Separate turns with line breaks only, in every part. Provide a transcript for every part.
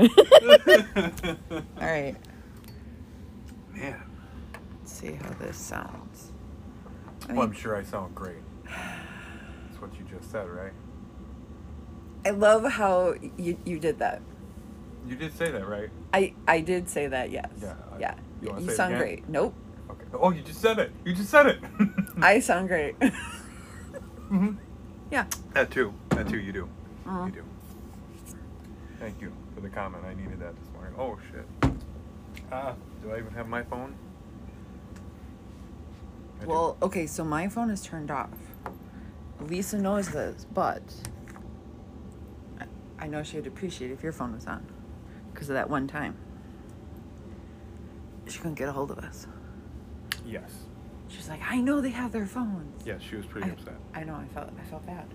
All right.
Man,
Let's see how this sounds. I,
well, I'm sure I sound great. That's what you just said, right?
I love how you you did that.
You did say that, right?
I I did say that. Yes.
Yeah, I-
yeah.
you
You, sound great. Nope.
Okay. Oh, you just said it. You just said it.
I sound great.
hmm
yeah.
That too. That too. You do.
Uh-huh.
You do. Thank you for the comment. I needed that this morning. Oh shit. Ah, do I even have my phone? I.
Well, okay, so my phone is turned off. Lisa knows this, but I- I know she'd appreciate if your phone was on because of that one time. She couldn't get a hold of us.
yes.
She's like, I know they have their phones.
Yes, she was pretty
I,
upset.
I know. I felt. I felt bad.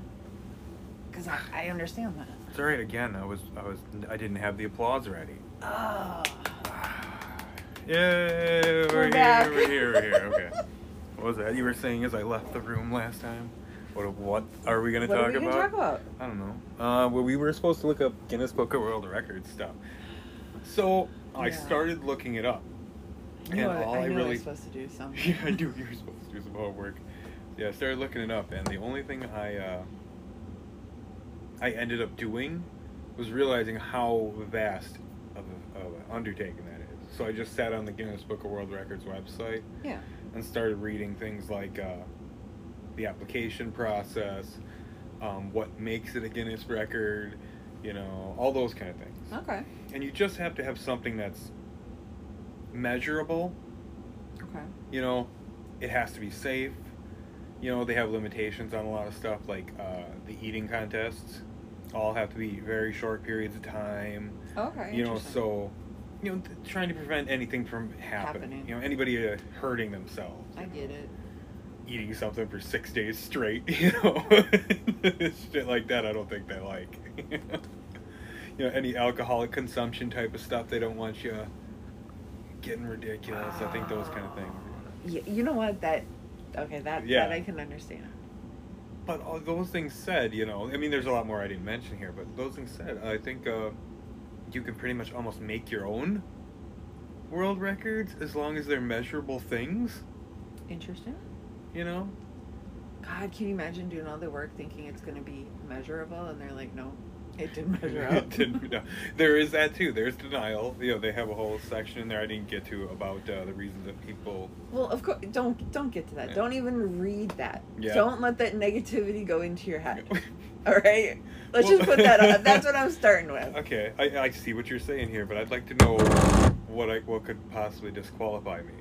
Cause I, I understand that.
Right. Again, I was, I was, I didn't have the applause ready.
Oh.
Yay! We're,
We're
here.
back.
We're here. We're here. Okay. What was that you were saying as I left the room last time? What? What are we gonna
What
talk
are we gonna
about?
talk about?
I don't know. Uh, well, we were supposed to look up Guinness Book of World Records stuff. So I started looking it up.
I
And
I,
all
I
I
knew I
really-
was supposed to do something.
Yeah, I do. You're supposed to do some homework. Yeah, I started looking it up, and the only thing I uh, I ended up doing was realizing how vast of, a, of an undertaking that is. So I just sat on the Guinness Book of World Records website
Yeah.
and started reading things like uh, the application process, um, what makes it a Guinness record, you know, all those kind of things.
Okay.
And you just have to have something that's measurable
Okay.
you know, it has to be safe. You know, they have limitations on a lot of stuff, like uh, the eating contests all have to be very short periods of time.
Okay.
you know, so you know, th- trying to prevent anything from happening.
Happening.
You know, anybody uh, hurting themselves,
I get it.
eating something for six days straight. You know, shit like that. I don't think they like. you know, any alcoholic consumption type of stuff, they don't want you getting ridiculous. I think those kind of things.
You know what? That. Okay. That.
Yeah.
That I can understand.
But all those things said, you know, I mean, there's a lot more I didn't mention here, but those things said, I think uh, you can pretty much almost make your own world records as long as they're measurable things,
Interesting.
you know?
God, can you imagine doing all the work thinking it's going to be measurable, and they're like, no, it didn't measure up.
It didn't- no. There is that too. There's denial. You know, they have a whole section in there I didn't get to about uh, the reasons that people.
well, of course, don't don't get to that.
Yeah.
Don't even read that.
Yeah.
Don't let that negativity go into your head. All right. Let's
Well-
just put that on. That's what I'm starting with.
Okay, I, I see what you're saying here, but I'd like to know what I what could possibly disqualify me.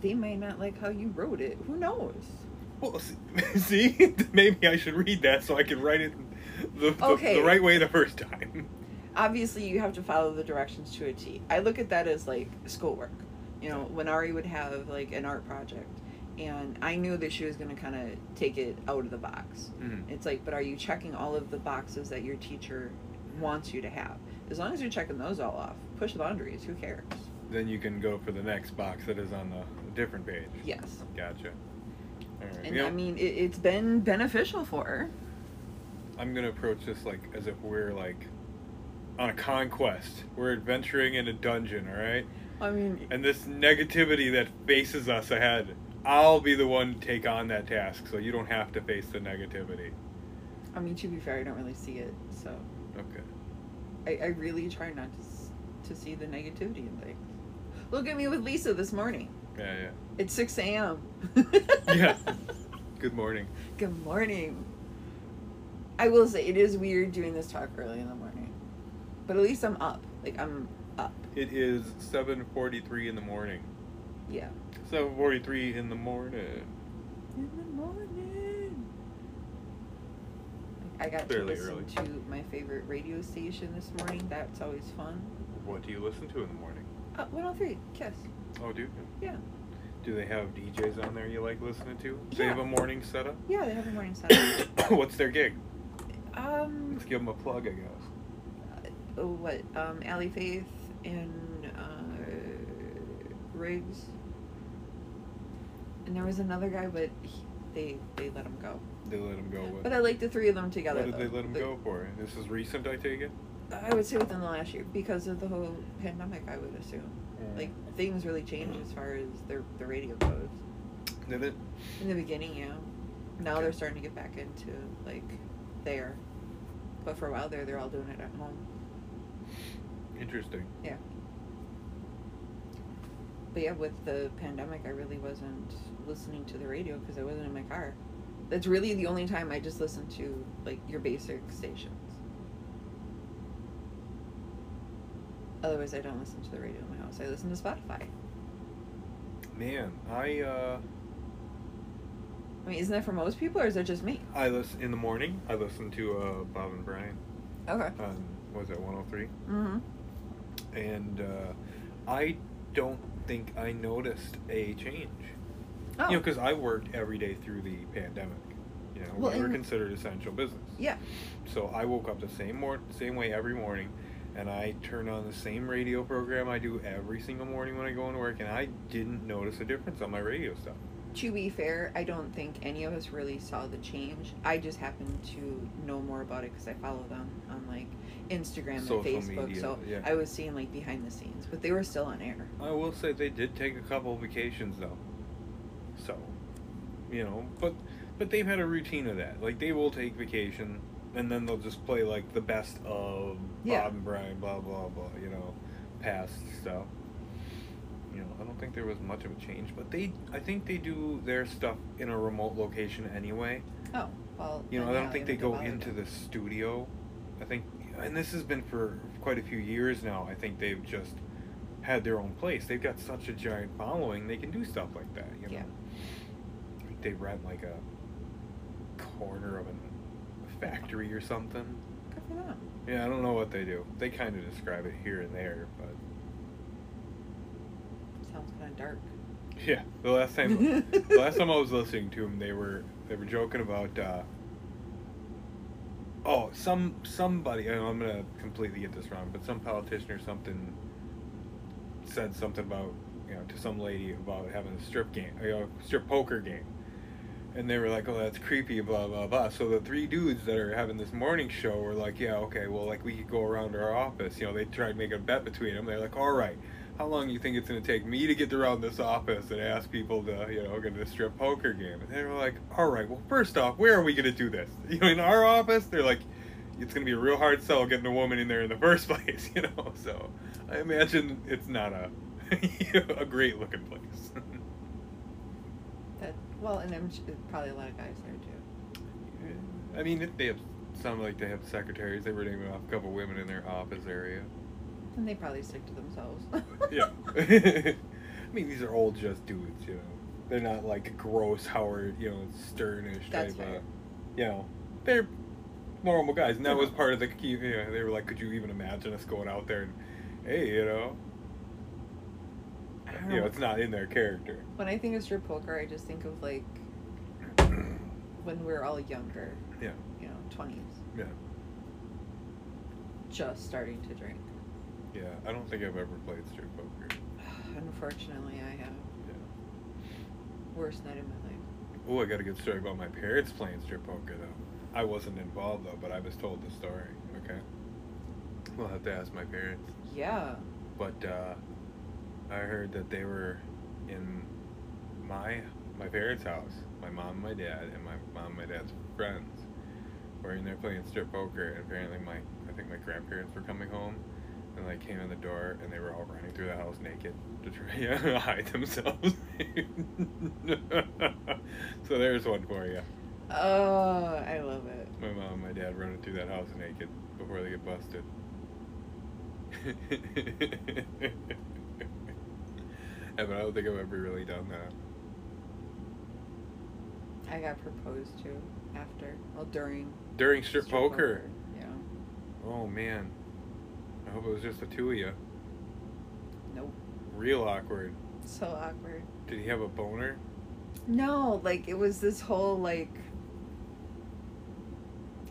They may not like how you wrote it. Who knows?
Well, see, maybe I should read that so I can write it the, the,
Okay.
the right way the first time.
Obviously, you have to follow the directions to a T. I look at that as like schoolwork. You know, when Ari would have like an art project, and I knew that she was going to kind of take it out of the box.
Mhm.
It's like, but are you checking all of the boxes that your teacher wants you to have? As long as you're checking those all off, push the boundaries. Who cares?
Then you can go for the next box that is on the different page.
Yes.
Gotcha.
And I mean, it, it's been beneficial for her.
I'm gonna approach this like as if we're like on a conquest. We're adventuring in a dungeon, all right?
I mean,
And this negativity that faces us ahead, I'll be the one to take on that task, so you don't have to face the negativity.
I mean, to be fair, I don't really see it, so
Okay.
I, I really try not to s- to see the negativity in things. Look at me with Lisa this morning.
Yeah, yeah.
It's six a.m.
Yeah. Good morning.
Good morning. I will say it is weird doing this talk early in the morning, but at least I'm up. Like I'm up.
It is 7:43 in the morning.
Yeah.
7:43 in the morning.
In the morning. I got
Fairly
to listen
early.
to my favorite radio station this morning. That's always fun.
What do you listen to in the morning?
Uh, 103, Kiss.
Oh, do you?
Yeah.
Do they have DJs on there you like listening to? Do they have a morning setup?
Yeah, they have a morning set.
What's their gig?
um,
Let's give them a plug, I guess.
uh, what? Um, Allie Faith and uh, Riggs. And there was another guy, but he, they they let him go.
They let him go with.
But I like the three of them together.
what did they let him
The-
go for? This is recent, I take it.
I would say within the last year because of the whole pandemic. I would assume like things really changed as far as the the radio goes.
Did it?
In the beginning, yeah. Now
Okay.
they're starting to get back into like there, but for a while there, they're all doing it at home.
Interesting.
Yeah. But yeah, with the pandemic, I really wasn't listening to the radio because I wasn't in my car. That's really the only time I just listen to like your basic stations. Otherwise, I don't listen to the radio in my house. I listen to Spotify.
Man, I uh,
I mean, isn't that for most people, or is that just me?
I listen in the morning. I listen to uh, Bob and Brian
Okay.
what was that 103,
Mm-hmm.
and uh, I don't think I noticed a change.
Oh.
You know, because I worked every day through the pandemic. You know,
Well,
we were considered essential business.
yeah.
So I woke up the same mor- same way every morning, and I turn on the same radio program I do every single morning when I go into work, and I didn't notice a difference on my radio stuff.
To be fair, I don't think any of us really saw the change. I just happened to know more about it because I follow them on like Instagram
Social
and Facebook.
media,
so
yeah.
I was seeing like behind the scenes, but they were still on air.
I will say they did take a couple vacations though. So, you know, but but they've had a routine of that. Like they will take vacation and then they'll just play like the best of
Yeah.
Bob and Brian, blah blah blah. You know, past stuff. You know, I don't think there was much of a change, but they, I think they do their stuff in a remote location anyway.
Oh well.
You know, I don't think
they
go into the studio. I think, and this has been for quite a few years now. I think they've just had their own place. They've got such a giant following, they can do stuff like that. You know,
Yeah.
They rent like a corner of a factory or something.
Good for them.
Yeah, I don't know what they do. They kind of describe it here and there, but
Sounds kind of dark.
yeah. The last time, the last time I was listening to them, they were they were joking about. Uh, oh, some somebody. I know I'm gonna completely get this wrong, but some politician or something said something about you know to some lady about having a strip game, you know, strip poker game. And they were like, "Oh, that's creepy," blah blah blah. So the three dudes that are having this morning show were like, "Yeah, okay, well, like we could go around our office." You know, they tried to make a bet between them. They're like, "All right, how long do you think it's going to take me to get around this office and ask people to, you know, get a strip poker game?" And they were like, "All right, well, first off, where are we going to do this? You know, in our office?" They're like, "It's going to be a real hard sell getting a woman in there in the first place," you know. So I imagine it's not a a great looking place.
Well, and I'm probably a lot of guys there too.
I mean, they have sound like they have secretaries. They were naming off a couple women in their office area.
And they probably stick to themselves.
Yeah. I mean, these are all just dudes, you know. They're not like gross Howard, you know, Sternish
That's
type
fair.
of. You know, they're normal guys, and that was part of the key. You know, they were like, "Could you even imagine us going out there and, hey, you know, you know,
know.
it's not in their character."
When I think of strip poker, I just think of like when we're all younger,
Yeah.
you know, twenties,
Yeah.
just starting to drink.
Yeah. I don't think I've ever played strip poker.
Unfortunately, I have
Yeah.
worst night of my life.
Oh, I got a good story about my parents playing strip poker though. I wasn't involved though, but I was told the story. Okay. We'll have to ask my parents.
Yeah.
But uh, I heard that they were in my my parents' house. My mom, my dad, and my mom, and my dad's friends were in there playing strip poker. And apparently, my I think my grandparents were coming home, and they came in the door, and they were all running through the house naked to try to hide themselves. so there's one for you.
Oh, I love it.
My mom and my dad running through that house naked before they get busted. yeah, but I don't think I've ever really done that.
I got proposed to after, well, during
During strip, poker.
Yeah.
Oh man. I hope it was just the two of you.
Nope.
Real awkward.
So awkward.
Did he have a boner?
No, like it was this whole like.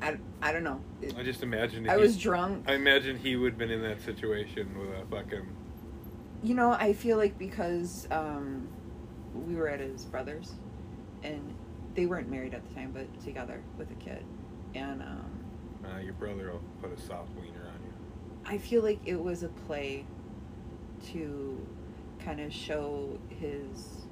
I, I don't know. It-
I just imagine.
I
he-
was drunk.
I imagine he would have been in that situation with a fucking.
You know, I feel like because um, we were at his brother's, and they weren't married at the time, but together with a kid, and um,
Uh, your brother will put a soft wiener on you.
I feel like it was a play to kind of show his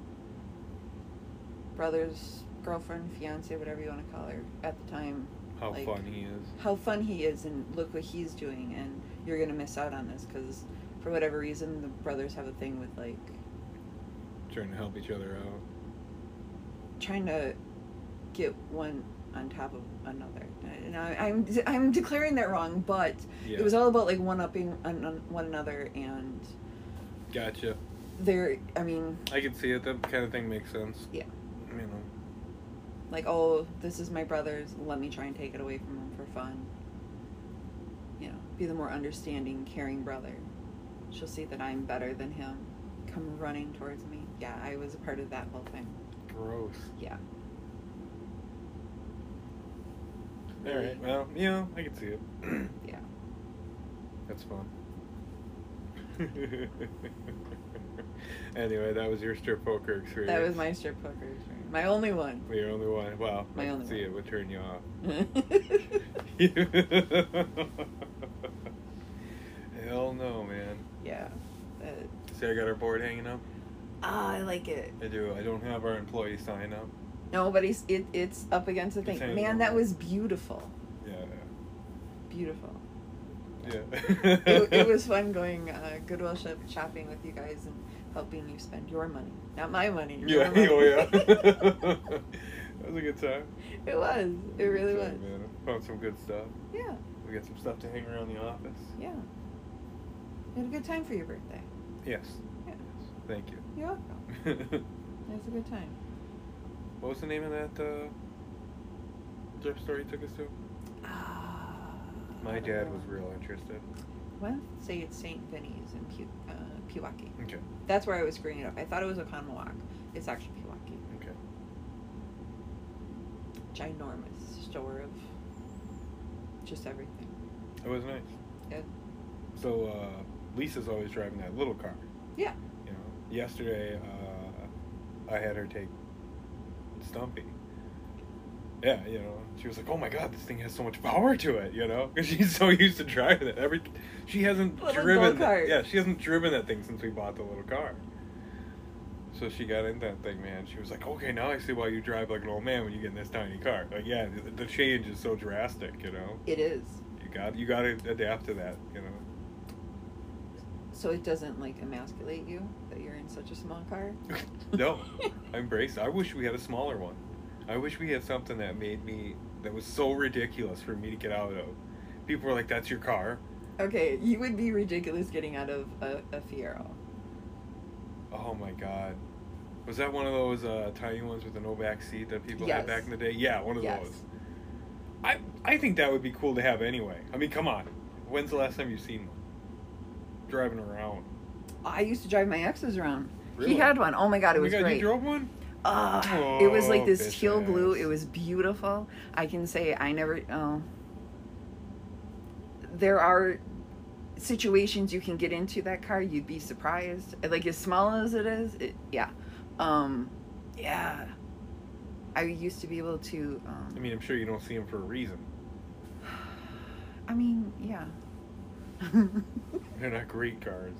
brother's girlfriend, fiance, whatever you want to call her at the time.
How
like,
fun he is.
How fun he is, and look what he's doing, and you're gonna miss out on this because, for whatever reason, the brothers have a thing with like
Trying to help each other out.
trying to get one on top of another. And I, I'm I'm declaring that wrong, but
Yeah.
it was all about like one upping on, on one another, and
Gotcha.
there. I mean,
I can see it. That kind of thing makes sense.
Yeah.
You know.
like oh, this is my brother's. Let me try and take it away from him for fun. You know, be the more understanding, caring brother. She'll see that I'm better than him. Come running towards me. Yeah, I was a part of that whole thing.
Gross.
Yeah.
All right. Well, you know, I can see it.
Yeah.
That's fun. anyway, that was your strip poker experience.
That was my strip poker experience. My only one.
Your only one. Well,
My
I can
only
see
one.
it would turn you off. Hell no, man.
Yeah.
See, I got our board hanging up.
ah, I like it.
I do. I don't have our employee sign up.
No, but he's, it, it's up against the thing. Man, that was beautiful.
Yeah.
Beautiful.
Yeah.
It, it was fun going uh, Goodwill shop, shopping with you guys and helping you spend your money, not my money.
Yeah.
money.
Oh yeah. that was a good time.
it was. It really
Good
was.
Man. Found some good stuff.
Yeah.
We got some stuff to hang around the office.
Yeah. You had a good time for your birthday.
Yes.
Yeah.
Thank you.
You're welcome. It was a good time.
what was the name of that uh, thrift store you took us to?
Ah.
My dad was real interested.
To say it's St. Vinny's in Pew, uh, Pewaukee.
Okay.
That's where I was screwing it up. I thought it was Oconomowoc. It's actually Pewaukee.
Okay.
Ginormous store of just everything.
It was nice.
Yeah.
So uh, Lisa's always driving that little car.
Yeah.
You know, yesterday uh, I had her take Stumpy. Yeah, you know, she was like, "Oh my God, this thing has so much power to it," you know, because she's so used to driving it. Every, she hasn't
Little
driven. That, yeah, she hasn't driven that thing since we bought the little car. So she got in that thing, man. She was like, "Okay, now I see why you drive like an old man when you get in this tiny car." Like, yeah, the, the change is so drastic, you know.
It is.
You got you got to adapt to that, you know.
So it doesn't like emasculate you that you're in such a small car?
no, I embrace it. I wish we had a smaller one. I wish we had something that made me that was so ridiculous for me to get out of. People were like, "That's your car."
Okay, you would be ridiculous getting out of a, a Fiero.
Oh my god, was that one of those uh, tiny ones with the no back seat that people
Yes.
had back in the day? Yeah, one of
Yes.
those. I I think that would be cool to have anyway. I mean, come on, when's the last time you've seen one driving around?
I used to drive my exes around.
Really?
He had one. Oh my god, it
oh
was
god,
great.
you drove one?
Ah, it was like
Oh,
this teal blue. It was beautiful. I can say I never. Oh, there are situations you can get into that car. You'd be surprised. Like as small as it is, it, yeah, um, yeah. I used to be able to. Um,
I mean, I'm sure you don't see him for a reason.
I mean, yeah.
They're not great cars.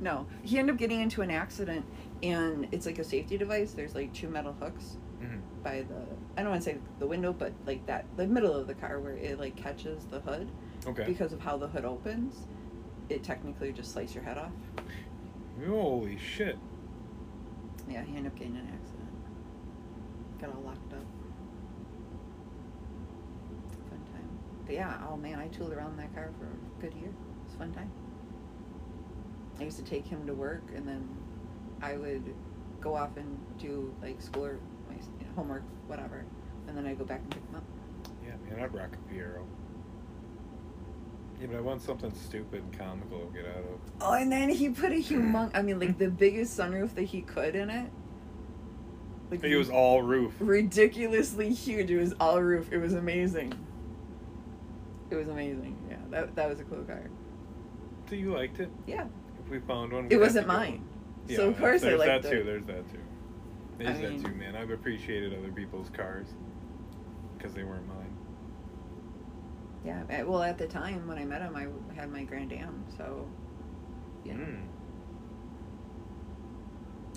no, he ended up getting into an accident, and it's like a safety device. There's like two metal hooks
Mhm.
by the I don't want to say the window, but like that the middle of the car where it like catches the hood
Okay.
because of how the hood opens. It technically just slice your head off.
Holy shit.
Yeah, he ended up getting an accident. Got all locked up. Fun time. But yeah, oh man, I tooled around that car for a good year. It was a fun time. I used to take him to work, and then I would go off and do like school or my you know, homework, whatever, and then I'd go back and pick him up.
Yeah, man, I'd rock a Fiero. Yeah, but I want something stupid and comical to get out of.
Oh, and then he put a humong I mean, like the biggest sunroof that he could in it. Like
It was all roof.
ridiculously huge. It was all roof. It was amazing. It was amazing. Yeah, that that was a cool car.
So you liked it?
Yeah,
we found one,
it
we'd have
wasn't mine.
Yeah,
so of course I
there's that
it.
too. There's that too. There's
I
that
mean-
too, man. I've appreciated other people's cars because they weren't mine.
Yeah. Well, at the time when I met him, I had my Grand Am, so yeah.
Mm.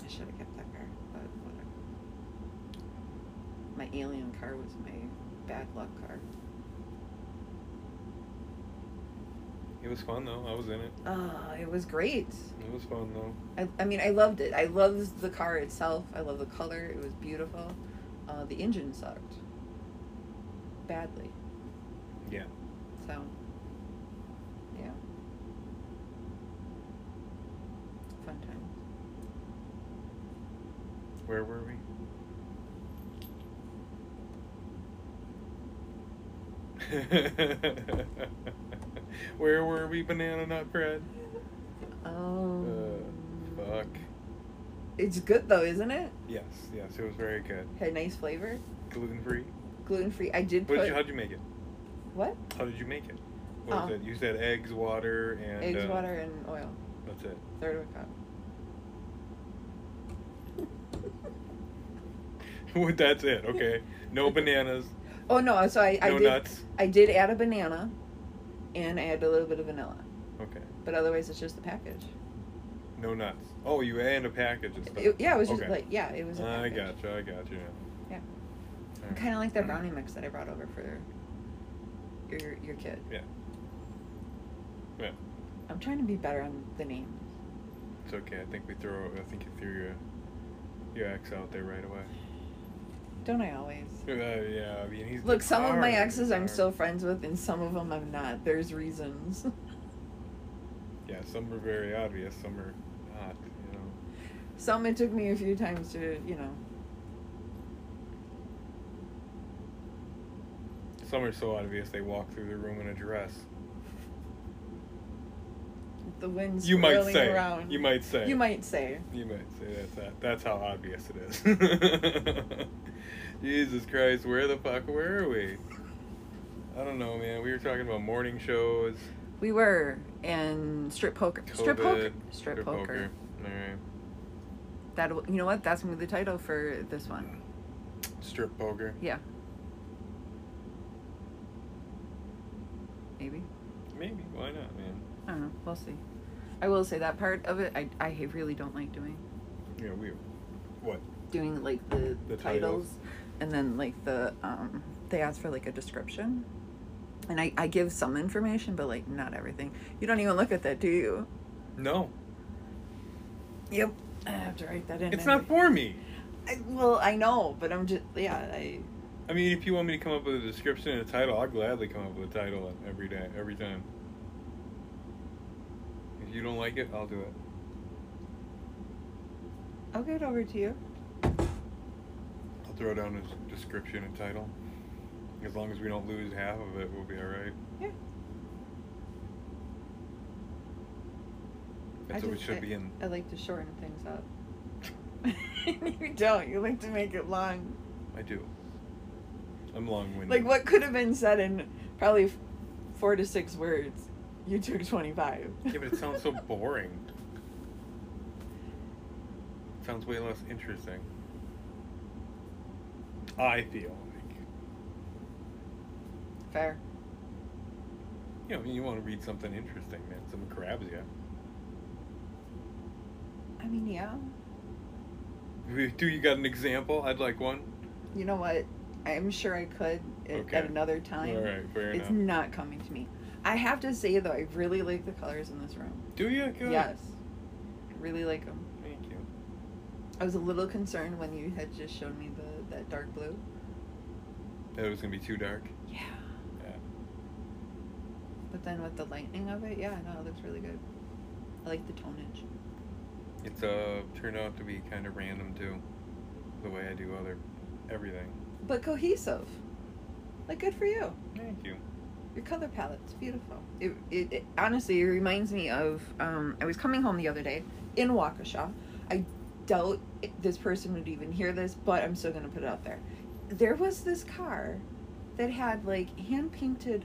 I should have kept that car, but whatever. My alien car was my bad luck car.
It was fun though. I was in it.
Uh, it was great.
It was fun though.
I, I mean, I loved it. I loved the car itself. I love the color. It was beautiful. Uh, the engine sucked badly.
Yeah.
So, yeah. Fun time.
Where were we? Where were we, banana nut bread?
Oh.
Uh, fuck.
It's good though, isn't it?
Yes, yes, it was very good.
Had nice flavor.
Gluten free.
Gluten free. I did
What
put
did you, how'd you make it?
what?
How did you make it? What was
Oh.
it? You said eggs, water, and
Eggs,
uh,
water, and oil.
That's it.
Third of a cup.
that's it. Okay. No bananas.
Oh no! So I, I
no
did
nuts.
I did add a banana, and I add a little bit of vanilla.
Okay.
But otherwise, it's just the package.
No nuts. Oh, you and a package and stuff.
It, yeah, it was just
Okay.
like yeah, it was. A
I
package.
got you. I got you.
Yeah.
Alright.
Kind of like that brownie mix that I brought over for your your kid.
Yeah. Yeah.
I'm trying to be better on the names.
It's okay. I think we throw. I think you threw your your ex out there right away.
Don't I always?
Uh, yeah. I mean, he's
Look, some of my exes I'm still friends with, and some of them I'm not. There's reasons.
Yeah. Some are very obvious. Some are not. You know.
some it took me a few times to, you know.
Some are so obvious they walk through the room in a dress.
The wind's
You might say.
around.
You might say.
You might say.
You might say that's that. That's how obvious it is. Jesus Christ, where the fuck were we? I don't know, man. We were talking about morning shows.
We were in strip poker. Strip poker.
COVID,
Strip, poker.
All right.
That you know what? That's gonna be the title for this one.
Strip poker.
Yeah. Maybe.
Maybe. Why not, man?
I don't know. We'll see. I will say that part of it, I I really don't like doing
Yeah, we. What?
doing like the,
The
titles,
titles.
And then like the um they ask for like a description, and I I give some information, but like not everything. You don't even look at that, do you?
No.
Yep. I have to write that in.
It's not for me.
I, well, I know, but I'm just yeah. I
I mean, if you want me to come up with a description and a title, I'll gladly come up with a title every day, every time. If you don't like it, I'll do it.
I'll give it over to you.
I'll throw down a description and title. As long as we don't lose half of it, we'll be all right.
Yeah.
That's
I
what it
just-
should be in.
I like to shorten things up. you don't. You like to make it long.
I do. I'm long-winded.
Like what could have been said in probably f- four to six words. You took twenty five.
Yeah, but it sounds so boring. It sounds way less interesting. I feel like.
Fair.
You know, you want to read something interesting, man. Something grabs you.
I mean, yeah.
Do you got an example? I'd like one.
You know what? I'm sure I could at,
Okay.
at another time.
All right, fair
it's
enough.
not coming to me. I have to say though, I really like the colors in this room.
Do you? Good.
Yes, I really like them.
Thank you.
I was a little concerned when you had just shown me the that dark blue.
That it was gonna be too dark.
Yeah.
Yeah.
But then with the lightning of it, yeah, no, it looks really good. I like the tonage.
It's uh turned out to be kind of random too, the way I do other everything.
But cohesive. Like good for you.
Thank you.
Your color palette's beautiful. It, it, it honestly it reminds me of um, I was coming home the other day in Waukesha. I doubt this person would even hear this, but I'm still gonna put it out there. There was this car that had like hand painted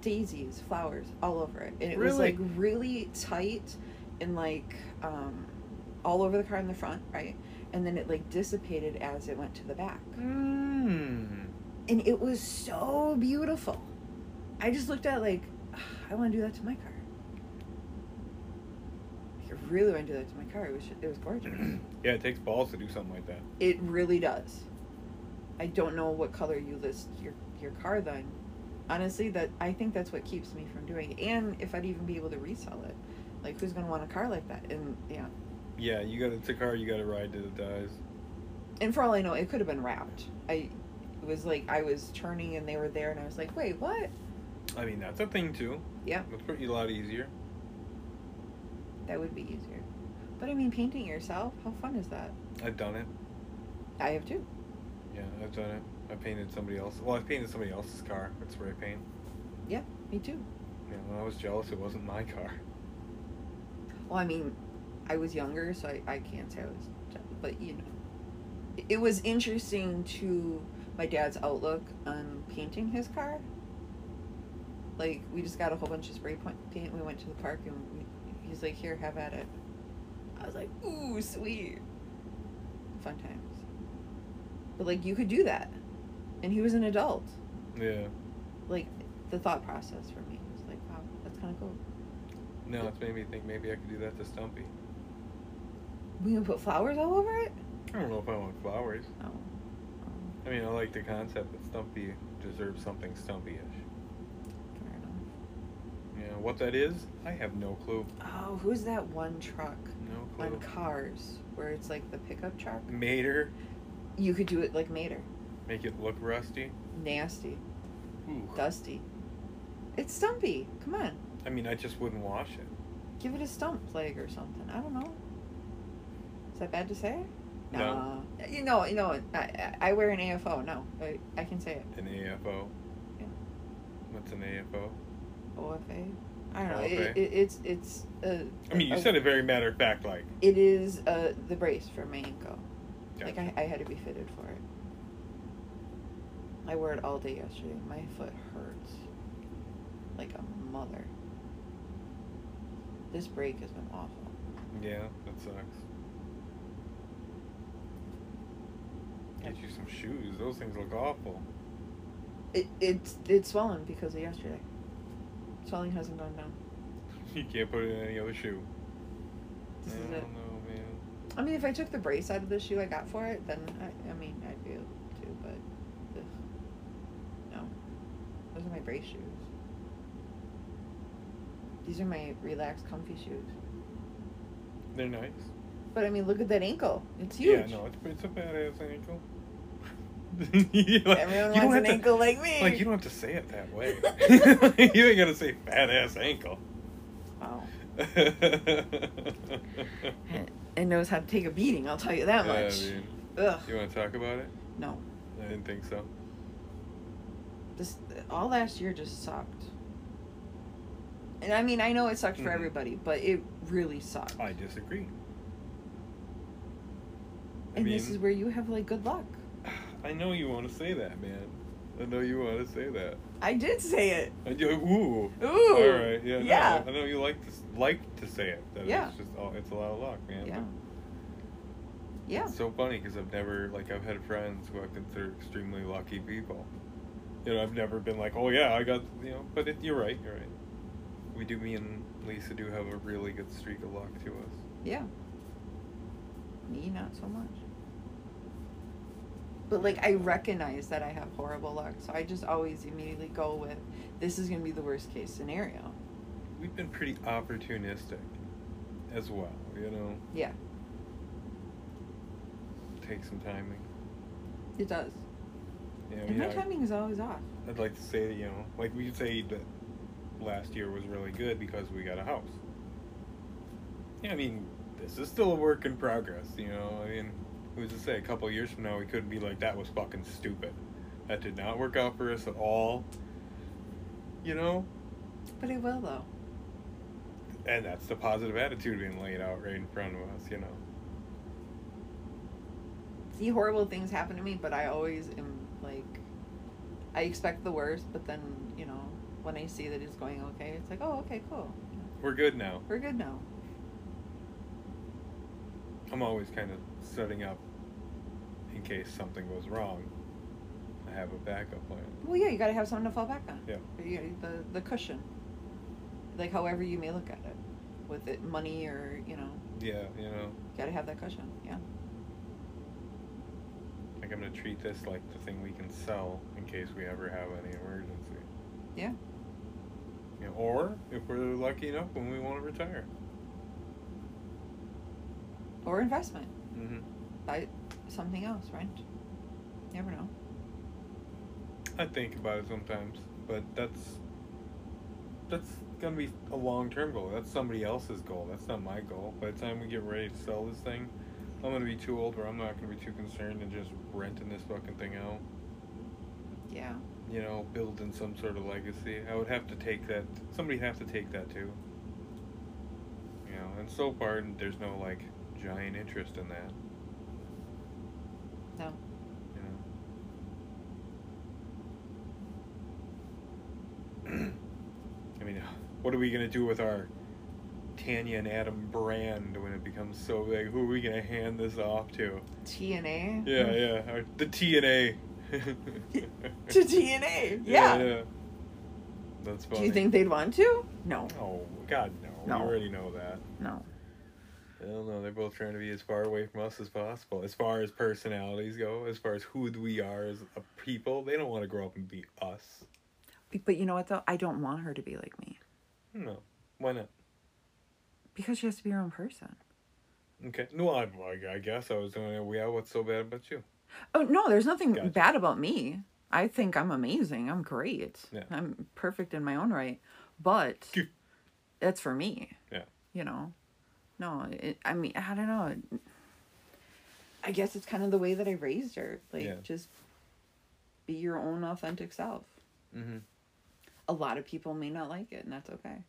daisies, flowers all over it, and it was like really tight and like um, all over the car in the front, right? And then it like dissipated as it went to the back
Mmm.
and it was so beautiful. I just looked at like, I want to do that to my car. Really want to do that to my car. It was it was gorgeous.
yeah, it takes balls to do something like that.
it really does. I don't know what color you list your your car then. Honestly, that I think that's what keeps me from doing it. And if I'd even be able to resell it, like who's gonna want a car like that? And yeah,
Yeah, you got it's a car you got to ride to the dies.
and for all I know, it could have been wrapped. I it was like I was turning and they were there, and I was like, wait, what?
I mean, that's a thing too.
Yeah.
It's pretty a lot easier.
That would be easier. But I mean, painting yourself, how fun is that?
I've done it.
I have too.
Yeah, I've done it. I painted somebody else. Well, I painted somebody else's car with spray paint.
Yeah, me too.
Yeah, when I was jealous, it wasn't my car.
Well, I mean, I was younger, so I, I can't say I was, but you know, it was interesting to my dad's outlook on painting his car. Like we just got a whole bunch of spray paint. We went to the park and we, he's like, "Here, have at it." I was like, "Ooh, sweet, fun times." But like, you could do that, and he was an adult.
Yeah.
Like, the thought process for me was like, "Wow, that's kind of cool."
No, it's made me think maybe I could do that to Stumpy.
We can put flowers all over it.
I don't know if I want flowers.
Oh. oh.
I mean, I like the concept that Stumpy deserves something Stumpy-ish.
Fair enough.
Yeah, what that is, I have no clue.
Oh, who's that one truck
No
on
clue.
Cars where it's like the pickup truck?
Mater,
You could do it like Mater.
make it look rusty.
Nasty,
Ooh.
dusty. It's stumpy. Come on,
I mean, I just wouldn't wash it.
give it a stump flag or something. I don't know. Is that bad to say?
No.
You know, you know. I, I, I wear an AFO. No, I, I can say it.
An AFO.
Yeah.
What's an AFO?
OFA. I don't know.
OFA?
It, it, it's it's. Uh,
I mean, you
a-
said it very matter of fact, like.
It is uh, the brace for my ankle. Like I, I had to be fitted for it. I wore it all day yesterday. My foot hurts like a mother. This break has been awful.
Yeah, that sucks. Get you some shoes. Those things look awful.
It it's it's swollen because of yesterday. Swelling hasn't gone down.
You can't put it in any other shoe.
This
I
is
don't
it.
know, man.
I mean, if I took the brace out of the shoe I got for it, then I, I mean I'd be able to. But ugh. no, those are my brace shoes. These are my relaxed, comfy shoes.
They're nice.
But I mean, look at that ankle. It's huge.
Yeah, no, it's, it's a badass ankle. You don't-
Everyone wants an
have to-
ankle like me.
Like, you don't have to say it that way. you ain't gotta say fat ass ankle.
Wow. It knows how to take a beating. I'll tell you that
Yeah, I
much.
mean,
Ugh.
you want to talk about it?
No.
I didn't think so.
This all last year just sucked. And I mean, I know it sucked for
Mhm.
everybody, but it really sucked.
I disagree. I
and this is where you have like good luck.
I know you want to say that, man. I know you want to say that.
I did say it.
I do. Ooh.
Ooh.
All right. Yeah. no,
Yeah.
I know you like to like to say it. That
Yeah.
It's just oh, it's a lot of luck, man.
Yeah. Yeah.
It's so funny because I've never like I've had friends who I consider extremely lucky people. You know, I've never been like, oh yeah, I got you know. But it, you're right. You're right. We do. Me and Lisa do have a really good streak of luck to us.
Yeah. Me, not so much. But like, I recognize that I have horrible luck, so I just always immediately go with, this is gonna be the worst case scenario.
We've been pretty opportunistic, as well. You know,
Yeah,
take some timing.
it does.
Yeah.
And my timing is always off.
I'd like to say, you know, like we could say that last year was really good because we got a house. Yeah, I mean, this is still a work in progress, you know. I mean, who's to say a couple years from now we could be like, that was fucking stupid. That did not work out for us at all. You know?
But it will though.
And that's the positive attitude being laid out right in front of us, you know.
See, horrible things happen to me, but I always am like, I expect the worst, but then you know, when I see that it's going okay, it's like, oh, okay, cool,
We're good now.
we're good now.
I'm always kind of setting up in case something goes wrong. I have a backup plan.
Well, yeah, you got to have something to fall back on.
Yeah.
You- The the cushion. Like however you may look at it, with it money or you know,
Yeah, you know,
got to have that cushion. Yeah.
like I'm gonna treat this like the thing we can sell in case we ever have any emergency.
Yeah.
You know, or if we're lucky enough when we want to retire.
Or investment.
Mm-hmm.
Buy something else, rent. Never know.
I think about it sometimes, but that's that's gonna be a long term goal. That's somebody else's goal. That's not my goal. By the time we get ready to sell this thing, I'm gonna be too old where I'm not gonna be too concerned in just renting this fucking thing out.
Yeah.
You know, building some sort of legacy. I would have to take that. Somebody have to take that too. You know, and so far there's no like giant interest in that.
No.
You know. I mean, what are we gonna do with our Tanya and Adam brand when it becomes so big? Who are we gonna hand this off to?
TNA.
Yeah, yeah, our, the TNA.
To TNA. Yeah.
That's funny.
Do you think they'd want to? No.
Oh God, no.
No.
We already know that.
No.
I don't know. They're both trying to be as far away from us as possible. As far as personalities go, as far as who we are as a people, they don't want to grow up and be us.
But you know what though? I don't want her to be like me
No. Why not?
because she has to be her own person.
Okay. No, I, I guess I was doing it. Yeah, what's so bad about you?
Oh no, there's nothing
Gotcha.
bad about me. I think I'm amazing. I'm great.
Yeah.
I'm perfect in my own right. But that's for me.
Yeah.
You know. No, it, I mean, I don't know. I guess it's kind of the way that I raised her. Like
Yeah.
just be your own authentic self.
Mm-hmm.
A lot of people may not like it, and that's okay.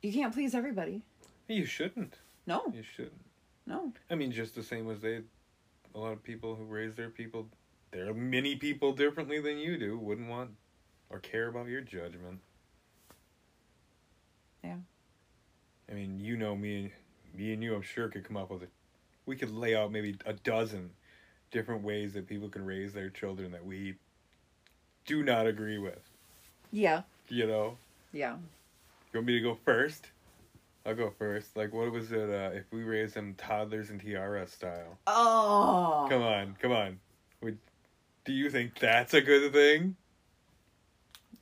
You can't please everybody.
You shouldn't.
No,
You shouldn't.
no.
I mean, just the same as they, a lot of people who raise their people, there are many people differently than you do, wouldn't want or care about your judgment.
Yeah.
I mean, you know me, and me and you, I'm sure could come up with it. We could lay out maybe a dozen different ways that people can raise their children that we do not agree with.
Yeah,
You know,
yeah.
you want me to go first? I'll go first. Like, what was it? Uh, if we raise them toddlers and tiara style.
Oh.
Come on, come on. Would do you think that's a good thing?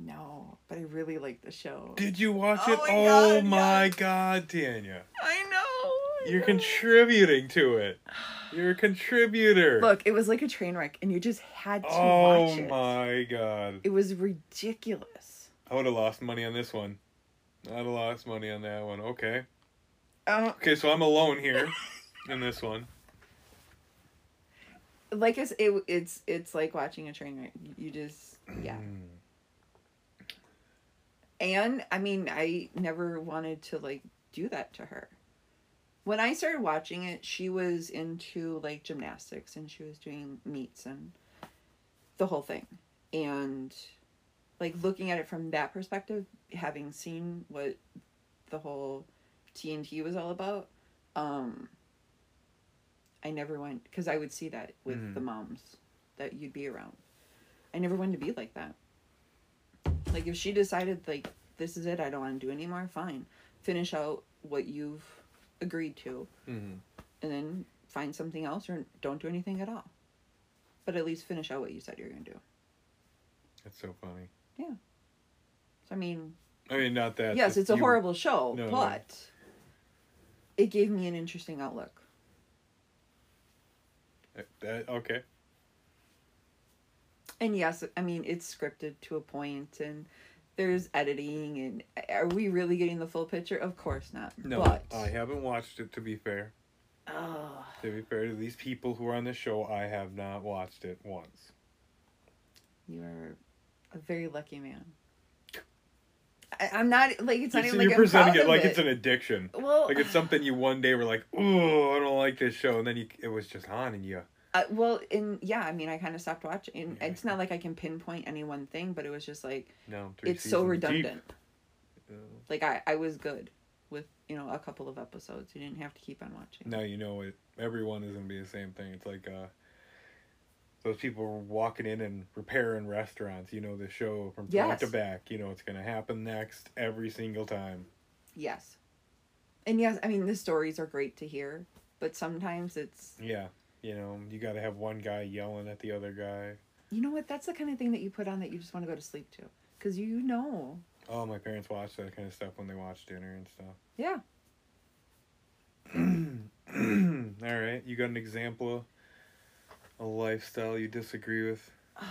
No, but I really like the show.
Did you watch
Oh
it?
my
oh
God,
my
yes.
god, Tanya.
I know. I
You're
know.
contributing to it. You're a contributor.
Look, it was like a train wreck, and you just had to
oh
watch it.
Oh my god.
It was ridiculous.
I would have lost money on this one. I'd have lost money on that one. Okay.
Uh,
Okay, so I'm alone here in this one.
like it's it, it's it's like watching a train wreck. You just yeah.
Mm.
And I mean, I never wanted to like do that to her. When I started watching it, she was into like gymnastics and she was doing meets and the whole thing. And like looking at it from that perspective, having seen what the whole TNT was all about, um I never went because I would see that with
Mhm.
the moms that you'd be around. I never wanted to be like that. Like if she decided like this is it, I don't want to do anymore, fine. Finish out what you've agreed to
Mhm.
and then find something else or don't do anything at all. But at least finish out what you said you're going to do.
That's so funny. Yeah.
So I mean,
I mean, not that.
yes, it's a
you-
horrible show,
No, no.
but it gave me an interesting outlook.
That, okay.
And yes, I mean it's scripted to a point and there's editing and are we really getting the full picture? Of course not.
No,
but
I haven't watched it. To be fair,
oh,
to be fair to these people who are on the show, I have not watched it once.
you are a very lucky man. I, I'm not like it's not even like
you're presenting it like
it.
it's an addiction.
well,
Like it's something you one day were like, "Oh, I don't like this show," and then you it was just on, and you
Uh, well, in yeah, I mean, I kind of stopped watching.
Yeah.
It's not like I can pinpoint any one thing, but it was just like
no.
it's so redundant. Like I, I was good with you know a couple of episodes. You didn't have to keep on watching.
now you know it. Everyone is gonna be the same thing. It's like uh, those people were walking in and repairing restaurants. You know the show from front to back. You know what's gonna happen next every single time.
Yes. And yes, I mean the stories are great to hear, but sometimes it's
Yeah, you know you got to have one guy yelling at the other guy.
you know what that's the kind of thing that you put on that you just want to go to sleep to because you know
Oh, my parents watch that kind of stuff when they watch dinner and stuff.
yeah
All right, you got an example of a lifestyle you disagree with?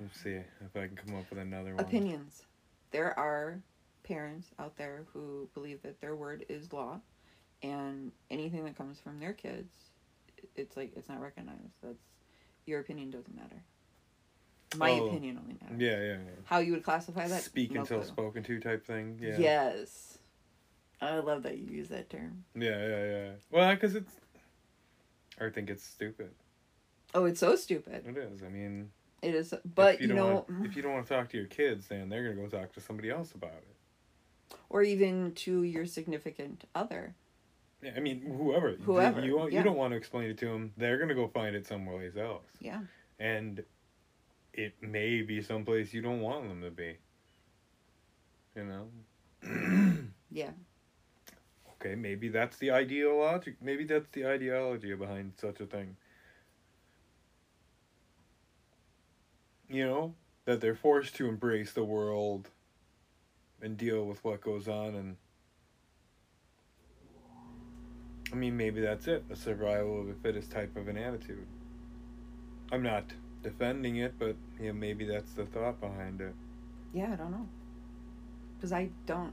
Let's see if I can come up with another one.
opinions there are parents out there who believe that their word is law and anything that comes from their kids it's like it's not recognized that's your opinion doesn't matter my
Oh.
opinion only matters
Yeah, yeah, yeah.
how you would classify that
Speak
no
until
clue.
spoken to type thing. Yeah.
yes i love that you use that term
Yeah, yeah, yeah. Well, because it's. I think it's stupid.
oh it's so stupid
It is. I mean,
it is but
if
you,
don't
know
wanna, if you don't want to talk to your kids, then they're gonna go talk to somebody else about it.
or even to your significant other
I mean, whoever.
Whoever,
You, you
yeah.
don't want to explain it to them. They're gonna go find it somewhere else.
yeah
and it may be someplace you don't want them to be. You know?
yeah
okay, maybe that's the ideology. Maybe that's the ideology behind such a thing. You know, that they're forced to embrace the world and deal with what goes on and I mean maybe that's it, a survival of the fittest type of an attitude. I'm not defending it, but you know, maybe that's the thought behind it.
Yeah, I don't know. Because I don't.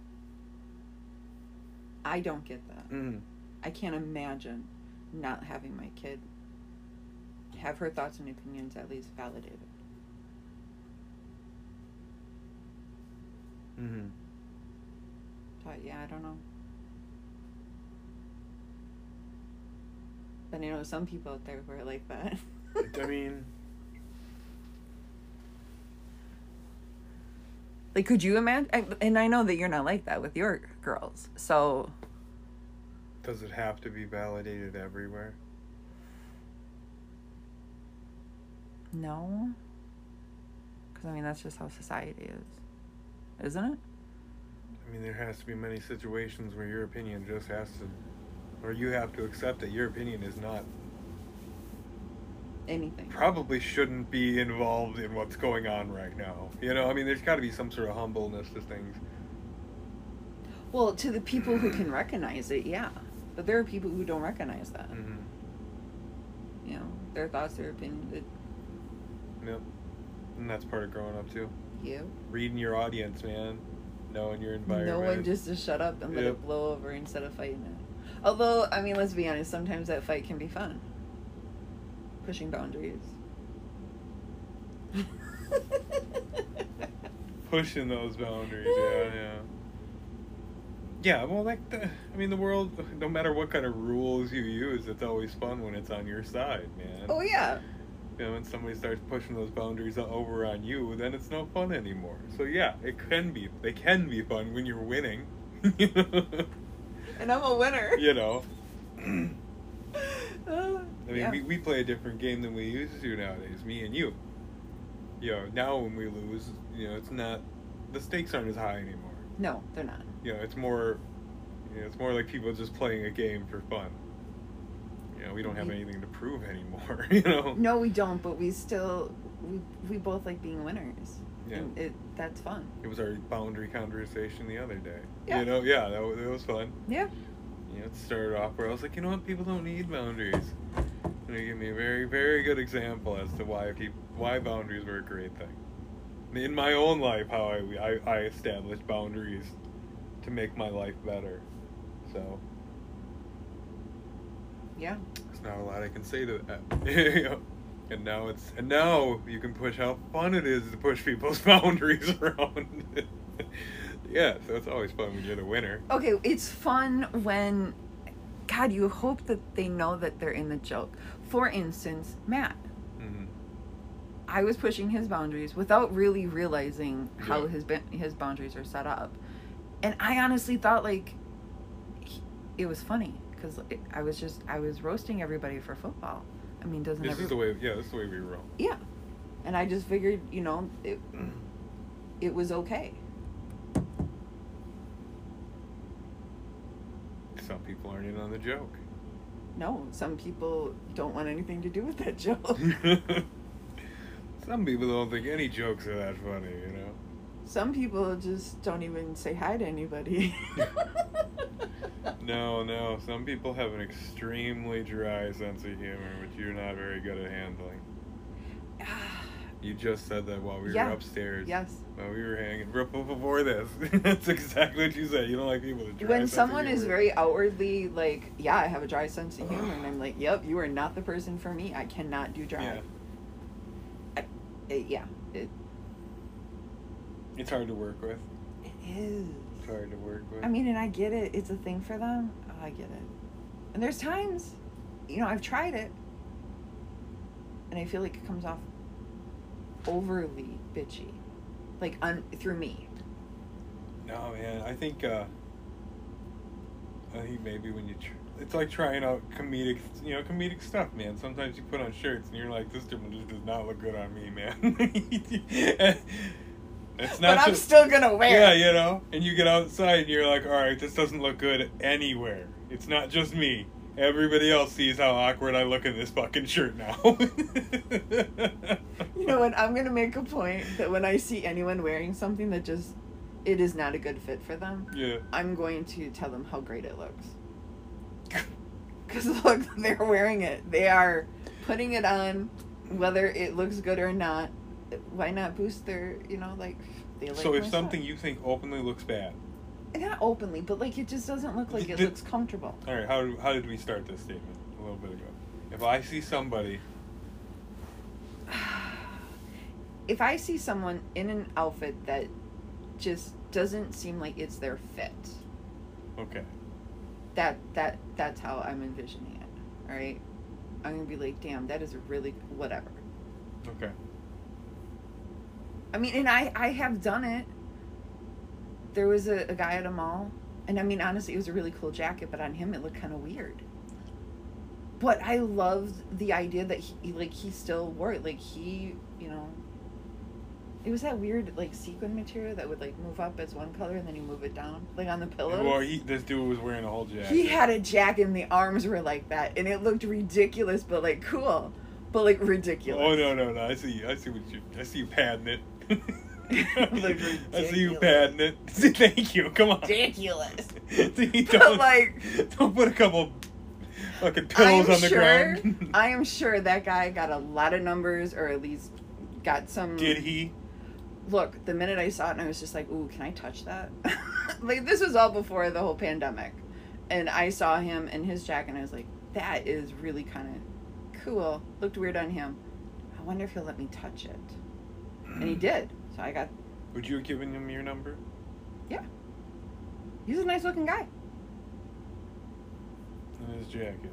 I don't get that.
Mm.
I can't imagine not having my kid have her thoughts and opinions at least validated.
Mm-hmm.
But yeah, I don't know. But I know some people out there who are like that.
I mean,
like, could you imagine? And I know that you're not like that with your girls. So,
does it have to be validated everywhere?
no. Because, I mean, that's just how society is. Isn't it?
I mean, there has to be many situations where your opinion just has to, or you have to accept that your opinion is not,
Anything.
probably shouldn't be involved in what's going on right now. You know, I mean, there's got to be some sort of humbleness to things.
Well, to the people who can recognize it, yeah. But there are people who don't recognize that.
Mm-hmm.
You know, their thoughts, their opinions. It,
Yep. And that's part of growing up too.
you.
Reading your audience, man. Knowing your environment.
No one just to shut up and let
Yep.
it blow over instead of fighting it. Although, I mean, let's be honest, sometimes that fight can be fun. Pushing boundaries.
pushing those boundaries. Yeah, yeah. Yeah, well, like the, I mean, the world. No matter what kind of rules you use, it's always fun when it's on your side, man.
oh, yeah.
You know, when somebody starts pushing those boundaries over on you, then it's no fun anymore. So yeah, it can be. They can be fun when you're winning.
And I'm a winner.
you know.
Uh,
I mean,
yeah.
we, we play a different game than we used to nowadays, me and you. You know, now when we lose, you know, it's not, the stakes aren't as high anymore.
no, they're not.
You know, it's more, you know, it's more like people just playing a game for fun. You know, we don't have
You-
anything to prove anymore, you know?
No, we don't, but we still, we, we both like being winners.
Yeah.
And it, that's fun.
It was our boundary conversation the other day.
Yeah.
You know, yeah, that was, it was fun.
Yeah.
You know, it started off where I was like, you know what, people don't need boundaries. And he gave me a very, very good example as to why people, why boundaries were a great thing. In my own life, how I, I, I established boundaries to make my life better. So,
Yeah.
there's not a lot I can say to that. You know? And now it's, and now you can push how fun it is to push people's boundaries around. yeah, so it's always fun when you're the winner.
Okay, it's fun when, God, you hope that they know that they're in the joke. For instance, Matt.
hmm
I was pushing his boundaries without really realizing how
Yeah.
his his boundaries are set up, and I honestly thought like he- it was funny because I was just I was roasting everybody for football. I mean, doesn't
This
every
is the way. Yeah, this is the way we roll.
yeah, and I just figured you know it it was okay.
Some people aren't in on the joke.
No, some people don't want anything to do with that joke.
Some people don't think any jokes are that funny, you know.
some people just don't even say hi to anybody.
No, no. Some people have an extremely dry sense of humor, which you're not very good at handling. Ah, You just said that while we
Yeah.
were upstairs.
yes.
While we were hanging before this. That's exactly what you said. You don't like people dry
when someone is very outwardly like, yeah, I have a dry sense of humor, and I'm like, yep, you are not the person for me. I cannot do dry.
Yeah.
It- yeah, it,
It's hard to work with.
it is.
It's hard to work with.
I mean, and I get it. It's a thing for them. Oh, I get it. And there's times, you know, I've tried it, and I feel like it comes off overly bitchy, like un- through me.
No, man. I think. uh I think maybe when you, tr- it's like trying out comedic, you know, comedic stuff, man. Sometimes you put on shirts and you're like, this one just does not look good on me, man. it's not.
but I'm still gonna wear.
Yeah, you know, and you get outside and you're like, all right, this doesn't look good anywhere. It's not just me. Everybody else sees how awkward I look in this fucking shirt now.
You know what? I'm gonna make a point that when I see anyone wearing something that just it is not a good fit for them,
Yeah.
I'm going to tell them how great it looks. Because look, they're wearing it. They are putting it on, whether it looks good or not. Why not boost their, you know, like they like.
So if
stuff.
something you think openly looks bad,
not openly, but like it just doesn't look like it
Did-
looks comfortable.
all right, how how did we start this statement a little bit ago? If I see somebody,
If I see someone in an outfit that just doesn't seem like it's their fit,
okay,
that that that's how I'm envisioning it. All right, I'm gonna be like, damn, that is a really whatever.
okay,
I mean, and I I have done it. There was a, a guy at a mall, and I mean, honestly, it was a really cool jacket, but on him it looked kind of weird. But I loved the idea that he like he still wore it, like he you know. It was that weird like sequin material that would like move up as one color and then you move it down, like on the pillows.
well, he this dude was wearing a whole jacket.
He had a jacket and the arms were like that, and it looked ridiculous, but like cool, but like ridiculous.
Oh no no no! I see I see what you I see you padding it. I see you padding it. Thank you. Come on.
Ridiculous.
See, don't,
like-
don't put a couple fucking pillows
I'm
on the
sure,
ground.
I am sure that guy got a lot of numbers, or at least got some.
Did he?
Look, the minute I saw it, and I was just like, "Ooh, can I touch that?" like this was all before the whole pandemic, and I saw him in his jacket, and I was like, "That is really kind of cool." Looked weird on him. I wonder if he'll let me touch it, and he mm. did. So I got.
Would you have given him your number?
Yeah. He's a nice looking guy.
And his jacket.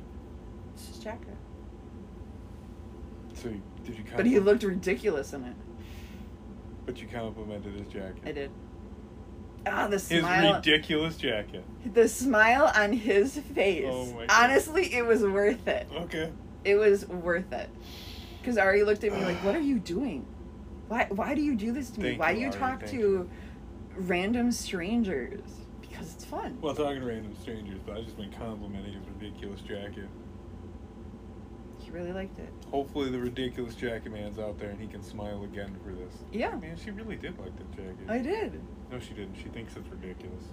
It's his jacket.
So you, did you?
But he looked ridiculous in it.
But you complimented his jacket.
I did. Ah, the
His ridiculous jacket.
the smile on his face.
Oh my God.
Honestly, it was worth it.
Okay.
It was worth it. Because Ari looked at me like, "What are you doing? Why? Why do you do this to me?
Thank
why
you,
do you
Ari,
talk to
you.
random strangers? Because it's fun."
Well, talking to random strangers, but I just been complimenting his ridiculous jacket.
He really liked it.
Hopefully, the ridiculous jacket man's out there and he can smile again for this.
Yeah,
Man, she really did like that jacket.
I did.
No, she didn't. She thinks it's ridiculous.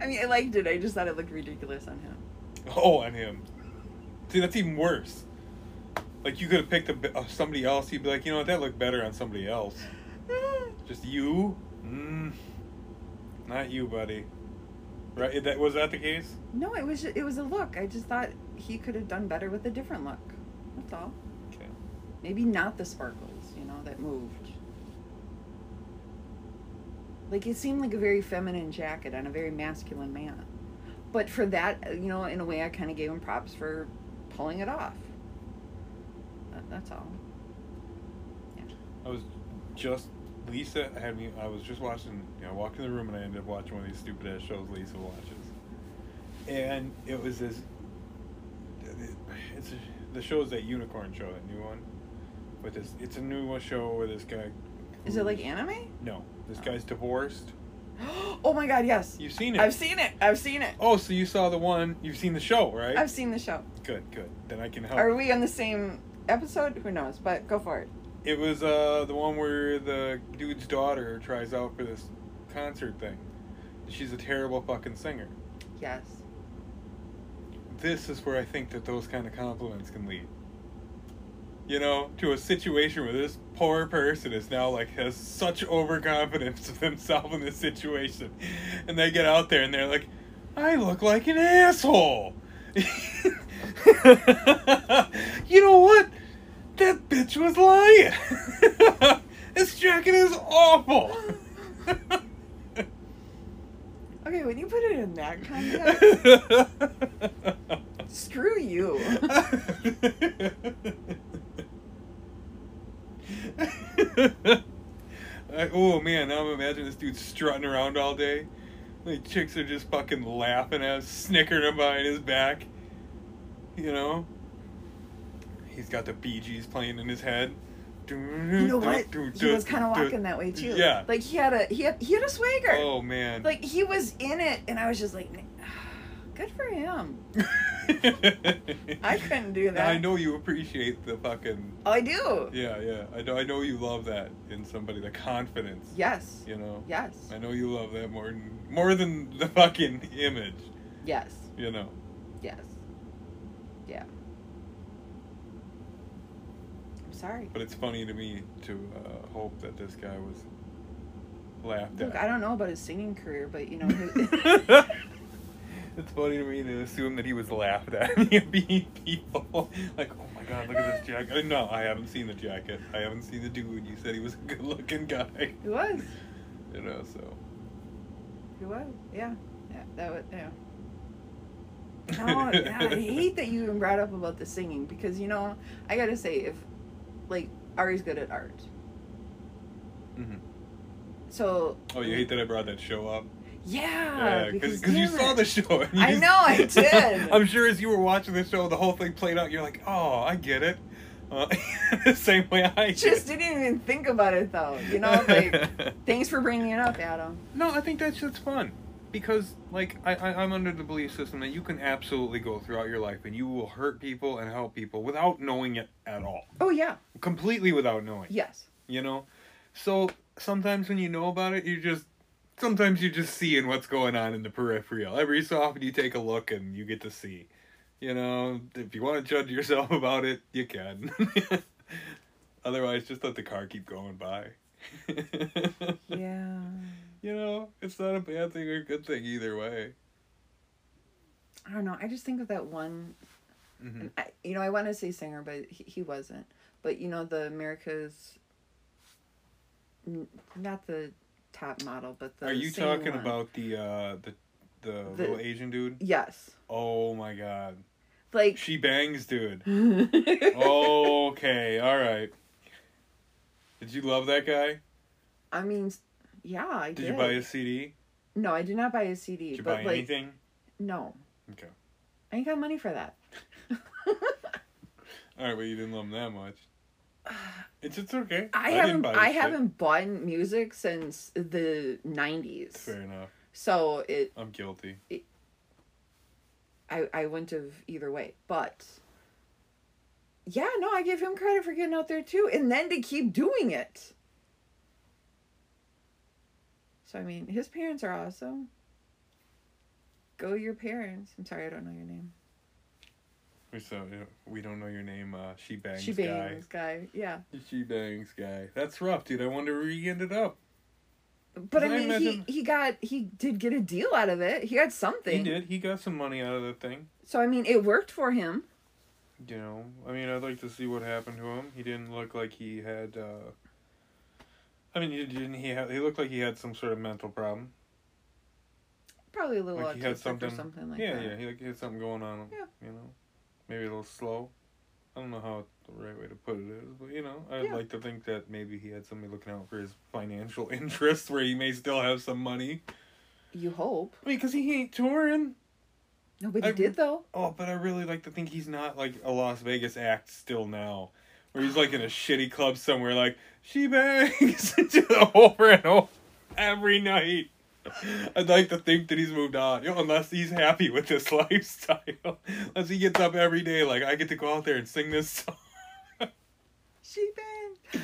I mean, I liked it. I just thought it looked ridiculous on him.
Oh, on him. See, that's even worse. Like you could have picked a, uh, somebody else. You'd be like, you know what, that looked better on somebody else. Just you? Mm, not you, buddy. Right? That was that the case?
no, it was it was a look. I just thought he could have done better with a different look. That's all.
Okay.
Maybe not the sparkles, you know, that moved. Like it seemed like a very feminine jacket on a very masculine man. But for that, uh, you know, in a way, I kind of gave him props for pulling it off. That, that's all.
I was just Lisa had me. I was just watching. You know, I walked in the room and I ended up watching one of these stupid ass shows Lisa watches, and it was this it's a, the show's that unicorn show, that new one. But this, it's a new one show where this guy.
Is it like anime?
No, this
Oh.
guy's divorced.
oh my god, yes.
You've seen it.
I've seen it. I've seen it.
Oh, so you saw the one? You've seen the show, right?
I've seen the show.
Good, good. Then I can help.
Are we on the same episode? Who knows? But go for it.
It was uh the one where the dude's daughter tries out for this concert thing. She's a terrible fucking singer.
Yes.
This is where I think that those kind of compliments can lead. You know, to a situation where this poor person is now like has such overconfidence of themselves in this situation, and they get out there and they're like, "I look like an asshole." you know what? That bitch was lying. this jacket is awful.
Okay, when you put it in that context, screw you.
I- oh man, now I'm imagining this dude strutting around all day. Like chicks are just fucking laughing at him, snickering him behind his back. You know? He's got the Bee Gees playing in his head.
You know what? He was kind of walking that way too.
Yeah.
Like he had a he had he had a swagger.
Oh man.
Like he was in it, and I was just like, good for him. I couldn't do that.
I know you appreciate the fucking oh,
I do.
yeah, yeah. I know I know you love that in somebody, the confidence.
Yes.
You know?
Yes.
I know you love that more than more than the fucking image,
Yes.
you know.
Yes. Yeah. I'm sorry.
But it's funny to me to uh, hope that this guy was laughed
Look,
at.
I don't know about his singing career, but you know, his,
it's funny to me to assume that he was laughed at being people. Like, oh my god, look at this jacket. No, I haven't seen the jacket. I haven't seen the dude. You said he was a good looking guy.
he was.
You know, so.
He was. Yeah. Yeah. That was. Yeah. No, yeah, I hate that you even brought up about the singing because you know I gotta say if like Ari's good at art,
hmm
so
Oh, you hate that I brought that show up?
yeah,
because
because
you
damn
saw the show. you
I know, I did.
I'm sure as you were watching the show, the whole thing played out. You're like, oh, I get it. Uh, the same way I
just
did.
didn't even think about it though. You know, like thanks for bringing it up, Adam.
No, I think that's just fun. Because, like, I, I, I'm under the belief system that you can absolutely go throughout your life and you will hurt people and help people without knowing it at all.
Oh yeah,
Completely without knowing.
yes,
You know? So, sometimes when you know about it, you just. Sometimes you're just seeing what's going on in the peripheral. Every so often you take a look and you get to see. You know, if you want to judge yourself about it, you can. Otherwise, just let the car keep going by.
yeah.
You know, it's not a bad thing or a good thing either way.
I don't know. I just think of that one.
hmm
I, you know, I want to say singer, but he, he wasn't. But you know, the America's. Not the top model, but the.
Are you talking
one.
about the uh the the,
The-
little Asian dude?
Yes,
Oh my god.
like.
She bangs dude. okay, alright. Did you love that guy?
I mean, yeah, I did.
Did you buy a CD?
No, I did not buy a CD.
Did you
but
buy
like,
anything?
no,
Okay.
I ain't got money for that.
Alright, well you didn't love him that much. It's it's okay.
I,
didn't
haven't I
shit.
haven't bought music since the nineties.
Fair enough.
So it
I'm guilty.
I I wouldn't have either way. But yeah, no, I give him credit for getting out there too, and then to keep doing it. So I mean, his parents are awesome. Go your parents. I'm sorry, I don't know your name.
We so we don't know your name, uh she bangs
she bangs guy. Yeah,
She bangs guy. That's rough, dude. I wonder where he ended up.
but I
I
mean,
imagine-
he he got he did get a deal out of it. He got something.
He did. He got some money out of the thing.
So I mean, it worked for him.
You know, I mean, I'd like to see what happened to him. He didn't look like he had. uh I mean, didn't. He had. He looked like he had some sort of mental problem.
Probably a little
Like he had something.
or something like
yeah,
that.
yeah. He like he had something going on.
Yeah.
You know, maybe a little slow. I don't know how the right way to put it is, but you know, I'd
Yeah.
like to think that maybe he had somebody looking out for his financial interests, where he may still have some money.
You hope.
I mean, because he ain't touring.
Nobody
I-
did though.
Oh, but I really like to think he's not like a Las Vegas act still now, where he's like in a shitty club somewhere, like she bangs over and over every night. I'd like to think that he's moved on, you know, unless he's happy with this lifestyle. Unless he gets up every day, like I get to go out there and sing this song,
She bang.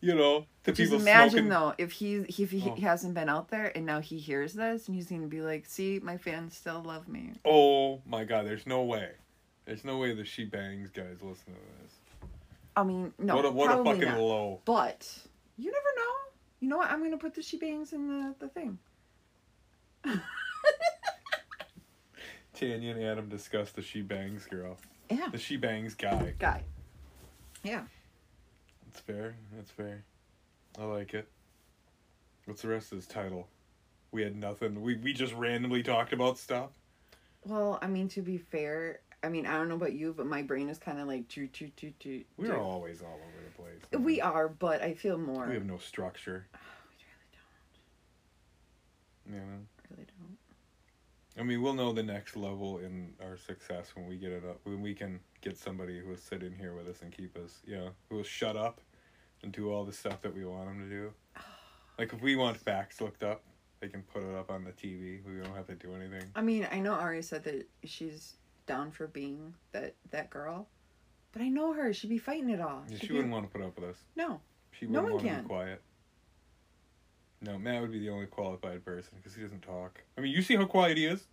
you know, to
Just imagine
smoking.
though if he if he
Oh.
hasn't been out there and now he hears this and he's gonna be like, "See, my fans still love me."
Oh my god, there's no way. There's no way the she bangs guys listen to this.
I mean, no,
what a what a fucking
not.
low.
But you never know. You know what? I'm gonna put the she bangs in the the thing.
Tanya and Adam discuss the she bangs girl.
Yeah,
The she bangs guy.
guy. Yeah.
That's fair. That's fair. I like it. What's the rest of this title? We had nothing. We we just randomly talked about stuff.
Well, I mean, to be fair, I mean, I don't know about you, but my brain is kind of like choo choo choo choo.
We're always all over the place.
We are, but I feel more.
We have no structure.
Oh, we really don't. Yeah. Really don't.
I mean, we'll know the next level in our success when we get it up. When we can get somebody who will sit in here with us and keep us, you know, who will shut up and do all the stuff that we want them to do. Like if we want facts looked up, they can put it up on the TV. We don't have to do anything.
I mean, I know Ari said that she's down for being that that girl, but I know her. She'd be fighting it all.
She
be-
wouldn't want to put up with us.
No.
She
No
wouldn't
one
want to
can.
be quiet. No, Matt would be the only qualified person because he doesn't talk. I mean, you see how quiet he is.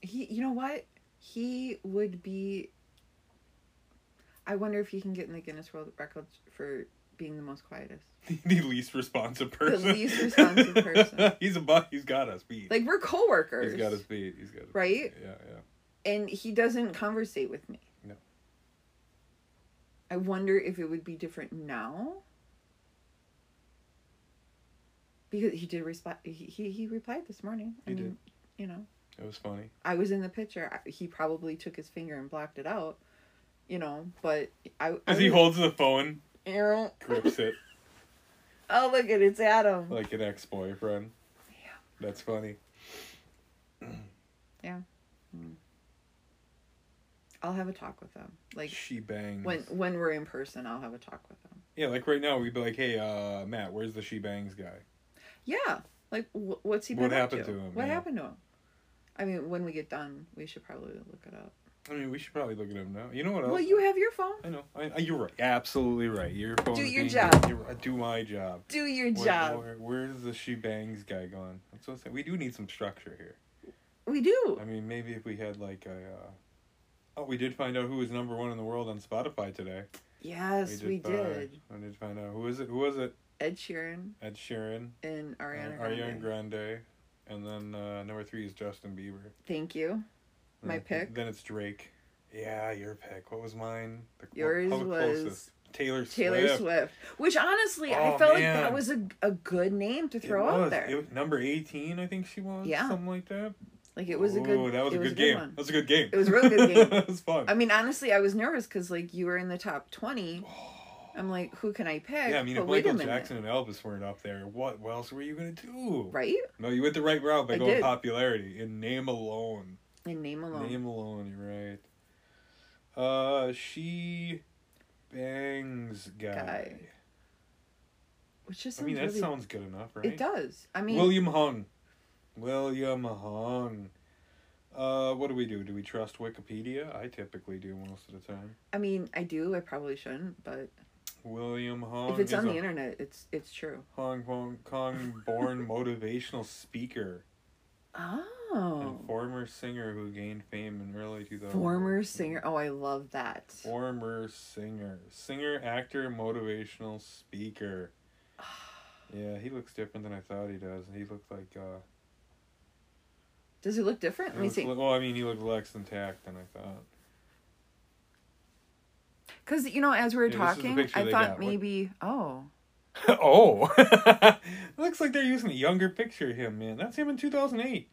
He, you know what? He would be. I wonder if he can get in the Guinness World Records for being the most quietest.
the least responsive person.
The least responsive person.
he's a butt. He's got us beat.
Like we're coworkers.
he's got us beat. He's got us
Right?
Beat. Yeah, yeah.
And he doesn't conversate with me.
No.
I wonder if it would be different now. Because he did respond. He, he he replied this morning. I
He
mean,
did.
you know,
It was funny.
I was in the picture. He probably took his finger and blocked it out. You know, but I. I
As he
was-
holds the phone,
know,
grips it
oh look at it, it's Adam.
like an ex-boyfriend.
Yeah.
That's funny. Hmm.
I'll have a talk with them. Like
she bangs.
when when we're in person, I'll have a talk with them.
Yeah, like right now, we'd be like, "Hey, uh, Matt, where's the she bangs guy?"
Yeah. Like, wh- what's he
What
up
happened to him,
What
yeah.
happened to him? I mean, when we get done, we should probably look it up.
I mean, we should probably look at him now. You know what else?
Well, you have your phone.
I know. I, you're right. Absolutely right. Your phone.
Do your
being
job.
Do my job.
Do your
Where-
job.
Where, where's the she bangs guy gone? That's what I'm saying. We do need some structure here.
We do.
I mean, maybe if we had like a. Uh... Oh, we did find out who was number one in the world on Spotify today.
Yes, we did.
We did find out who was it? Who was it?
Ed Sheeran
Ed Sheeran,
and Ariana Grande.
Ariana Grande, and then uh, number three is Justin Bieber.
Thank you. My
And
pick?
Then it's Drake. Yeah, your pick. What was mine? The,
Yours
how
was
closest? Taylor Swift.
Taylor Swift. Which honestly, I
Oh,
felt like that was a, a good name to throw out there.
It was number eighteen, I think she was.
Yeah.
something like that.
Like it was a good.
Ooh, That was a
was
good game.
one.
That was a good game.
It was a really good game.
it was fun.
I mean, honestly, I was nervous because like you were in the top twenty. I'm like, who can I pick?
yeah, I mean,
but
if Michael. Jackson and Elvis weren't up there, what, what else were you gonna do?
Right?
No, you went the right route by
I
going
did.
popularity in name alone.
In name alone.
Name alone, you're right. Uh, she bangs guy.
Guy. Which just
I mean, that
really-
sounds good enough, right?
It does. I mean,
William Hung. William Hung. Uh, what do we do? Do we trust Wikipedia? I typically do most of the time.
I mean, I do. I probably shouldn't, but
William Hung.
if it's on
a
the internet, it's it's true.
Hong Kong, Kong born motivational speaker
Oh,
and former singer who gained fame in early 2000.
former singer. Oh, I love that.
Former singer. Singer, actor, motivational speaker. Yeah, he looks different than I thought he does. He looked like, uh.
Does he look different? Let me see.
well, I mean, he looked less intact than I thought.
Because you know, as we were
Yeah, this is the
talking, I thought
got. What-
maybe. Oh,
oh! looks like they're using a younger picture of him, man. That's him in 2008.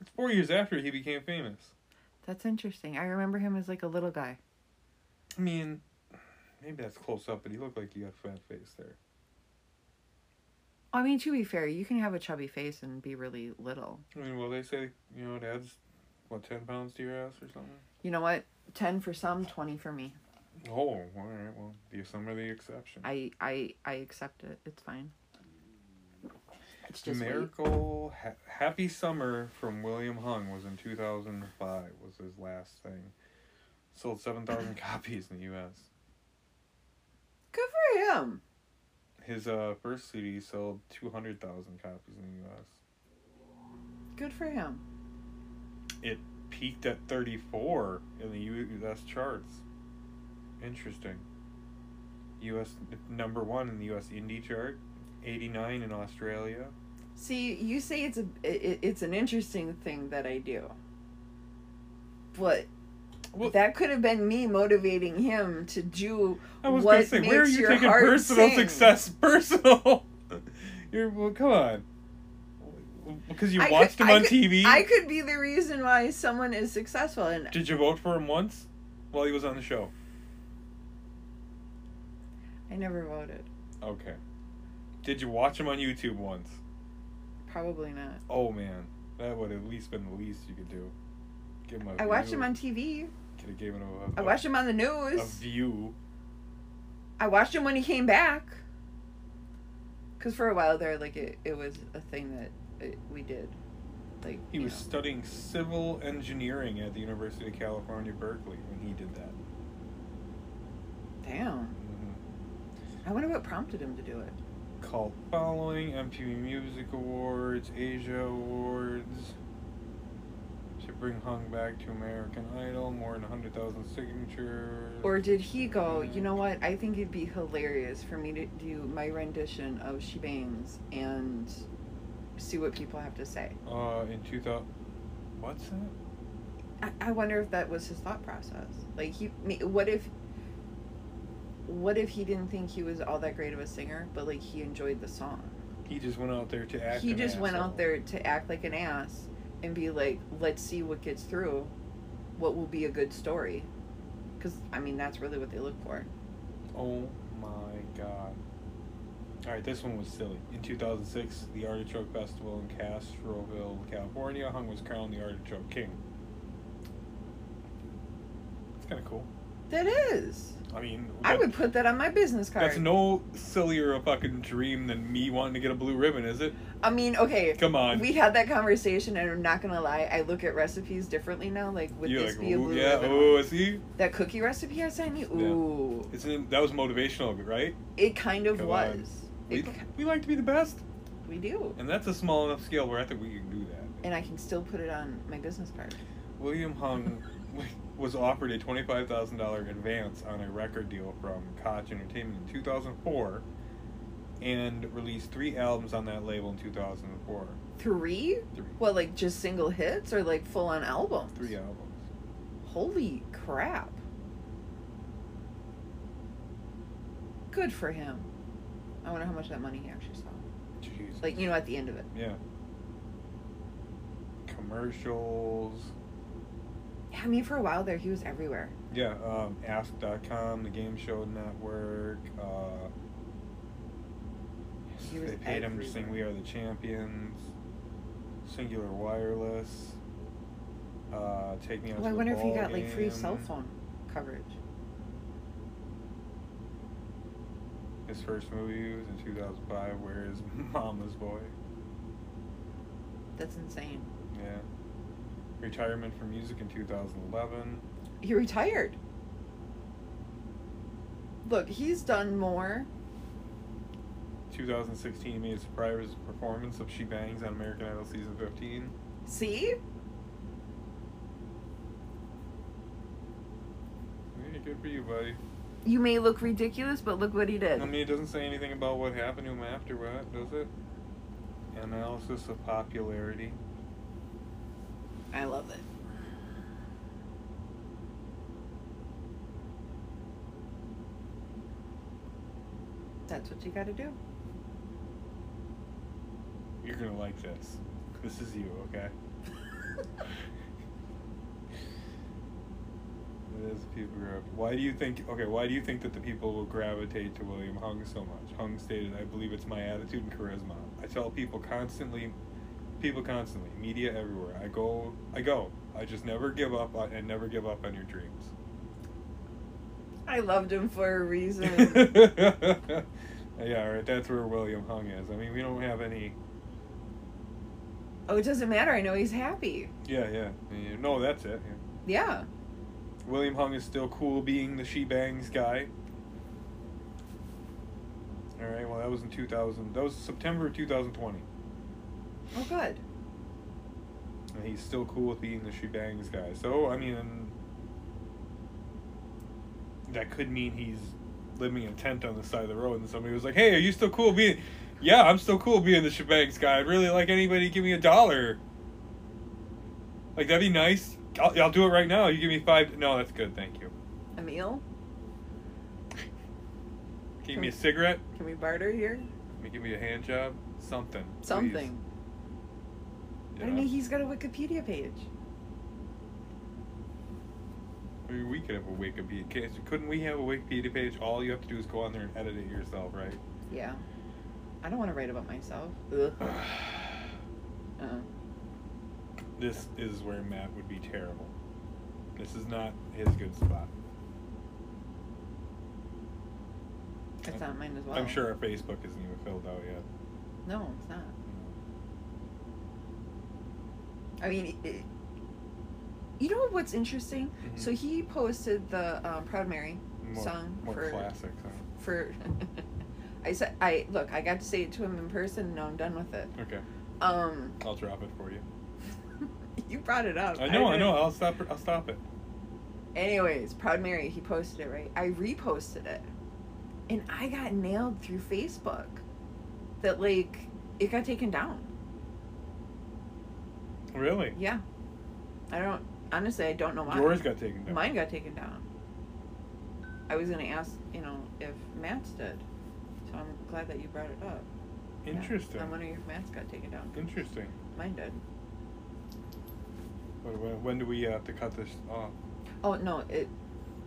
It's four years after he became famous.
that's interesting. I remember him as like a little guy.
I mean, maybe that's close up, but he looked like he got a fat face there.
I mean, to be fair, you can have a chubby face and be really little.
I mean, well, they say, you know, it adds What, 10 pounds to your ass or something?
You know what? Ten for some, twenty for me.
Oh, all right. Well, the some are the exception.
I I I accept it. It's fine. It's just.
Miracle ha- Happy Summer from William Hung was in 2005 was his last thing. Sold 7,000 copies in the US.
Good for him.
His uh, first CD sold 200,000 copies in the US.
Good for him.
It peaked at 34 in the US charts. Interesting. US number 1 in the US indie chart, 89 in Australia.
See, you say it's a it, it's an interesting thing that I do. But
Well-
that could have been me motivating him to do
I was
what
say,
makes
where are you
your
taking
heart
personal
sing.
success personal? You're well, come on. Because you
I
watched
could-
him
I
on
could-
TV.
I could be the reason why someone is successful, and
Did you vote for him once while he was on the show?
I never voted.
Okay. Did you watch him on YouTube once?
Probably not.
Oh man, that would at least been the least you could do. Give him a
I watched him on TV.
Could have given him a,
I
a-
watched him on the news.
a view.
I watched him when he came back. Cause for a while there, like it, it was a thing that it, we did. Like
He was
know.
studying civil engineering at the University of California, Berkeley, when he did that.
Damn.
hmm
I wonder what prompted him to do it.
Cult following, MTV Music Awards, Asia Awards. Bring Hung back to American Idol. More than 100,000 signatures.
Or did he go, you know what? I think it'd be hilarious for me to do my rendition of She Bangs and see what people have to say.
Uh, in 2000. What's that?
I, I wonder if that was his thought process. Like he, what if, what if he didn't think he was all that great of a singer, but like he enjoyed the song.
He just went out there to act.
he
an
just went out there to act like an ass and be like, let's see what gets through, what will be a good story. Because I mean, that's really what they look for.
Oh my god. Alright, this one was silly. In 2006, the Artichoke Festival in Castroville, California, Hung was crowned the Artichoke King. It's kind of cool.
That is.
I mean,
I would put that on my business card.
that's no sillier a fucking dream than me wanting to get a blue ribbon, is it?
I mean, okay.
Come on.
We had that conversation, and I'm not gonna lie. I look at recipes differently now. Like, would
You're
this
like,
be a blue
yeah,
ribbon?
oh, see?
That cookie recipe I sent you.
Yeah.
Ooh,
Isn't that was motivational, right?
it kind of
Come
was.
We,
It,
we like to be the best.
we do,
And that's a small enough scale where I think we can do that.
and I can still put it on my business card.
William Hung was offered a $25,000 advance on a record deal from Koch Entertainment in 2004 and released three albums on that label in 2004.
Three?
Three.
What, like just single hits or like full on albums?
Three albums.
Holy crap! Good for him. I wonder how much that money he actually saw.
Jeez.
Like you know, at the end of it.
Yeah. Commercials.
Yeah, I mean, for a while there, he was everywhere.
Yeah, um, Ask.com, the Game Show Network. Uh, they paid him to sing. We Are the Champions. Cingular Wireless. Uh, Take Me Out to
I wonder if he got like free cell phone coverage.
His first movie was in 2005, Where is Mama's Boy?
That's insane.
Retirement from music in 2011.
He retired. Look, he's done more.
2016, he made a surprise performance of She Bangs on American Idol season 15.
See?
Yeah, good for you, buddy.
You may look ridiculous, but look what he did.
I mean, it doesn't say anything about what happened to him afterward, does it? Analysis of popularity.
I love it. That's what you gotta do.
You're gonna like this. This is you, okay? Is people grow up. Why do you think? Okay, why do you think that the people will gravitate to William Hung so much? Hung stated, "I believe it's my attitude and charisma. I tell people constantly, people constantly, media everywhere. I go, I go. I just never give up on, and never give up on your dreams.
I loved him for a reason.
yeah, right. That's where William Hung is. I mean, we don't have any.
oh, it doesn't matter. I know he's happy.
Yeah, yeah. No, that's it. Yeah.
Yeah.
William Hung is still cool being the she bangs guy. All right. Well, that was in 2000. That was September of 2020.
Oh, good.
And he's still cool with being the she bangs guy. So I mean, that could mean he's living in a tent on the side of the road, and somebody was like, "Hey, are you still cool being?" Yeah, I'm still cool being the shebangs guy. I'd really like anybody to give me a dollar. Like that'd be nice. I'll, I'll do it right now. You give me five. No, that's good. Thank you.
A meal?
Give me a cigarette.
Can we barter here?
Can you give me a hand job. Something.
Something. I
know?
mean, he's got a Wikipedia page.
Maybe we could have a Wikipedia. page. Couldn't we have a Wikipedia page? All you have to do is go on there and edit it yourself, right?
Yeah. I don't want to write about myself. Ugh. Uh,
this is where Matt would be terrible. This is not his good spot.
it's not mine as well.
I'm sure our Facebook isn't even filled out yet.
No, it's not. I mean, it, you know what's interesting?
Mhm.
So he posted the um, Proud Mary
More,
song
more
for
classics. Huh?
for. I said, I look. I got to say it to him in person. No, I'm done with it.
Okay,
Um,
I'll drop it for you.
you brought it up.
I know, I,
didn't-
know. I'll stop. I'll stop it.
Anyways, Proud Mary, he posted it right. I reposted it, and I got nailed through Facebook. That like it got taken down.
Really?
Yeah, I don't honestly. I don't know why.
Yours got taken down.
Mine got taken down. I was gonna ask, you know, if Matt's did. So I'm glad that you brought it up. Yeah.
Interesting.
I'm wondering if Matt's got taken down.
Interesting.
Mine did.
When, when, when do we have to cut this off?
Oh no, it.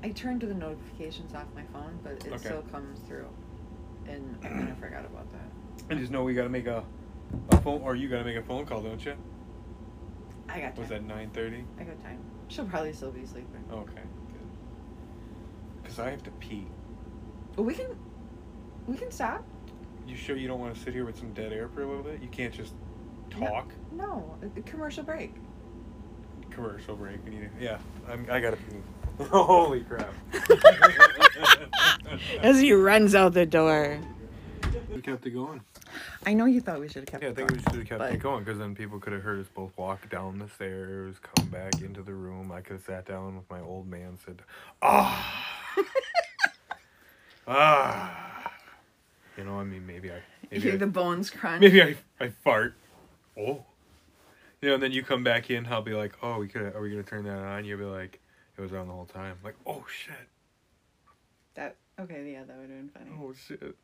I turned the notifications off my phone, but it
Okay.
still comes through, and I kind of forgot about that.
I just know we got to make a, a phone, or you got to make a phone call, don't you?
I got time.
Was that nine thirty?
I got time. She'll probably still be sleeping.
Okay, good. Because I have to pee.
But we can. We can stop.
You sure you don't want to sit here with some dead air for a little bit? You can't just talk.
No, a, a commercial break.
Commercial break. We need to, yeah, I'm, I gotta pee. Holy crap.
As he runs out the door.
We kept it going.
I know you thought we should have kept.
Yeah, I
it
think we
going,
should have kept
but-
it going because then people could have heard us both walk down the stairs, come back into the room. I could have sat down with my old man, said, "Ah, ah." You know, I mean, maybe I,
You
maybe
hear
I,
the bones crunch.
maybe I, I fart. Oh, you know, and then you come back in. I'll be like, "Oh, we could. Are we gonna turn that on?" You'll be like, "It was on the whole time." Like, "Oh shit!
That okay? Yeah, that would have been funny.
Oh shit!"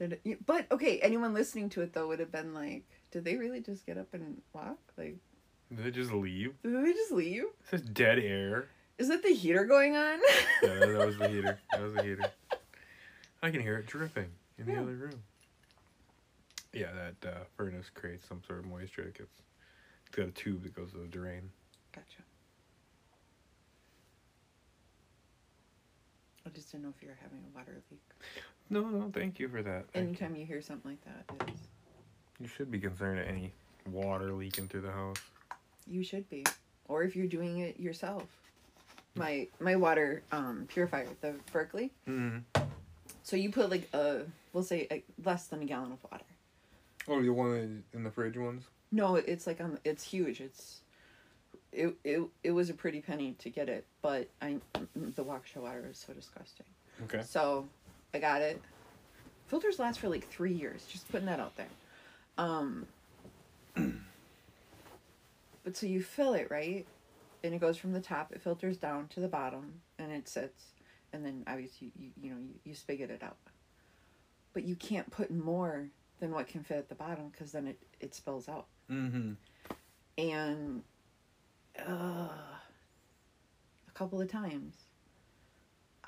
Did it, you- but okay, anyone listening to it though would have been like, did they really just get up and walk? Like,
Did they just leave?
did they just leave?
It's just dead air.
Is that the heater going on?
Yeah, that, that was the heater. That was the heater. I can hear it dripping in the
Yeah.
other room. Yeah, that uh, furnace creates some sort of moisture. It gets, it's got a tube that goes to the drain.
Gotcha. I just didn't know if you were having a water leak.
No, no, thank you for that. Thank you.
Anytime you hear something like that, it's,
You should be concerned at any water leaking through the house.
you should be, or if you're doing it yourself. My my water um, purifier, the Berkey.
Mm-hmm.
So you put like a, we'll say a, less than a gallon of water.
Oh, the one in the fridge ones?
No, it's like on. It's huge. It's. It, it, it was a pretty penny to get it, but I the Waukesha water is so disgusting.
Okay.
So, I got it. Filters last for like three years. Just putting that out there. Um. but so you fill it right, and it goes from the top. It filters down to the bottom, and it sits, and then obviously you you know you, you spigot it out. But you can't put more than what can fit at the bottom because then it it spills out
Mm-hmm.
and uh, a couple of times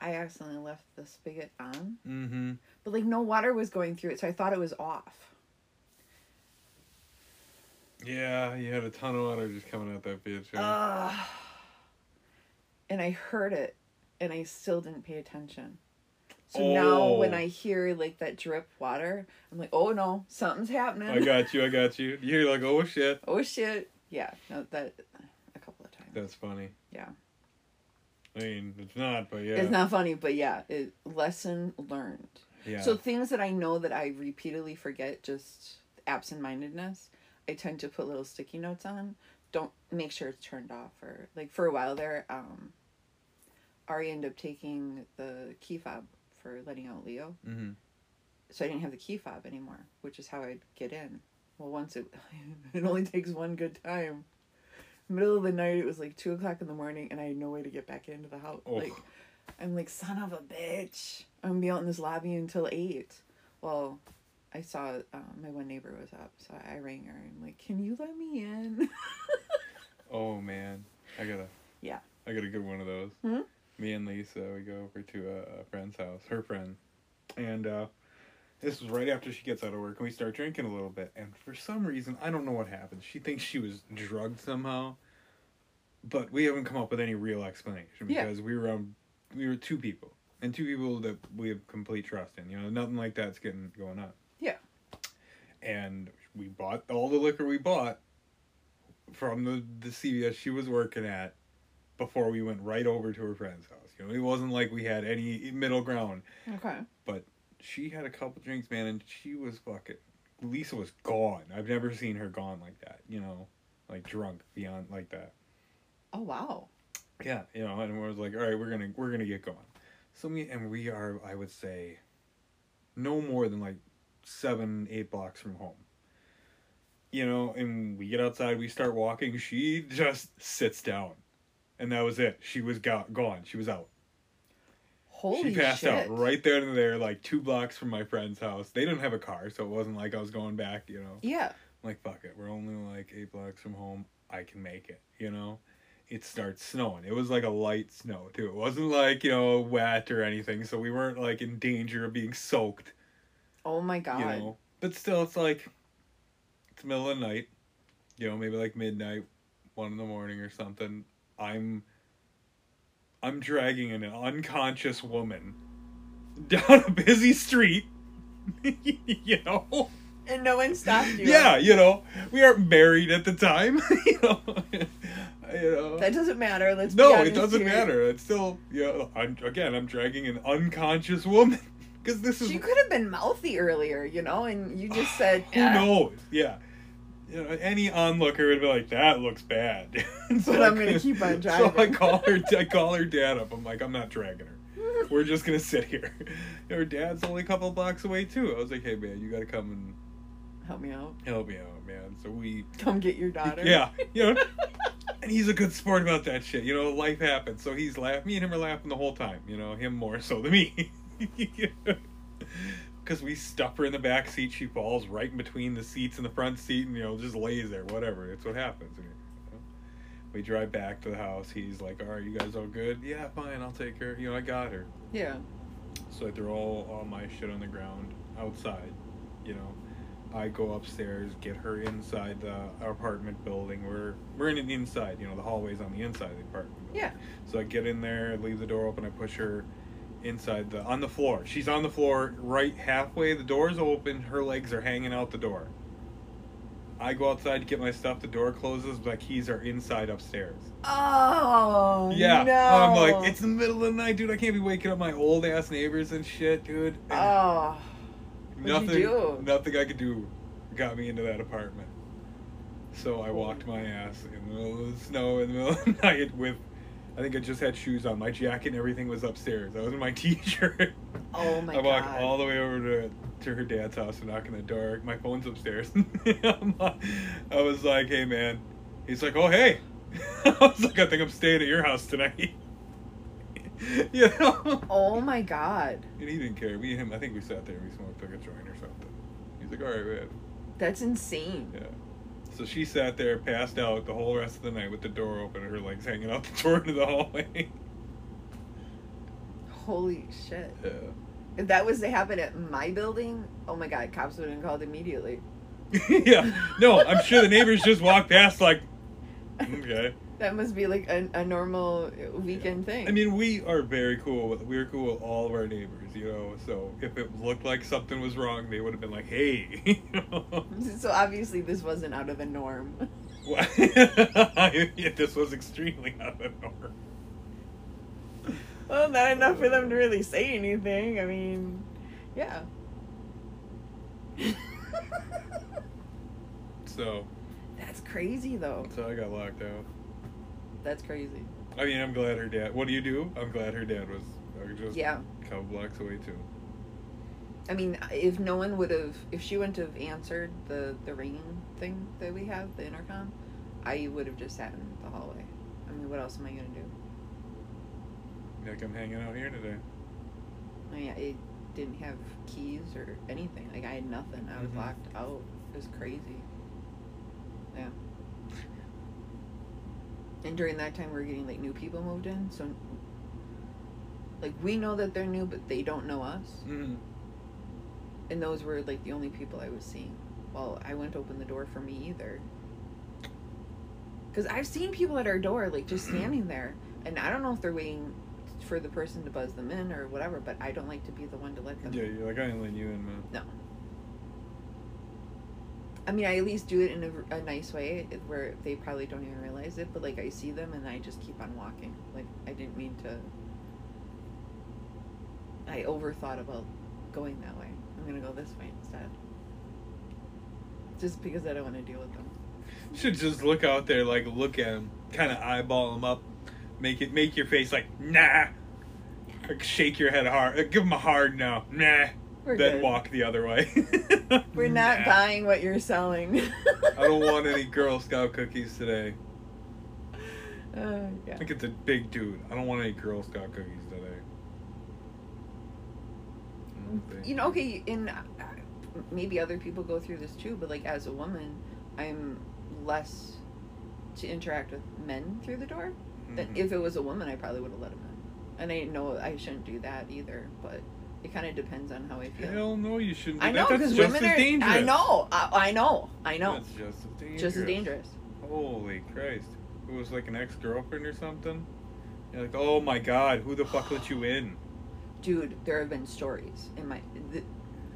I accidentally left the spigot on,
Mm-hmm.
but like no water was going through it, so I thought it was off.
Yeah, you had a ton of water just coming out that bitch.
Ugh. and I heard it, and I still didn't pay attention. So now when
Oh.
I hear like that drip water, I'm like, oh no, something's happening.
I got you. I got you. You're like, oh shit.
oh shit. Yeah, no, that a couple of times.
That's funny.
Yeah.
I mean, it's not, but yeah.
It's not funny, but yeah, it lesson learned.
Yeah.
So things that I know that I repeatedly forget, just absent-mindedness, I tend to put little sticky notes on. Don't make sure it's turned off or like for a while there, um Ari ended up taking the key fob for letting out Leo.
hmm
So I didn't have the key fob anymore, which is how I'd get in. Well once it it only takes one good time. Middle of the night it was like two o'clock in the morning and I had no way to get back into the house.
Oh.
Like I'm like, son of a bitch. I'm gonna be out in this lobby until eight. Well, I saw um, my one neighbor was up, so I rang her and like, can you let me in?
Oh man, I got a.
Yeah.
I got a good one of those.
Hmm?
Me and Lisa, we go over to a, a friend's house, her friend, and uh, this was right after she gets out of work, and we start drinking a little bit. And for some reason, I don't know what happened. She thinks she was drugged somehow, but we haven't come up with any real explanation
Yeah.
because we were um, we were two people and two people that we have complete trust in. You know, nothing like that's getting going on.
Yeah.
And we bought all the liquor we bought from the the CVS she was working at before we went right over to her friend's house. You know, it wasn't like we had any middle ground.
okay.
But she had a couple drinks, man, and she was fucking. Lisa was gone. I've never seen her gone like that. You know, like drunk beyond like that.
Oh wow.
Yeah, you know, and we was like, all right, we're gonna we're gonna get going. So me and we are, I would say, no more than like seven, eight blocks from home. You know, and we get outside, we start walking. She just sits down, and that was it. She was go- gone. She was out.
Holy
she passed
shit.
out right there and there, like two blocks from my friend's house. They didn't have a car, so it wasn't like I was going back. You know,
Yeah.
I'm like fuck it, we're only like eight blocks from home. I can make it. You know, it starts snowing. It was like a light snow too. It wasn't like you know wet or anything, so we weren't like in danger of being soaked.
Oh my god.
You know, but still, it's like it's middle of the night. You know, maybe like midnight, one in the morning or something. I'm I'm dragging an unconscious woman down a busy street. you know.
And no one stopped you.
Yeah, you know, we aren't married at the time. you know, you know.
That doesn't matter. Let's be
No, it doesn't
here.
matter. It's still, you know, I'm again, I'm dragging an unconscious woman because this is
She could have been mouthy earlier, you know, and you just said,
who
"Ah."
knows. Yeah, you know, any onlooker would be like, "That looks bad." So
But I'm gonna keep on
So I
driving.
call her. I call her dad up. I'm like, I'm not dragging her. We're just gonna sit here. Her dad's only a couple blocks away too. I was like, Hey man, you gotta come and
Help me out.
help me out, man. So we
Come get your daughter.
Yeah, you know, and he's a good sport about that shit. You know, life happens, so he's laughing. Me and him are laughing the whole time. You know, him more so than me, because we stuff her in the back seat. She falls right in between the seats in the front seat, and you know, just lays there. Whatever. It's what happens. you know. We drive back to the house. He's like, "All right, you guys all good? Yeah, fine. I'll take her. You know, I got her."
Yeah.
So I throw all, all my shit on the ground outside. You know, I go upstairs, get her inside the apartment building. We're we're in the inside. You know, the hallway's on the inside of the apartment. Building.
Yeah.
So I get in there, leave the door open. I push her inside the on the floor. She's on the floor, right halfway. The door's open. Her legs are hanging out the door. I go outside to get my stuff. The door closes. My keys are inside upstairs.
Oh.
Yeah.
No.
I'm like, it's the middle of the night, dude. I can't be waking up my old ass neighbors and shit, dude. And
Oh. What'd
nothing, nothing I could do got me into that apartment. So I walked my ass in the middle of the snow in the middle of the night with, I think I just had shoes on. My jacket and everything was upstairs. I was in my t-shirt.
Oh my god.
I walked
God.
all the way over to to her dad's house and knock on the door. My phone's upstairs. I was like, "Hey, man." He's like, "Oh, hey." I was like, "I think I'm staying at your house tonight." you know.
Oh my God.
And he didn't care. Me and him, I think we sat there and we smoked like a joint or something. He's like, all right, man.
That's insane.
Yeah. So she sat there, passed out the whole rest of the night with the door open and her legs hanging out the door into the hallway.
Holy shit.
yeah.
If that was to happen at my building, oh my God, cops would have called immediately.
yeah. No, I'm sure the neighbors just walked past like, okay.
That must be like a, a normal weekend thing.
I mean, we are very cool. With, we're cool with all of our neighbors, you know. So if it looked like something was wrong, they would have been like, "Hey." you know?
so obviously this wasn't out of the norm.
Yeah, this was extremely out of the norm.
well, not enough for them to uh. really say anything. I mean, yeah.
So,
That's crazy though.
so I got locked out.
That's crazy.
I mean, I'm glad her dad. What do you do? I'm glad her dad was uh, just
Yeah.
a couple blocks away too.
I mean, if no one would have, if she wouldn't have answered the the ringing thing that we have, the intercom, I would have just sat in the hallway. I mean, what else am I gonna do?
Like I'm hanging out here today.
I mean, I didn't have keys or anything. Like I had nothing. I was
Mhm.
locked out. It was crazy. Yeah. And during that time, we are getting like new people moved in, so like we know that they're new, but they don't know us.
Mm-hmm.
And those were like the only people I was seeing. Well, I wouldn't open the door for me either. Because I've seen people at our door, like just standing there. And I don't know if they're waiting for the person to buzz them in or whatever, but I don't like to be the one to let them
Yeah, you're like I ain't letting you in, man.
No. I mean, I at least do it in a, a nice way where they probably don't even realize it, but like I see them and I just keep on walking. Like I didn't mean to. I overthought about going that way. I'm gonna go this way instead. Just because I don't want to deal with them.
Should just look out there, like look at them, kind of eyeball them up, make it make your face like nah, like, shake your head hard, uh, give them a hard no, nah,
We're
then
good.
walk the other way.
We're not
Nah.
buying what you're selling.
I don't want any Girl Scout cookies today.
Uh,
I think it's a big dude. I don't want any Girl Scout cookies today. Think.
you know okay and uh, maybe other people go through this too but like as a woman i'm less to interact with men through the door than
Mhm.
if it was a woman i probably would have let him in and i know i shouldn't do that either but it kind of depends on how i feel
Hell no, you shouldn't. Do
i know because women are
dangerous.
i know I, I know i know
That's just as dangerous.
just as dangerous
Holy Christ! It was like an ex girlfriend or something. You're like, oh my god, who the fuck let you in?
dude there have been stories in my the,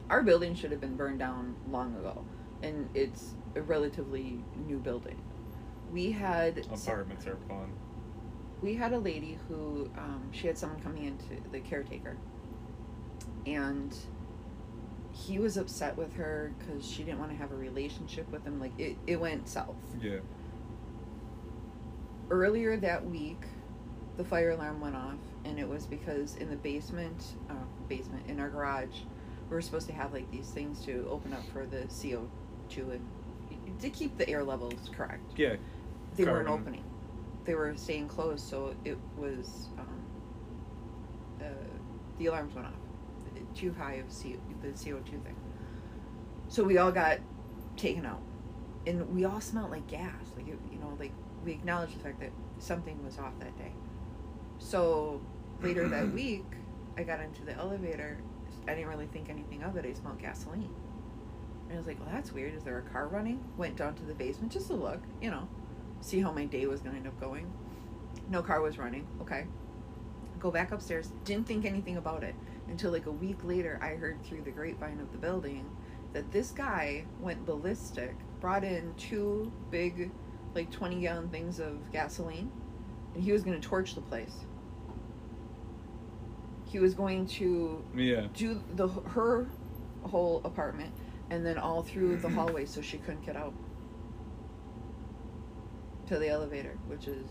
our building should have been burned down long ago and it's a relatively new building we had
Apartments are fun.
we had a lady who um, she had someone coming into the caretaker and he was upset with her because she didn't want to have a relationship with him like it, it went south
Yeah.
earlier that week the fire alarm went off and it was because in the basement uh, basement in our garage we were supposed to have like these things to open up for the co2 and to keep the air levels correct
Yeah.
they weren't opening. They were staying closed, so it was um, uh, the alarms went off. Too high of C- the CO two thing. So we all got taken out, and we all smelled like gas. Like it, you know, like we acknowledged the fact that something was off that day. So later that week, I got into the elevator. I didn't really think anything of it. I smelled gasoline. And I was like, well, that's weird. Is there a car running? Went down to the basement just to look, you know, see how my day was going to end up going. No car was running. Okay. Go back upstairs. Didn't think anything about it until like a week later, I heard through the grapevine of the building that this guy went ballistic, brought in two big, like 20 gallon things of gasoline, and he was going to torch the place. He was going to
Yeah.
do the her whole apartment and then all through the hallway so she couldn't get out to the elevator which is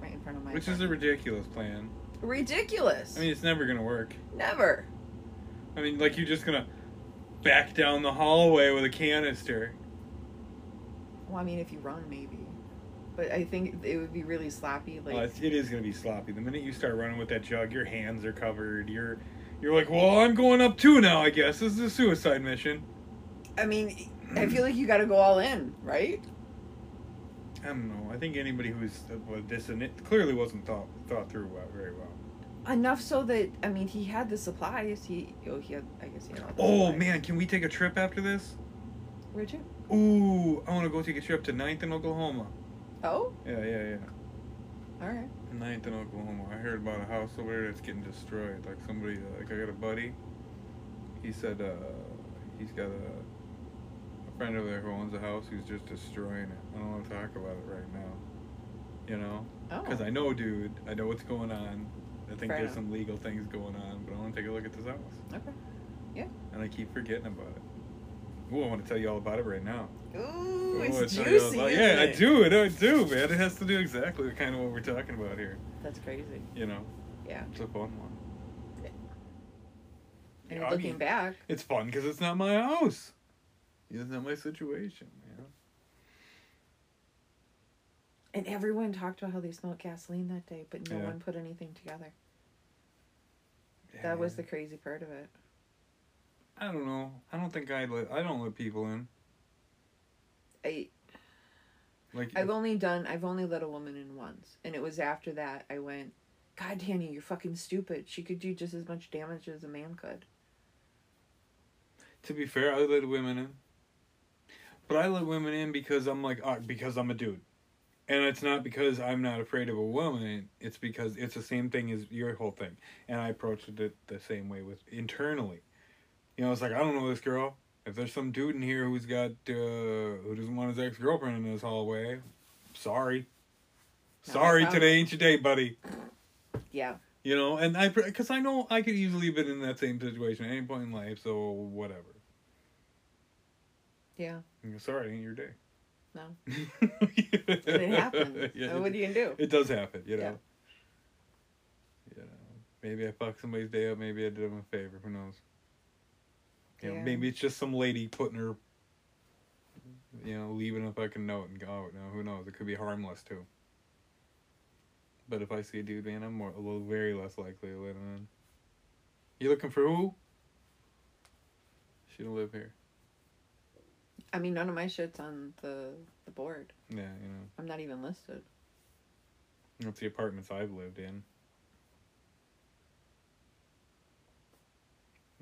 right in front of my
Which is a ridiculous plan.
Ridiculous
I mean, it's never gonna work.
never
I mean, like you're just gonna back down the hallway with a canister.
well i mean if you run maybe but i think it would be really sloppy like
well, it's, gonna be sloppy. The minute you start running with that jug, your hands are covered. You're, you're like, well, I'm going up too now. I guess this is a suicide mission.
i mean i feel like you got to go all in right
I don't know. I think anybody who's uh, with this and it clearly wasn't thought thought through well, very well.
Enough so that i mean he had the supplies he oh he had i guess he had all the
Oh
supplies.
man, can we take a trip after this?
where'd you
Ooh, I want to go take a trip to Ninth in Oklahoma.
Oh,
Yeah, yeah, yeah.
all right.
Ninth in Oklahoma. I heard about a house over there that's getting destroyed. Like somebody, uh, like I got a buddy. He said uh, he's got a, a friend over there who owns a house who's just destroying it. I don't want to talk about it right now. You know,
Oh,
because I know, dude. I know what's going on. I think
Fair
there's
enough.
some legal things going on, but I want to take a look at this house.
okay. Yeah.
And I keep forgetting about it. Ooh, I want to tell you all about it right now.
Ooh,
Ooh,
it's
tell you all
juicy.
about- yeah, I
it?
do. I do, man. It has to do exactly kind of what we're talking about here.
That's crazy.
You know,
Yeah.
it's a fun one.
And
Yeah, I
looking
mean,
back,
It's fun because it's not my house. It's not my situation, man.
And everyone talked about how they smelled gasoline that day, but no
Yeah.
one put anything together. That was the crazy part of it.
I don't know. I don't think I let. I don't let people in.
I
Like
I've only done I've only let a woman in once, and it was after that I went, God, Danny, you're fucking stupid. She could do just as much damage as a man could.
to be fair, I let women in. But I let women in because I'm like, uh, because I'm a dude. And it's not because I'm not afraid of a woman. It's because it's the same thing as your whole thing. And I approached it the same way with internally. You know, it's like, I don't know this girl. If there's some dude in here who's got, uh, who doesn't want his ex girlfriend in his hallway, sorry.
My
Sorry, today ain't your day, buddy.
Yeah.
You know, and I, because I know I could easily have been in that same situation at any point in life, so whatever.
Yeah.
Sorry, it ain't your day.
No.
it
happened.
Yeah,
So
it,
what are you do?
it does happen, you know.
Yeah.
You know, maybe I fucked somebody's day up. Maybe I did them a favor. Who knows? You know, maybe it's just some lady putting her, you know, leaving a fucking note and go. Oh, no, who knows? It could be harmless too. But if I see a dude, man, I'm more a little very less likely to let him in. You looking for who? She don't live here.
I mean, none of my shit's on the the board.
Yeah, you know.
I'm not even listed.
That's the apartments I've lived in.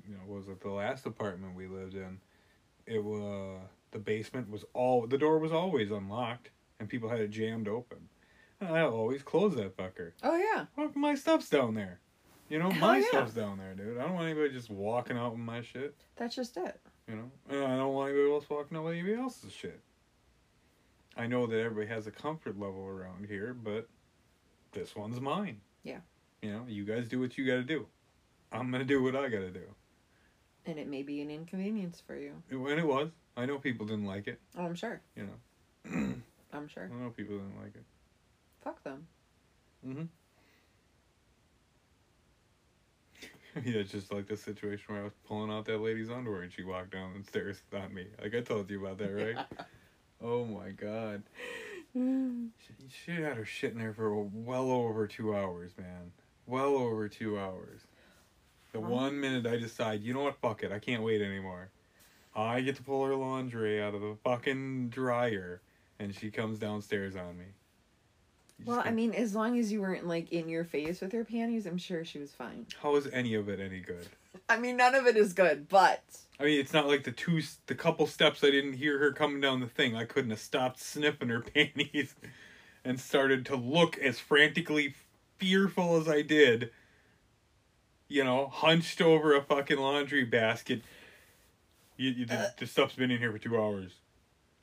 You know, was it the last apartment we lived in? It was the basement was all the door was always unlocked and people had it jammed open. And I always close that fucker.
Oh yeah.
Well, my stuff's down there. You know,
Hell
my
yeah.
stuff's down there, dude. I don't want anybody just walking out with my shit.
That's just it.
You know, and I don't want anybody else walking on anybody else's shit. I know that everybody has a comfort level around here, but this one's mine.
Yeah.
You know, you guys do what you got to do. I'm gonna do what I got to do.
And it may be an inconvenience for you.
And it was. I know people didn't like it.
Oh, I'm sure.
You know,
I'm sure.
I know people didn't like it.
Fuck them.
Mm-hmm. yeah, it's just like the situation where I was pulling out that lady's underwear and she walked down the stairs on me. Like I told you about that, right? Oh my god. She, she had her shit in there for well over two hours, man. Well over two hours. The one minute I decide, you know what, fuck it, I can't wait anymore. I get to pull her laundry out of the fucking dryer, and she comes downstairs on me.
Well, I mean, as long as you weren't like in your face with her panties, I'm sure she was fine.
how is any of it any good?
I mean, none of it is good, but
I mean, it's not like the two, the couple steps I didn't hear her coming down the thing. I couldn't have stopped sniffing her panties, and started to look as frantically fearful as I did. You know, hunched over a fucking laundry basket. You, you the,
Uh.
the stuff's been in here for two hours.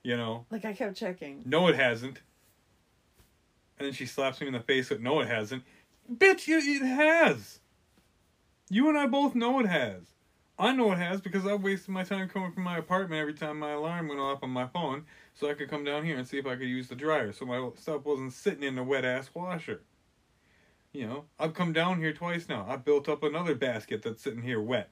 You know,
like I kept checking.
no, it hasn't. And then she slaps me in the face with, "No, it hasn't." Bitch, you, it has. You and I both know it has. I know it has because I've wasted my time coming from my apartment every time my alarm went off on my phone, so I could come down here and see if I could use the dryer, so my stuff wasn't sitting in a wet ass washer. You know, I've come down here twice now. I've built up another basket that's sitting here wet.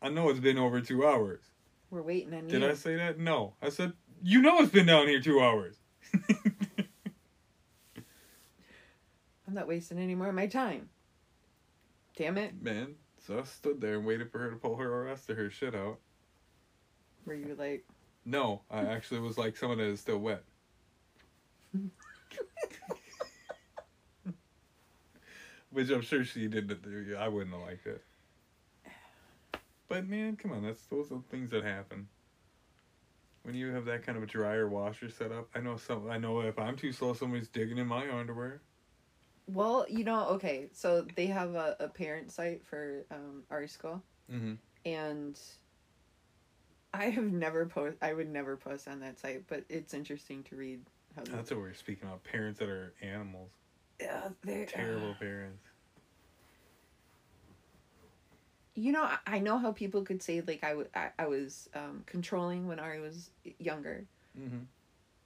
I know it's been over two hours.
We're waiting on
Did
you.
I say that? No. I said, you know it's been down here two hours.
I'm not wasting any more of my time. Damn it.
Man, so I stood there and waited for her to pull her rest of her shit out.
Were you like,
No, I actually was like, someone that is still wet. Which I'm sure she didn't. I wouldn't have liked it. But man, come on, that's those are things that happen. when you have that kind of a dryer washer set up. I know some. I know if I'm too slow, somebody's digging in my underwear.
Well, you know, okay, so they have a, a parent site for um, our school,
Mm-hmm.
and I have never post. I would never post on that site, but it's interesting to read how.
That's what we're speaking about. Parents that are animals.
yeah, they're
Terrible parents.
You know, I- I know how people could say like I, w- I, I was um, controlling when Ari was younger.
Mm-hmm.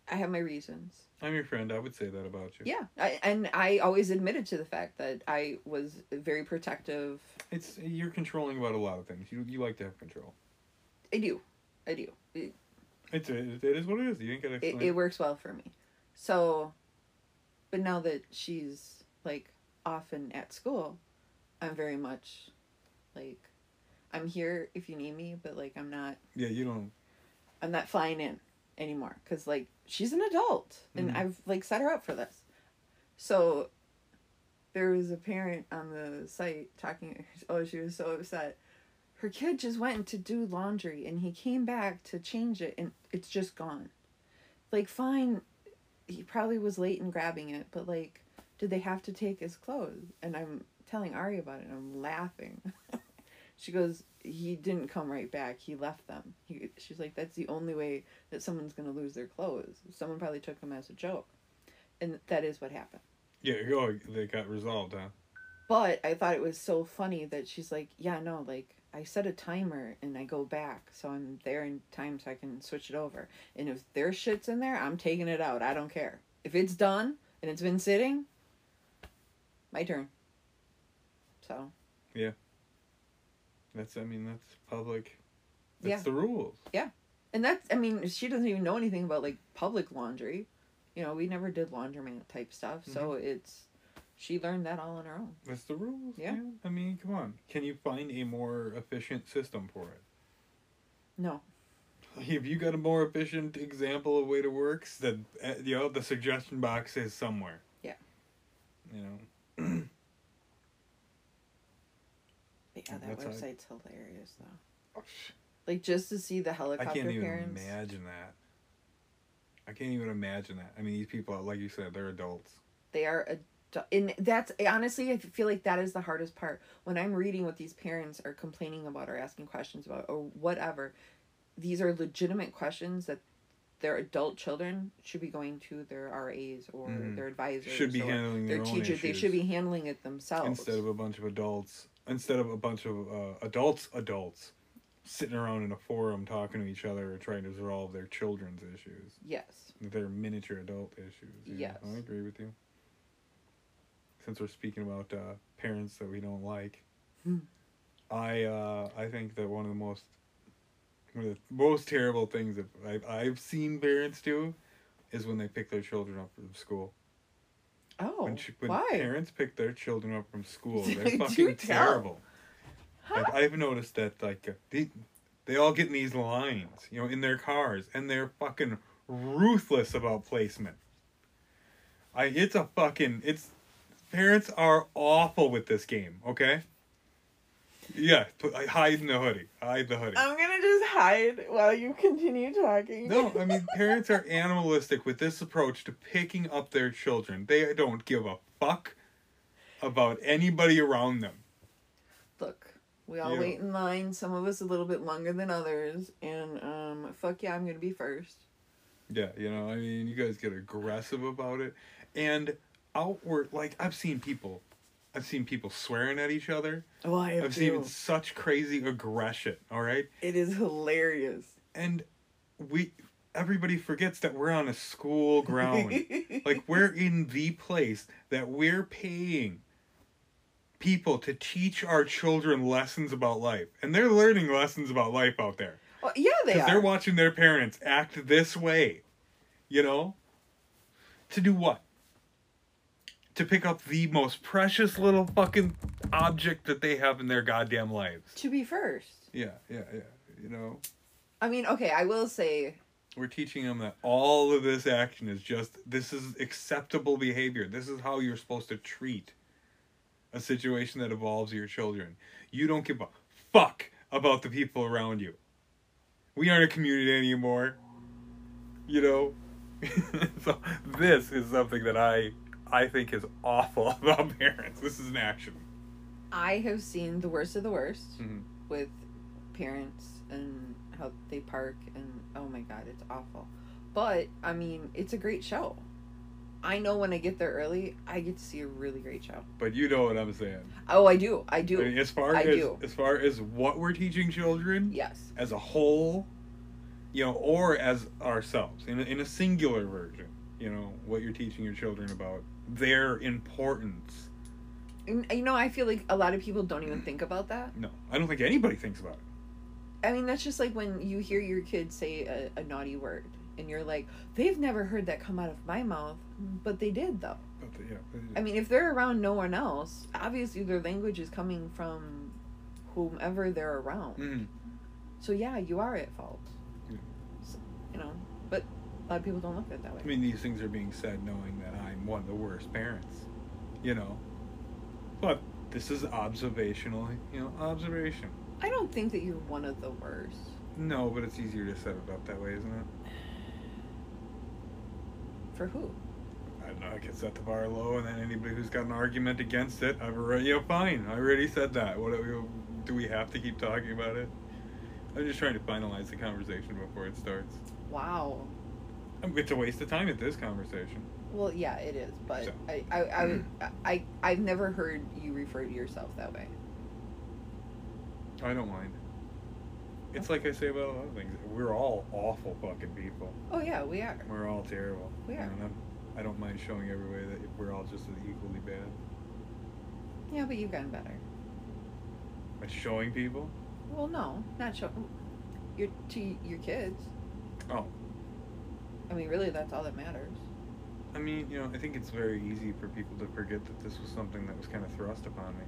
I have my reasons.
I'm your friend. I would say that about you.
Yeah, I, and I always admitted to the fact that I was very protective.
It's you're controlling about a lot of things. You you like to have control.
I do, I do. It,
It's it, it is what it is. You ain't gotta
it, it works well for me. So, but now that she's like often at school, I'm very much like I'm here if you need me, but like I'm not
yeah, you don't.
I'm not flying in anymore because like she's an adult and
Mhm.
I've like set her up for this. So there was a parent on the site talking. Oh, she was so upset. Her kid just went to do laundry and he came back to change it and it's just gone. Like fine, he probably was late in grabbing it, but like, did they have to take his clothes? And I'm telling Ari about it and I'm laughing. she goes, he didn't come right back. He left them. He, she's like, that's the only way that someone's gonna lose their clothes. Someone probably took them as a joke, and that is what happened.
Yeah, oh, they got resolved, huh?
But I thought it was so funny that she's like, yeah, no, like I set a timer and I go back, so I'm there in time so I can switch it over. And if their shit's in there, I'm taking it out. I don't care. If it's done and it's been sitting, my turn. So
That's I mean that's public. That's
Yeah.
the rules.
Yeah, and that's I mean she doesn't even know anything about like public laundry. You know, we never did laundromat type stuff, so it's she learned that all on her own.
That's the rules.
Yeah.
man. I mean, come on. Can you find a more efficient system for it?
No.
Have you got a more efficient example of way to works, then uh, you know the suggestion box is somewhere.
Yeah.
You know.
Yeah, that
That's how I-
website's hilarious though. Like just to see the helicopter I
can't even
parents.
imagine that. I can't even imagine that. I mean, these people, like you said, they're adults.
They are adu- and that's honestly I feel like that is the hardest part when I'm reading what these parents are complaining about or asking questions about or whatever. These are legitimate questions that their adult children should be going to their RAs or
Mhm.
their advisors
Should be
or
handling
their
their own
teachers. They
issues
should be handling it themselves.
instead of a bunch of adults. Instead of a bunch of uh, adults, adults sitting around in a forum talking to each other or trying to resolve their children's issues,
yes.
their miniature adult issues. Yeah,
Yes.
I agree with you. Since we're speaking about uh, parents that we don't like,
Hmm.
I uh, I think that one of the most one of the most terrible things that I've, I've seen parents do is when they pick their children up from school.
Oh,
when, ch- when
why?
parents pick their children up from school, they're fucking terrible.
Huh?
Like I've noticed that like uh, they, they all get in these lines, you know, in their cars, and they're fucking ruthless about placement. I it's a fucking it's parents are awful with this game. Okay. Yeah, hide in the hoodie. Hide the hoodie.
I'm gonna just hide while you continue talking.
No, I mean parents are animalistic with this approach to picking up their children. They don't give a fuck about anybody around them.
Look, we all
Yeah.
wait in line. Some of us a little bit longer than others, and um, fuck yeah, I'm gonna be first.
Yeah, you know, I mean, you guys get aggressive about it, and outward like I've seen people, I've seen people swearing at each other.
Oh, I have
I've seen such crazy aggression. All right,
It is hilarious.
and we everybody forgets that we're on a school ground. like we're in the place that we're paying people to teach our children lessons about life, and they're learning lessons about life out there.
Well, yeah, they are.
they're watching their parents act this way. You know? To do what? To pick up the most precious little fucking object that they have in their goddamn lives.
to be first.
Yeah, yeah, yeah. You know?
I mean, okay, I will say,
We're teaching them that all of this action is just, this is acceptable behavior. This is how you're supposed to treat a situation that involves your children. You don't give a fuck about the people around you. We aren't a community anymore. You know? so this is something that I I think is awful about parents. This is an action.
I have seen the worst of the worst
Mhm.
with parents and how they park and oh my god, it's awful. But I mean, it's a great show. I know when I get there early, I get to see a really great show.
But you know what I'm saying.
Oh, I do. I do.
I mean, as far
I
as
do.
as far as what we're teaching children
yes.
as a whole, you know, or as ourselves in a, in a singular version, you know, what you're teaching your children about their importance.
You know, I feel like a lot of people don't even think about that.
No, I don't think anybody thinks about it.
I mean, that's just like when you hear your kid say a, a naughty word and you're like, they've never heard that come out of my mouth, but they did though.
But yeah, but-
I mean, if they're around no one else, obviously their language is coming from whomever they're around.
Mhm.
So yeah, you are at fault.
Yeah.
So, you know, but a lot of people don't look at it that way.
I mean, these things are being said knowing that I'm one of the worst parents, you know. But this is observational, you know, observation.
I don't think that you're one of the worst.
No, but it's easier to set it up that way, isn't it?
For who?
I don't know. I can set the bar low, and then anybody who's got an argument against it, I've already, yeah, fine. I already said that. What do we, do we have to keep talking about it? I'm just trying to finalize the conversation before it starts.
Wow.
It's a waste of time at this conversation.
Well, yeah, it is, but
So.
I, I, I, would- mm-hmm. I, I've never heard you refer to yourself that way.
I don't mind. It's like I say about a lot of things. We're all awful fucking people.
Oh yeah, we are.
We're all terrible.
We are.
And I'm, I don't mind showing every way that we're all just as equally bad.
Yeah, but you've gotten better.
By showing people?
Well, no, not show. Your to your kids.
Oh.
I mean, really, that's all that matters.
I mean, you know, I think it's very easy for people to forget that this was something that was kind of thrust upon me.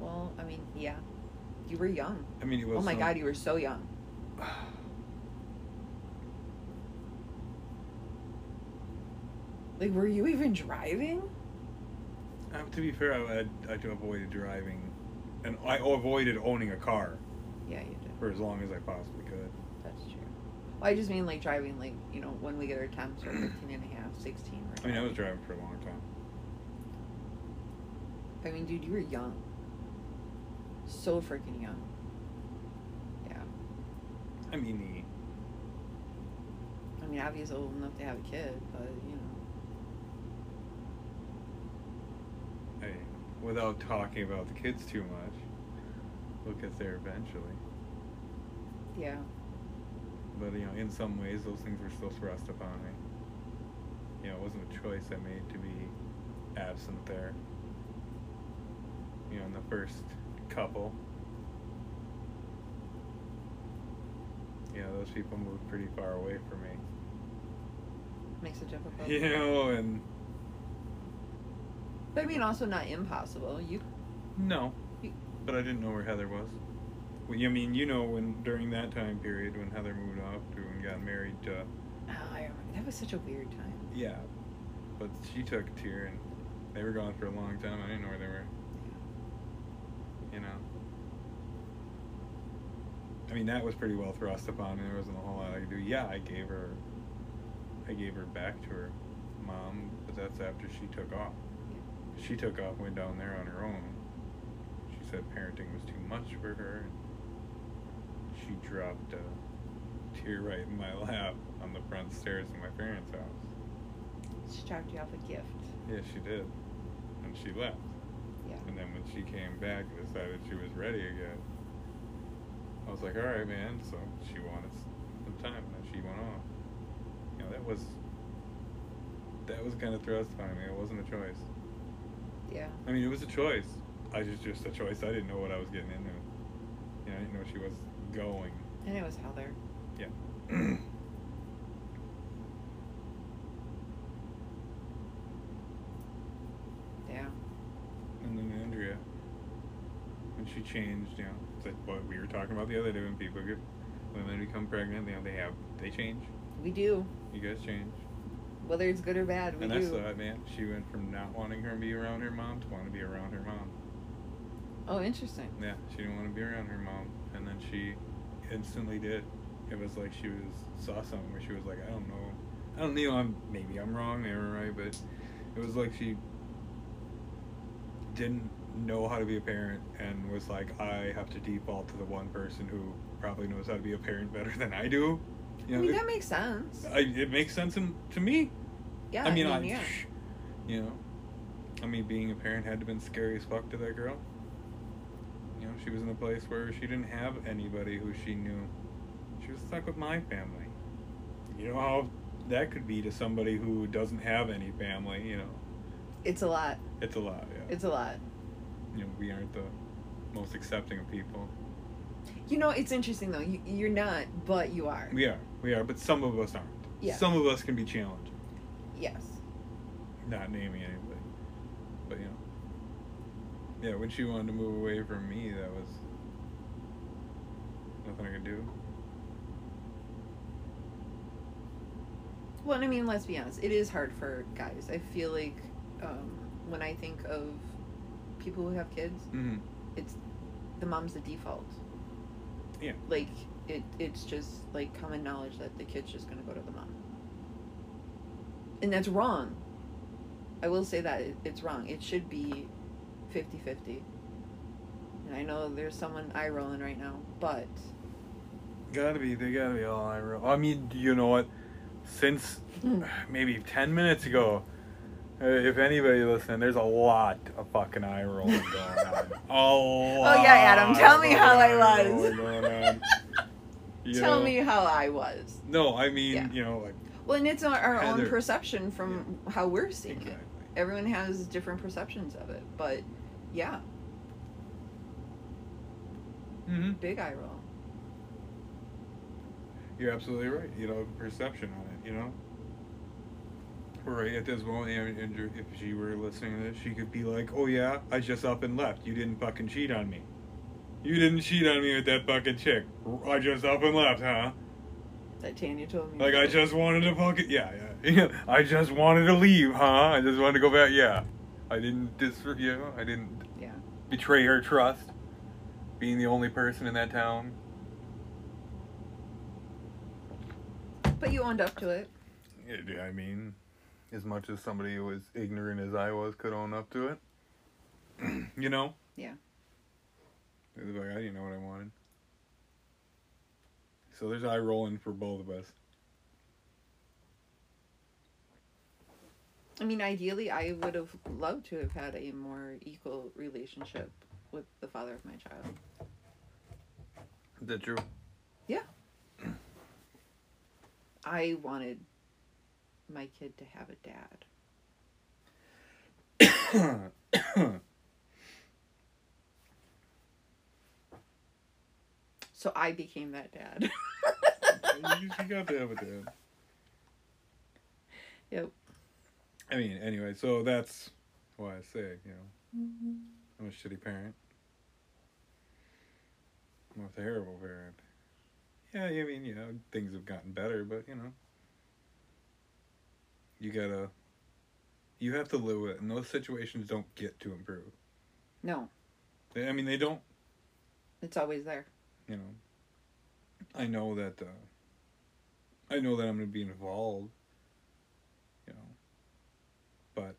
Well, I mean, yeah, you were young.
I mean, it was.
Oh my
some-
God, you were so young. Like, were you even driving?
Uh, to be fair, I, I, I avoided driving, and I avoided owning a car
Yeah, you did.
for as long as I possibly could.
That's true. Well, I just mean like driving, like you know, when we get our temps or 15 and a half, 16. Or
I mean, I was driving for a long time.
I mean, dude, you were young. So freaking young. Yeah.
I mean,
I mean, obviously old enough to have a kid, but you know.
hey, without talking about the kids too much, we'll get there eventually.
Yeah.
But you know, in some ways, those things were still thrust upon me. You know, it wasn't a choice I made to be absent there. You know, in the first couple. You know, those people moved pretty far away from me.
Makes it difficult.
You know, and
But I mean, also not impossible. You.
no,
You-
but I didn't know where Heather was. Well, I mean, you know, when during that time period when Heather moved off to and got married to,
Oh, I remember. That was such a weird time.
yeah, but she took a tear and they were gone for a long time. I didn't know where they were. You know. I mean, that was pretty well thrust upon me. There wasn't a whole lot I could do. Yeah, I gave her, I gave her back to her mom, but that's after she took off. She took off, went down there on her own. She said parenting was too much for her. She dropped a tear right in my lap on the front stairs of my parents' house.
She dropped you off a gift.
Yeah, she did. And she left.
Yeah.
And then when she came back and decided she was ready again, I was like, all right, man. So she wanted some time, and she went off. You know, that was that was kind of thrust upon me. It wasn't a choice.
Yeah.
I mean, it was a choice. I just just a choice. I didn't know what I was getting into. You know, I didn't know she was going.
And it was Heather.
Yeah.
Yeah.
And then Andrea, when she changed, you know, it's like what we were talking about the other day when people get women become pregnant, you know, they have they change.
We do.
You guys change.
Whether it's good or bad, we
and
do.
Saw it, man. She went from not wanting her to be around her mom to wanting to be around her mom.
Oh, interesting.
Yeah, she didn't want to be around her mom, and then she instantly did. it was like she was saw something where she was like, I don't know, I don't know, I'm maybe I'm wrong, maybe I'm right, but it was like she didn't know how to be a parent and was like, I have to default to the one person who probably knows how to be a parent better than I do. You
I mean,
it,
that makes sense.
I, it makes sense in, to me.
Yeah,
I mean, I,
yeah.
you know, I mean, being a parent had to been scary as fuck to that girl. You know, she was in a place where she didn't have anybody who she knew. She was stuck with my family. You know how that could be to somebody who doesn't have any family. You know,
It's a lot.
it's a lot. Yeah.
It's a lot.
you know, we aren't the most accepting of people.
You know, it's interesting though. You, you're not, but you are.
We are, we are, but some of us aren't.
Yeah.
Some of us can be challenging.
Yes.
Not naming anybody, but you know. Yeah, when she wanted to move away from me, that was nothing I could do.
Well, I mean, let's be honest. It is hard for guys. I feel like um, when I think of people who have kids,
Mm-hmm.
it's the mom's the default.
Yeah.
Like it, it's just like common knowledge that the kid's just gonna go to the mom, and that's wrong. I will say that it, it's wrong. It should be 50-50. And I know there's someone eye rolling right now, but
Gotta be, they gotta be all I real. I mean, you know what? Since maybe 10 minutes ago, uh, if anybody listening, there's a lot of fucking eye rolling going on. A lot
Oh, yeah, Adam, tell me how I was.
going on. You
tell
know?
me how I was.
No, I mean,
Yeah.
you know, like.
Well, and it's our, our own perception from how we're seeing
Exactly.
it. Everyone has different perceptions of it, but yeah,
Mm-hmm.
big eye roll.
You're absolutely right. You know, perception on it. You know, right at this moment, and, if she were listening to this, she could be like, "Oh yeah, I just up and left. You didn't fucking cheat on me. You didn't cheat on me with that fucking chick. I just up and left, huh?
That Tanya told me.
Like I just wanted to fucking yeah, yeah. I just wanted to leave, huh? I just wanted to go back. Yeah, I didn't dis. You know, I didn't. Betray her trust. Being the only person in that town.
But you owned up to it.
It, I mean, as much as somebody who was ignorant as I was could own up to it, you know.
Yeah.
It was like I didn't know what I wanted. So there's eye rolling for both of us.
I mean, ideally, I would have loved to have had a more equal relationship with the father of my child.
Is that true? Yeah.
I wanted my kid to have a dad. So I became that dad.
you you got to have a dad.
Yep.
I mean, anyway, so that's why I say, you know, I'm a shitty parent. I'm a terrible parent. Yeah, I mean, you know, things have gotten better, but you know, you gotta, you have to live with it, and those situations don't get to improve.
No,
They, I mean, they don't.
it's always there.
You know, I know that. Uh, I know that I'm gonna be involved. You know, but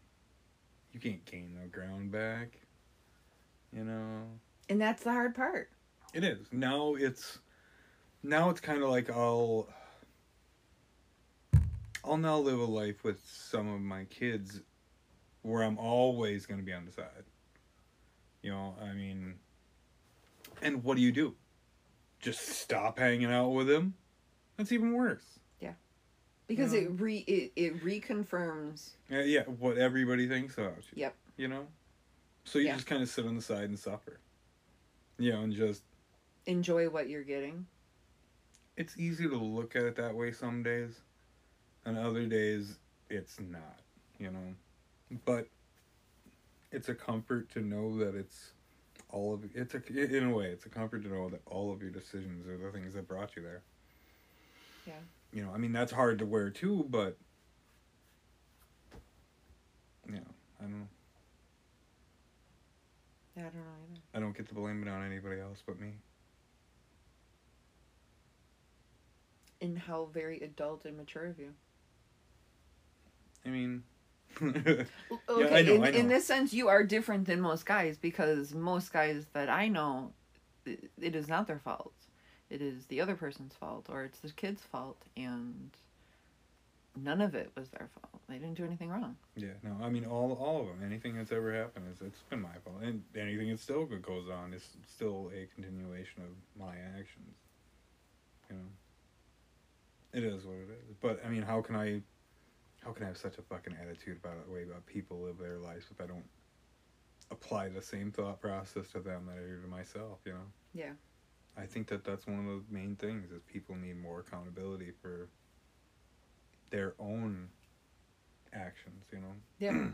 you can't gain no ground back. You know.
And that's the hard part.
It is. Now it's now it's kind of like I'll I'll now live a life with some of my kids where I'm always going to be on the side. You know, I mean and what do you do? Just stop hanging out with them? That's even worse.
Because
Yeah.
it re it, it reconfirms
Yeah, yeah, what everybody thinks about you.
Yep.
You know? So you
Yeah.
just kind of sit on the side and suffer. You know, and just
enjoy what you're getting.
it's easy to look at it that way some days and other days it's not you know but it's a comfort to know that it's all of it's a in a way it's a comfort to know that all of your decisions are the things that brought you there
Yeah.
You know i mean that's hard to wear too but you know i don't know Yeah,
I don't know either.
i don't get to blame it on anybody else but me
and how very adult and mature of you.
I mean,
Okay,
I know,
in,
I
in this sense, you are different than most guys because most guys that I know, i- it is not their fault. It is the other person's fault, or it's the kid's fault, and none of it was their fault. They didn't do anything wrong.
yeah, no, I mean all all of them. Anything that's ever happened is it's been my fault, and anything that still goes on is still a continuation of my actions. You know, it is what it is. But I mean, how can I, how can I have such a fucking attitude about the way about people live their lives if I don't apply the same thought process to them that I do to myself? You know.
Yeah.
I think that that's one of the main things is people need more accountability for their own actions, you know.
Yeah.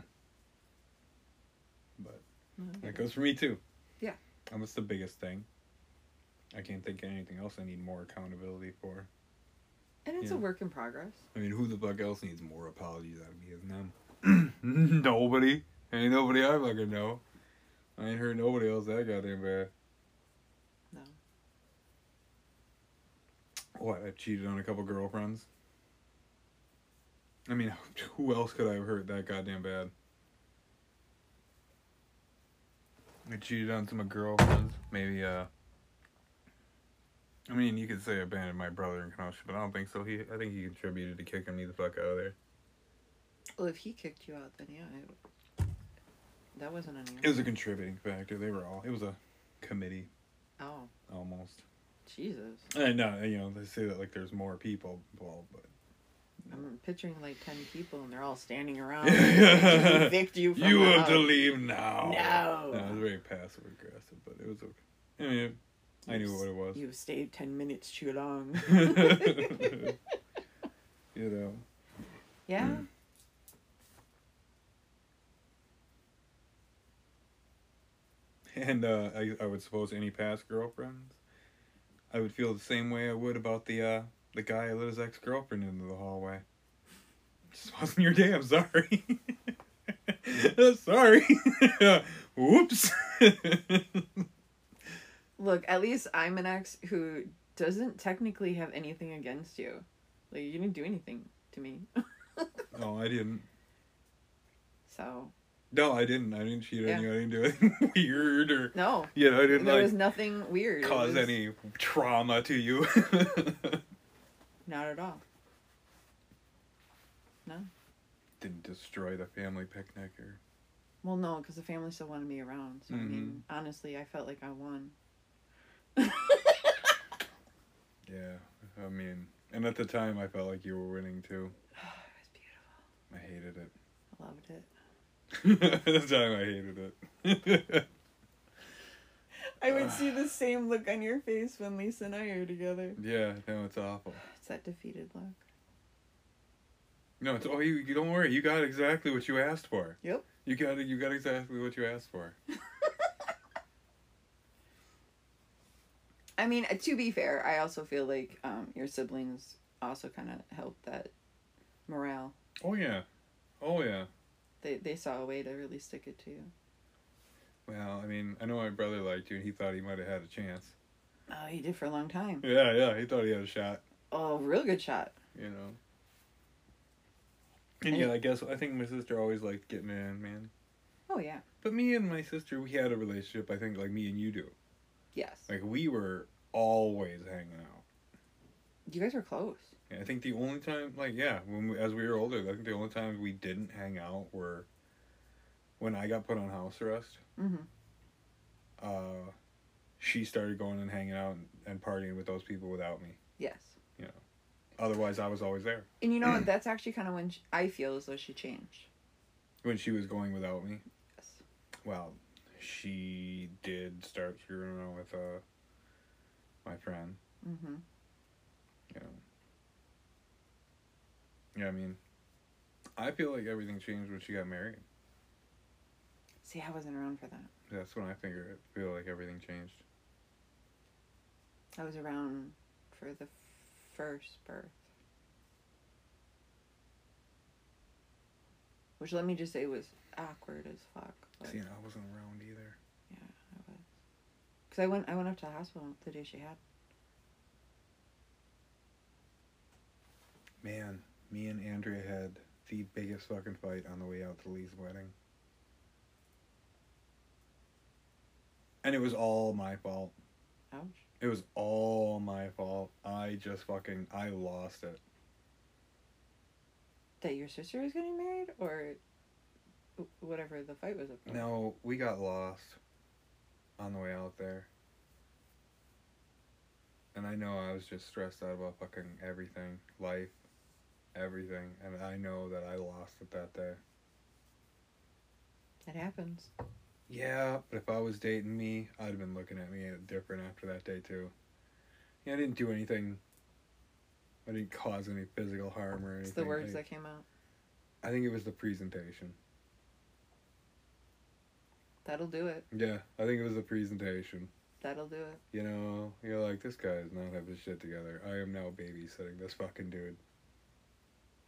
But
Mhm.
that goes for me too.
Yeah.
And that's the biggest thing. I can't think of anything else I need more accountability for.
And it's a work in progress.
I mean, who the fuck else needs more apologies out of me than them? nobody. Ain't nobody I fucking know. I ain't heard nobody else that goddamn bad.
No.
What? I cheated on a couple girlfriends. I mean, who else could I have hurt that goddamn bad? I cheated on some of girlfriends. Maybe, uh. I mean, you could say I abandoned my brother in Kenosha, but I don't think so. He, I think he contributed to kicking me the fuck out of there.
Well, if he kicked you out, then yeah, it, that wasn't on
It was a contributing factor. They were all. It was a committee,
Oh,
almost.
Jesus.
I know, you know, they say that like there's more people involved, but.
I'm picturing like 10 people and they're all standing around.
you
evict you from the
have to leave now.
No.
it was very passive aggressive, but it was okay. I mean, I knew what it was.
You stayed 10 minutes too long.
you know.
yeah.
And uh, I, I would suppose any past girlfriends, I would feel the same way I would about the uh, the guy I let his ex girlfriend into the hallway. Just wasn't your day. I'm sorry. sorry. Whoops.
Look, at least I'm an ex who doesn't technically have anything against you. Like, you didn't do anything to me.
no, I didn't.
so,
No, I didn't. I didn't cheat
Yeah.
on you. I didn't do anything weird or
no.
yeah. I didn't
There
like
was nothing weird.
Cause
was-
any trauma to you.
Not at all. No.
didn't destroy the family picnic or
Well, no, because the family still wanted me around. So, I mean, mm-hmm. honestly, I felt like I won.
yeah. I mean, and at the time I felt like you were winning too.
it was beautiful.
I hated it.
I loved it.
At the time I hated it.
I would see the same look on your face when Lisa and I are together.
yeah, no, it's awful.
It's that defeated look.
No, it's oh you, you don't worry. You got exactly what you asked for.
Yep.
You got you got exactly what you asked for.
I mean, uh, to be fair, I also feel like um, your siblings also kind of helped that morale.
Oh yeah, oh yeah.
They they saw a way to really stick it to you.
Well, I mean, I know my brother liked you, and he thought he might have had a chance.
Oh, he did for a long time.
Yeah, yeah, he thought he had a shot.
Oh, real good shot.
You know. And yeah, I guess I think my sister always liked getting in, man.
Oh yeah.
But me and my sister, we had a relationship. I think like me and you do.
Yes.
Like we were always hanging out.
You guys were close.
I think the only time, like yeah, when we, as we were older, I think the only times we didn't hang out were when I got put on house arrest.
Mm-hmm.
Uh, she started going and hanging out and, and partying with those people without me.
Yes.
You know, otherwise, I was always there
And you know what? That's actually kind of when sh I feel as though she changed.
when she was going without me.
Yes.
Well, she did start screwing around with uh my friend.
Mm-hmm.
You know. Yeah, I mean, I feel like everything changed when she got married.
See, I wasn't around for that.
That's when I figure I feel like everything changed.
I was around for the first birth. Which let me just say was awkward as fuck. But,
See, I wasn't around either.
yeah, I was. Cause I went, I went up to the hospital the day she had.
Man, me and Andrea had the biggest fucking fight on the way out to Lee's wedding. And it was all my fault.
Ouch.
It was all my fault. I just fucking I lost it.
That your sister was getting married, or whatever the fight was about.
No, we got lost on the way out there. And I know I was just stressed out about fucking everything, life, everything, and I know that I lost it that day.
It happens.
Yeah, but if I was dating me, I'd have been looking at me different after that day too. Yeah, I didn't do anything. I didn't cause any physical harm or anything.
It's the words
I,
that came out.
I think it was the presentation.
That'll do it.
Yeah, I think it was the presentation.
That'll do it.
You know, you're like, this guy does not have his shit together. I am now babysitting this fucking dude.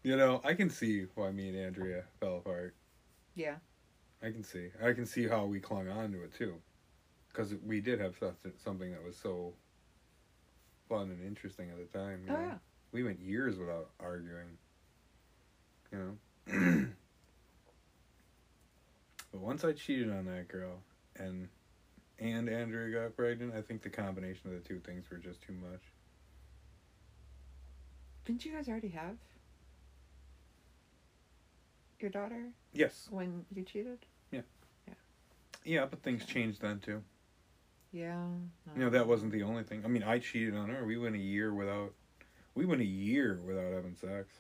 You know, I can see why me and Andrea fell apart.
Yeah.
I can see. I can see how we clung on to it too. Because we did have something that was so fun and interesting at the time.
Oh
know?
yeah.
We went years without arguing. You know? but once I cheated on that girl and and Andrea got pregnant, I think the combination of the two things were just too much.
Didn't you guys already have your daughter
Yes.
when you cheated?
Yeah, yeah yeah but things changed then too.
Yeah. no.
You know, that wasn't the only thing. I mean, I cheated on her. We went a year without we went a year without having sex.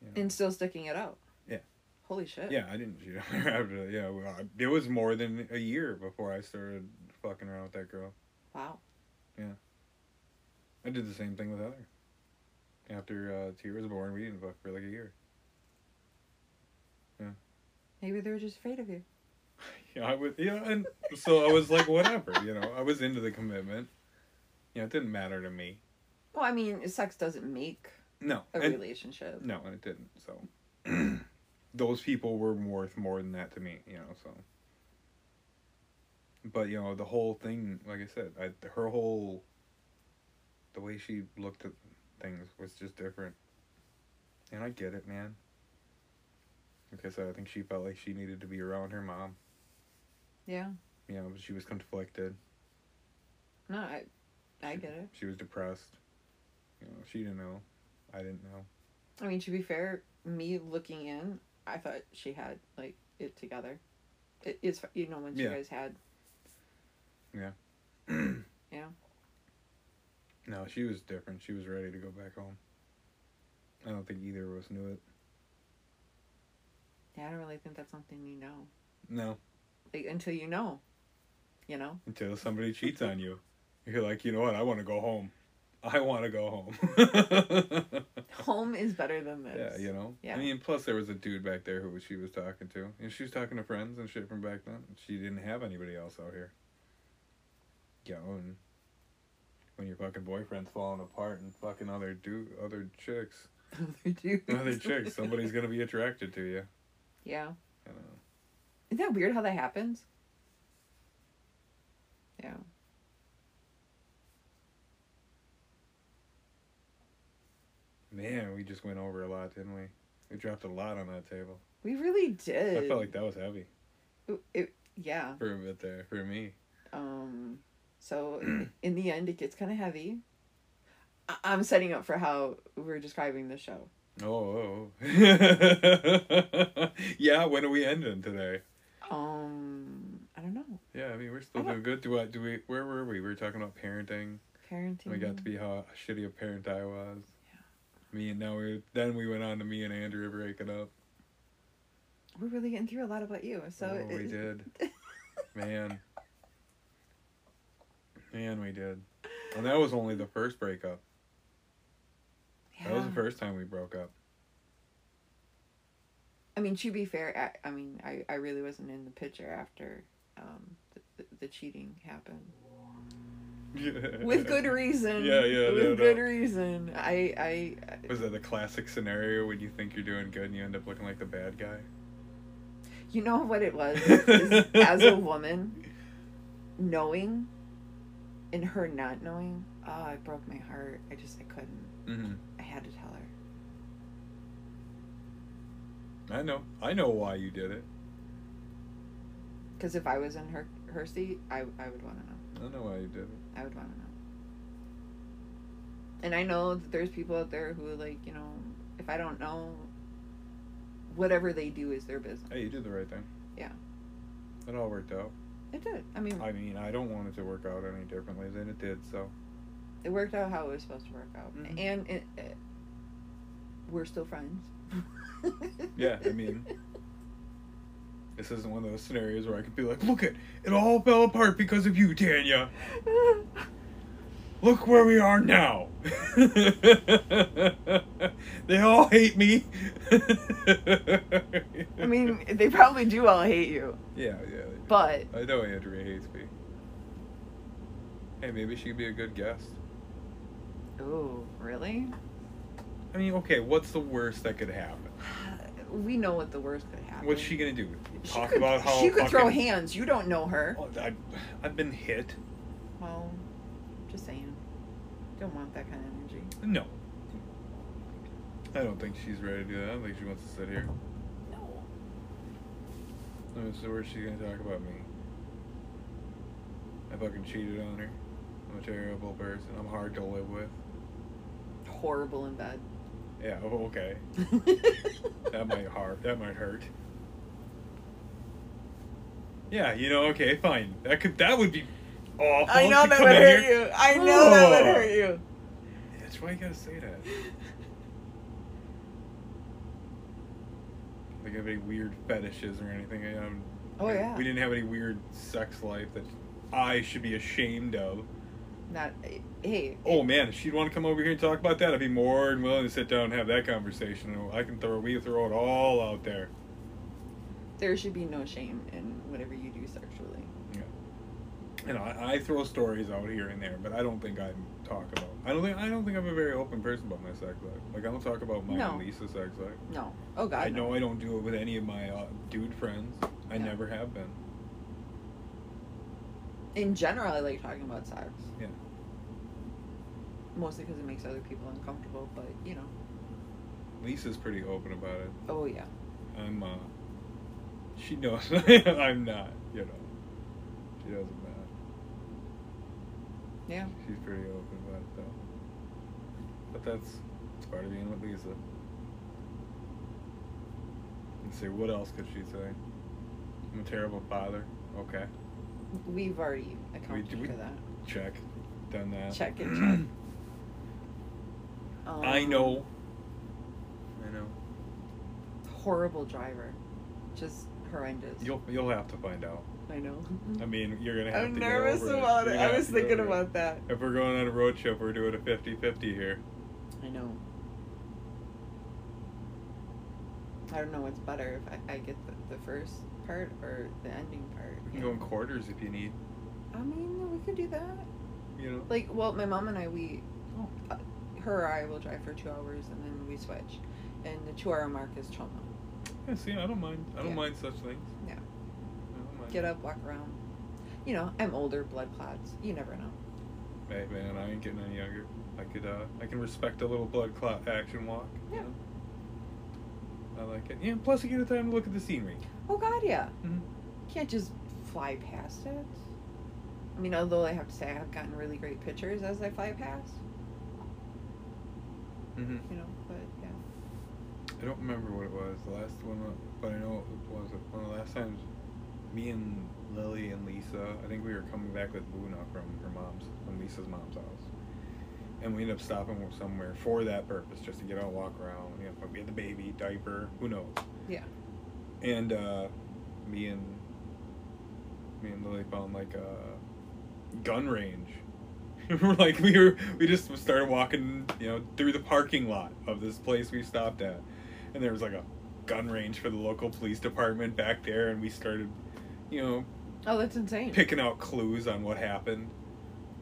You know?
And still sticking it out.
Yeah.
Holy shit.
Yeah, I didn't cheat on her after that. Yeah, well, I- it was more than a year before I started fucking around with that girl.
Wow.
Yeah i did the same thing with Heather. After uh, Tia was born, we didn't fuck for like a year.
Maybe they were just afraid of you.
Yeah, I would. Yeah, and so I was like, whatever. You know, I was into the commitment. Yeah, it didn't matter to me.
Well, I mean, sex doesn't make
No,
a
and-
relationship.
no, and it didn't. So those people were worth more than that to me. You know, so. But you know the whole thing, like I said, I, her whole. The way she looked at things was just different. And I get it, man. Like I said, I think she felt like she needed to be around her mom.
Yeah.
You know, she was conflicted.
No, I, I get it.
She was depressed. You know, she didn't know. I didn't know.
I mean, to be fair, me looking in, I thought she had like it together. It, it's you know when you
Yeah.
guys had Yeah.
yeah No, she was different. She was ready to go back home. I don't think either of us knew it.
Yeah. I don't really think that's something you know
No,
like until you know, you know.
until somebody cheats on you. You're like, you know what? I want to go home. I want to go home.
Home is better than this.
yeah, you know.
Yeah.
I mean, plus there was a dude back there who she was talking to, and she was talking to friends and shit from back then. She didn't have anybody else out here. Yeah, and when your fucking boyfriend's falling apart and fucking other dude, other chicks,
Other dudes.
other chicks, somebody's gonna be attracted to you.
Yeah.
Know.
Isn't that weird how that happens? Yeah.
Man, we just went over a lot, didn't we? We dropped a lot on that table.
We really did.
I felt like that was heavy
It- it- yeah.
for a bit there for me.
Um, so in the end, it gets kind of heavy. I- I'm setting up for how we're describing the show.
Oh, oh. yeah. When are we ending today?
Um, I don't know.
Yeah, I mean we're still doing good. Do what? Do we? Where were we? We were talking about parenting.
Parenting.
We got to be how shitty a parent I was.
Yeah.
Me and now we then we went on to me and Andrea breaking up.
We're really getting through a lot about you. So
oh, we did, man. Man, we did, and that was only the first breakup. That was the first time we broke up.
I mean, to be fair, I, I mean, I, I really wasn't in the picture after um, the, the, the cheating happened. Yeah. With good reason.
Yeah, yeah,
With
no,
good
no.
reason. I, I,
Was that the classic scenario when you think you're doing good and you end up looking like the bad guy?
you know what it was? as a woman, knowing and her not knowing, oh, it broke my heart. I just, I couldn't.
Mm-hmm.
Had to tell her.
I know. I know why you did it.
Because if I was in her her seat, I I would want to know.
I know why you did it.
I would want to know. And I know that there's people out there who like you know, if I don't know, whatever they do is their business.
Hey, you did the right thing.
Yeah.
It all worked out.
It did. I mean,
I mean, I don't want it to work out any differently than it did. So
it worked out how it was supposed to work out,
Mhm.
and it, it, we're still friends.
Yeah, I mean- this isn't one of those scenarios where I could be like, "Look it, it all fell apart because of you, Tanya. Look where we are now. they all hate me."
I mean, they probably do all hate you,
yeah, yeah.
but
I know Andrea hates me. Hey, maybe she could be a good guest.
Oh, really?
I mean, okay, what's the worst that could happen?
We know what the worst could happen.
What's she gonna do?
She
Talk
could,
about how
she could throw hands. You don't know her.
Oh, I, I've been hit.
Well, just saying. Don't want that kind of energy.
No. I don't think she's ready to do that. I don't think she wants to sit here.
No.
So where's she gonna talk about me? I fucking cheated on her. I'm a terrible person. I'm hard to live with.
Horrible in bed.
Yeah. Oh, okay. That might hurt. That might hurt. Yeah. You know. Okay. Fine. That could. That would be awful.
I know that would hurt
here-
you. I know that would
Oh.
hurt you.
That's why you gotta say that. Like have any weird fetishes or anything? I, um,
Oh, yeah.
We didn't have any weird sex life that I should be ashamed of.
Not. Hey.
Oh man, if she'd want to come over here and talk about that, I'd be more than willing to sit down and have that conversation. I can throw we throw it all out there.
There should be no shame in whatever you do sexually.
Yeah and I, I throw stories out here and there, but I don't think I talk about. I don't think I don't think I'm a very open person about my sex life. Like I don't talk about my
No.
and Lisa's sex life.
No. Oh God.
I
no.
know I don't do it with any of my uh, dude friends. I
Yeah.
never have been.
In general, I like talking about sex.
Yeah.
Mostly because it makes other people uncomfortable, but you know.
Lisa's pretty open about it.
Oh yeah.
I'm. uh She knows I'm not. You know. She doesn't matter.
Yeah.
She's pretty open about it though. But that's it's part of being with Lisa. Let's see, what else could she say? I'm a terrible father. Okay.
We've already accounted
we-
for that.
Check. Done that.
Check and check. Um,
I know. I know.
Horrible driver. Just horrendous.
You'll you'll have to find out.
I know.
I mean, you're gonna have
I'm
to
nervous
get over
about
You're
it. I was thinking
it.
about that.
If we're going on a road trip, we're doing a 50-50 here.
I know. I don't know what's better if I, I get the, the first part or the ending part.
We can go in quarters if you need.
I mean, we could do that.
You know.
Like, well, my mom and I, we,
Oh.
uh, her or I will drive for two hours and then we switch. And the two hour mark is Choma.
Yeah. See, I don't mind. I don't
Yeah.
mind such things.
Yeah.
I don't mind.
Get up, walk around. You know, I'm older, blood clots. You never know.
Hey man, I ain't getting any younger. I could uh I can respect a little blood clot action walk. you
Yeah.
know? I like it. Yeah, plus you get the time to look at the scenery.
Oh, God, yeah.
Mm-hmm.
Can't just fly past it. I mean, although I have to say I have gotten really great pictures as I fly past,
Mm-hmm.
you know, but yeah.
I don't remember what it was the last one, but I know it was one of the last times. Me and Lily and Lisa, I think we were coming back with Luna from her mom's, from Lisa's mom's house, and we ended up stopping somewhere for that purpose, just to get out, and walk around. You know, we had the baby diaper, who knows?
Yeah.
And uh, me and me and Lily found like a gun range. we're like we were we just started walking, you know, through the parking lot of this place we stopped at, and there was like a gun range for the local police department back there, and we started, you know,
Oh, that's insane.
picking out clues on what happened.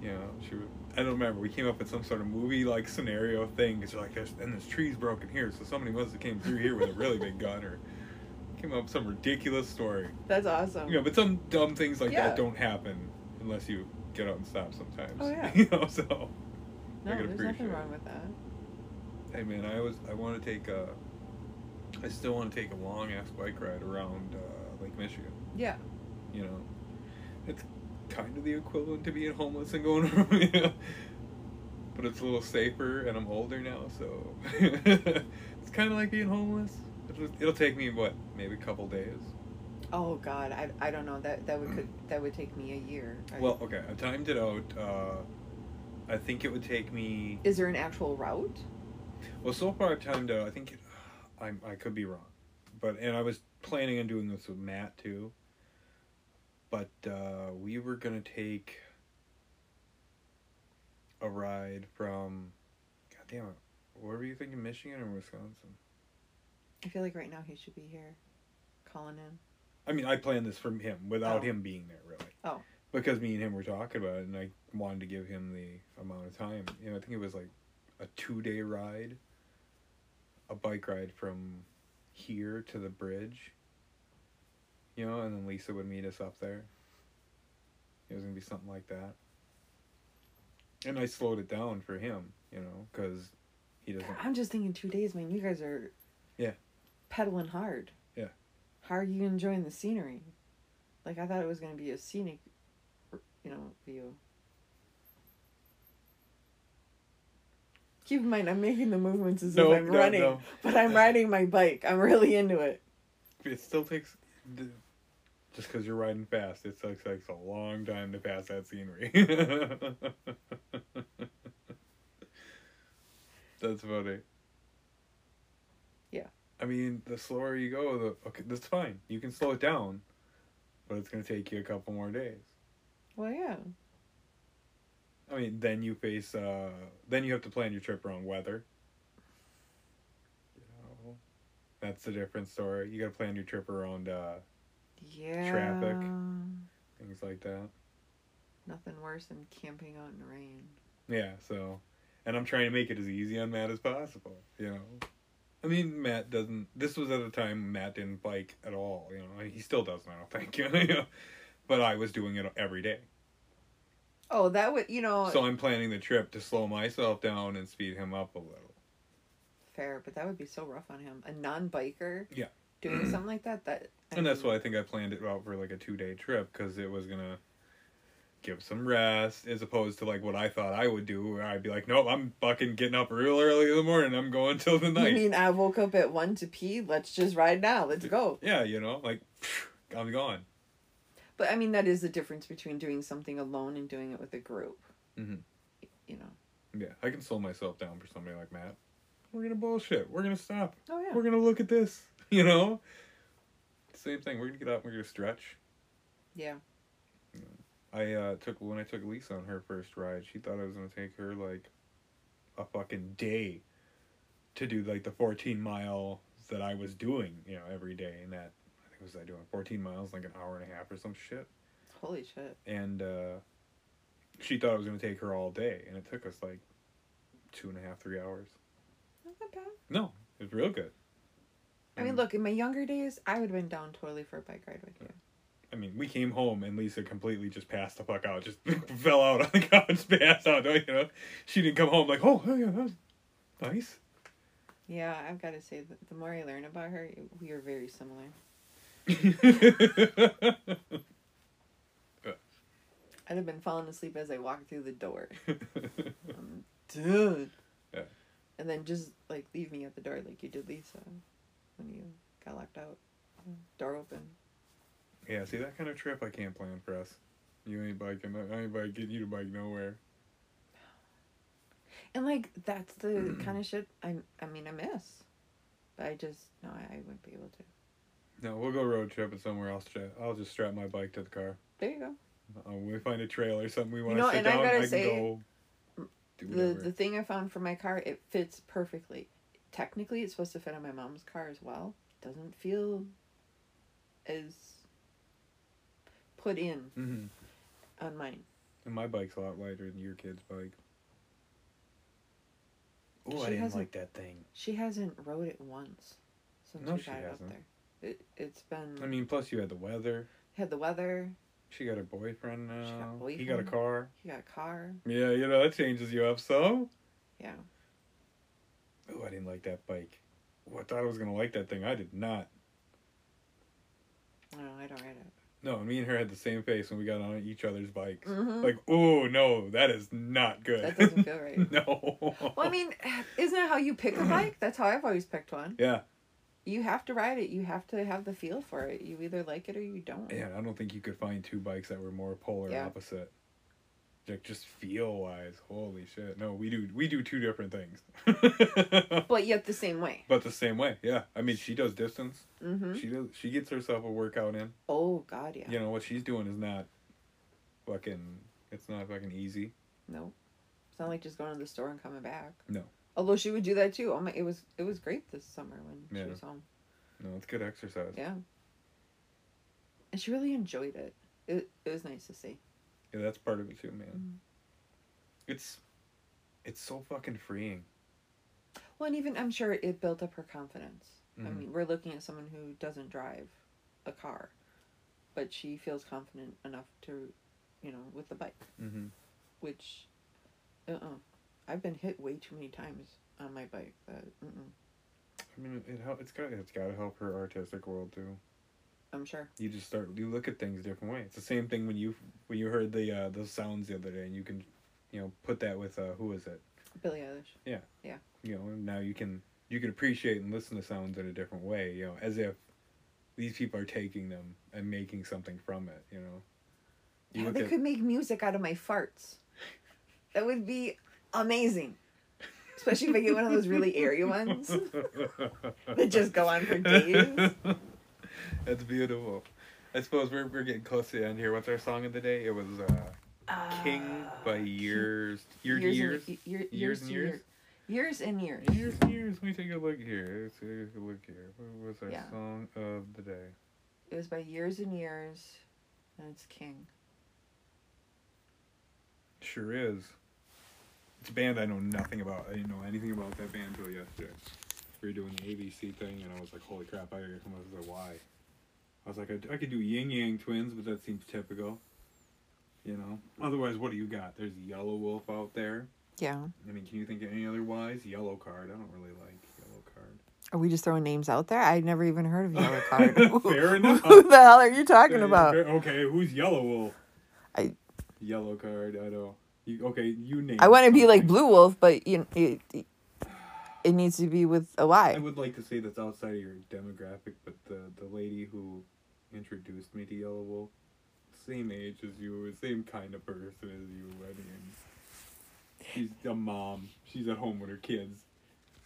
You know, she. would- I don't remember. We came up with some sort of movie like scenario thing. Because like, there's and this tree's broken here, so somebody must have came through here with a really big gun, or came up with some ridiculous story.
That's awesome.
You know, but some dumb things like
Yeah.
that don't happen unless you get out and stop sometimes.
Oh, yeah.
you know, so
no,
I could
there's nothing wrong with that.
Hey man, I was I want to take a. I still want to take a long ass bike ride around uh, Lake Michigan.
Yeah.
You know, it's kind of the equivalent to being homeless and going around. You know? But it's a little safer, and I'm older now, so it's kind of like being homeless. It'll, take me what, maybe a couple days.
Oh God, I, I don't know that that would could that would take me a year. I-
Well, okay, I timed it out. Uh, I think it would take me.
is there an actual route?
Well, so far I've timed out. I think it, I I could be wrong, but and I was planning on doing this with Matt too. But uh, we were gonna take a ride from. God damn it! Where were you thinking, Michigan or Wisconsin?
I feel like right now he should be here, calling in.
I mean, I planned this from him without
Oh.
him being there, really.
Oh.
Because me and him were talking about it, and I wanted to give him the amount of time. You know, I think it was like a two day ride, a bike ride from here to the bridge. You know, and then Lisa would meet us up there. It was gonna be something like that. And I slowed it down for him, you know, because he doesn't.
I'm just thinking two days, man. You guys are.
Yeah.
Pedaling hard.
Yeah.
How are you enjoying the scenery? Like I thought it was gonna be a scenic, you know, view. Keep in mind, I'm making the movements as
No,
if I'm
no,
running,
no.
but I'm riding my bike. I'm really into it.
It still takes, just because you're riding fast, it still takes a long time to pass that scenery. That's funny. I mean, the slower you go, the okay, that's fine. You can slow it down, but it's gonna take you a couple more days.
Well, yeah.
I mean, then you face, uh, then you have to plan your trip around weather. You know, that's a different story. You gotta plan your trip around uh,
Yeah.
Traffic. things like that.
Nothing worse than camping out in the rain.
Yeah, so, and I'm trying to make it as easy on Matt as possible. You know, I mean, Matt doesn't. This was at a time Matt didn't bike at all. You know, he still doesn't. I don't think. You know, but I was doing it every day.
Oh, that would you know
So I'm planning the trip to slow myself down and speed him up a little.
fair, but that would be so rough on him. A non-biker.
Yeah.
Doing something like that. That. I
And that's why I think I planned it out for like a two day trip because it was gonna give some rest as opposed to like what I thought I would do where I'd be like, nope, I'm fucking getting up real early in the morning. I'm going till the night.
mean I woke up at one to pee? Let's just ride now. Let's go.
yeah, you know, like I'm gone.
But I mean, that is the difference between doing something alone and doing it with a group.
Mhm.
You know.
Yeah, I can slow myself down for somebody like Matt. We're gonna bullshit. We're gonna stop.
Oh yeah.
We're gonna look at this. You know. Same thing. We're gonna get up. and We're gonna stretch.
Yeah.
I uh, took when I took Lisa on her first ride. She thought I was gonna take her like a fucking day to do like the fourteen mile that I was doing. You know, every day. And that I think was I doing fourteen miles like an hour and a half or some shit.
Holy shit.
And uh, she thought it was gonna take her all day, and it took us like two and a half, three hours.
Not that bad.
No, it was real good.
I mean, look, in my younger days, I would have been down totally for a bike ride with you.
I mean, we came home and Lisa completely just passed the fuck out, just fell out on the couch, passed out. You know, she didn't come home like, oh, yeah, that was nice.
Yeah, I've got to say, the more I learn about her, we are very similar. I'd have been falling asleep as I walked through the door. Um, dude.
Yeah.
And then just like leave me at the door like you did Lisa when you got locked out. Door open.
Yeah, see that kind of trip I can't plan for us. You ain't biking. I ain't biking. You to bike nowhere.
And like that's the kind of shit I I mean I miss. But I just no I, I wouldn't be able to.
No, we'll go road tripping somewhere else. I'll just strap my bike to the car.
There you go.
Uh, we find a trail or something we want
know,
to sit
and
down,
gotta
I can
say,
go. Do
The the thing I found for my car, it fits perfectly. Technically it's supposed to fit on my mom's car as well. Doesn't feel as put in
Mhm.
on mine.
And my bike's a lot lighter than your kid's bike. Oh, I didn't like that thing.
She hasn't rode it once since
No,
we
she
got it up
hasn't.
there. It it's been
I mean, plus you had the weather.
had the weather.
She got a boyfriend now.
She got a
He got a car.
He got a car.
Yeah, you know that changes you up so.
Yeah.
Oh, I didn't like that bike. Oh, I thought I was gonna like that thing. I did not.
No, I don't ride it.
No, me and her had the same face when we got on each other's bikes.
Mhm.
Like, oh no, that is not good.
That doesn't feel right.
no.
Well, I mean, isn't that how you pick a bike? That's how I've always picked one.
Yeah,
You have to ride it. You have to have the feel for it. You either like it or you don't.
yeah. I don't think you could find two bikes that were more polar
Yeah.
opposite. Like just feel wise, holy shit. No, we do we do two different things.
But yet the same way.
but the same way, yeah. I mean, she does distance.
Mm-hmm.
She does. She gets herself a workout in.
Oh God, yeah.
You know what she's doing is not fucking. It's not fucking easy.
no It's not like just going to the store and coming back.
No.
Although she would do that too. Oh my, it was it was great this summer when
Yeah.
she was home.
No, it's good exercise.
Yeah. And she really enjoyed it. It it was nice to see.
Yeah, that's part of it too, man.
Mhm.
It's it's so fucking freeing.
Well, and even I'm sure it built up her confidence. I
Mhm.
mean, we're looking at someone who doesn't drive a car, but she feels confident enough to, you know, with the bike,
Mm-hmm.
which, uh, uh I've been hit way too many times on my bike. That, uh-uh,
I mean, it hel- it's got it's got to help her artistic world too.
I'm sure.
You just start you look at things a different way. It's the same thing when you when you heard the uh, the sounds the other day, and you can, you know, put that with uh, who is it?
Billie Eilish. Yeah. Yeah.
You know, now you can you can appreciate and listen to sounds in a different way. You know, as if these people are taking them and making something from it. You know. You
Yeah, they
at-
could make music out of my farts. That would be amazing. Especially if I get one of those really airy ones that just go on for days.
That's beautiful. I suppose we're, we're getting close to the end here. What's our song of the day? It was uh, King by Years. Year,
years,
years.
And, year,
Years
years,
and years?
years and years.
Years and years. Let me take a look here. Let's take a look here. What was our
Yeah.
song of the day?
It was by years and years, and it's King.
Sure is. It's a band I know nothing about. I didn't know anything about that band until yesterday. We were doing the ABC thing, and I was like, holy crap, I gotta come up with a why. I was like, I, I could do Yin Yang Twins, but that seems typical. You know? Otherwise, what do you got? There's Yelawolf out there.
Yeah.
I mean, can you think of any other wise? Yellowcard. I don't really like Yellow Card.
Are we just throwing names out there? I never even heard of Yellow Card.
Fair enough.
Who the hell are you talking about?
fair- Okay, who's Yelawolf?
I-
Yellowcard. I don't. You, okay, you name.
I want to be like. Blue Wolf, but you it, it, it needs to be with a
I
Y.
would like to say that's outside of your demographic, but the the lady who introduced me to Yelawolf, same age as you, same kind of person as you. I mean, she's a mom. She's at home with her kids,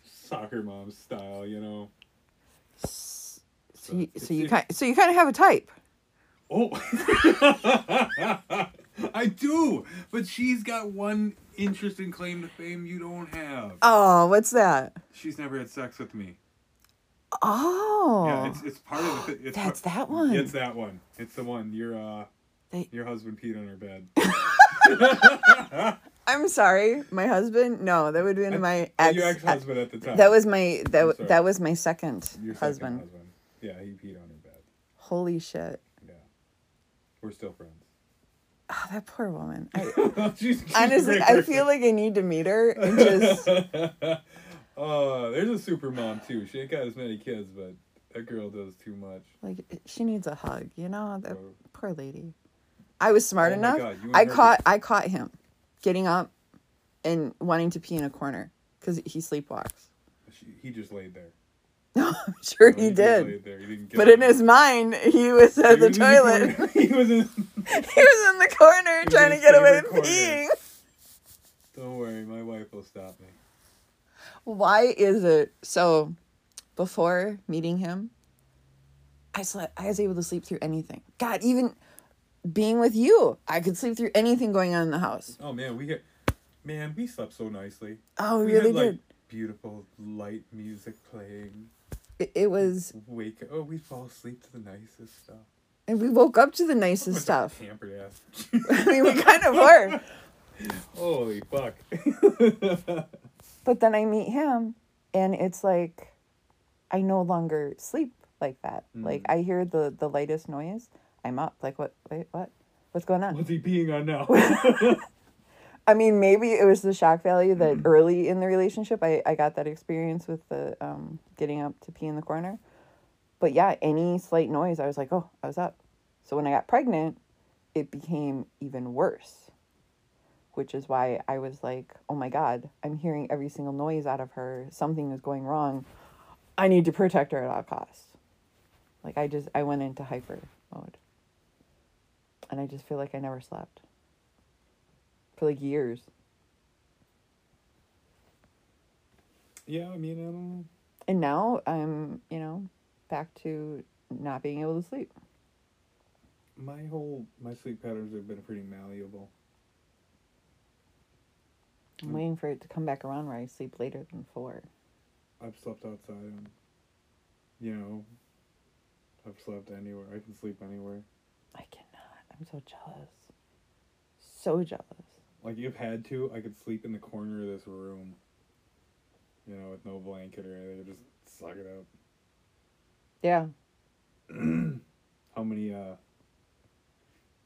soccer mom style, you know.
So you, so you kind so you kind of have a type.
Oh, I do, but she's got one interesting claim to fame you don't have.
Oh, what's that?
She's never had sex with me.
Oh,
Yeah, it's it's part of the. It's
that's
part-
that one.
It's that one. It's the one. Your uh,
They-
your husband peed on her bed.
I'm sorry, my husband. No, that would have been my ex.
your ex-husband at the time.
That was my that that was my second
second
husband.
husband. Yeah, he peed on her bed.
Holy shit!
Yeah, we're still friends.
Oh, that poor woman. I, honestly, I feel like I need to meet her and just.
Oh, there's a super mom too. She ain't got as many kids, but that girl does too much.
Like she needs a hug, you know. That
bro.
poor lady. I was smart
Oh
enough.
God,
I caught I caught him getting up and wanting to pee in a corner because he sleepwalks.
She, he just laid there.
No, I'm sure he
just
did.
laid. He
But
up.
in his mind, he was at
He
the
was
toilet.
corner. he was in.
he was in the corner trying to get away with
corner.
peeing.
Don't worry, my wife will stop me.
Why is it so? Before meeting him, I slept. I was able to sleep through anything. God, even being with you, I could sleep through anything going on in the house.
Oh man, we get. Man, we slept so nicely.
Oh, we
we
really
had like
did.
beautiful light music playing.
It, it was,
Wake. Oh, we fall asleep to the nicest stuff.
and we woke up to the nicest stuff.
Pampered ass.
I mean, we kind of were.
Holy fuck.
But then I meet him, and it's like, I no longer sleep like that. Like
Mm.
I hear the the lightest noise, I'm up. Like what? Wait, what? What's going on?
What's he peeing on now?
I mean, maybe it was the shock value that early in the relationship, I, I got that experience with the um, getting up to pee in the corner. But yeah, any slight noise, I was like, oh, I was up. So when I got pregnant, it became even worse, which is why I was like, oh my God, I'm hearing every single noise out of her. Something is going wrong. I need to protect her at all costs. Like, I just, I went into hyper mode. And I just feel like I never slept for like years.
Yeah, I mean, I don't know.
And now I'm, you know, back to not being able to sleep.
My whole my sleep patterns have been pretty malleable.
I'm
Mm.
waiting for it to come back around where I sleep later than four.
I've slept outside and you know I've slept anywhere. I can sleep anywhere.
I cannot. I'm so jealous. So jealous.
Like you've had to, I could sleep in the corner of this room. You know, with no blanket or anything, just suck it up.
Yeah.
How many uh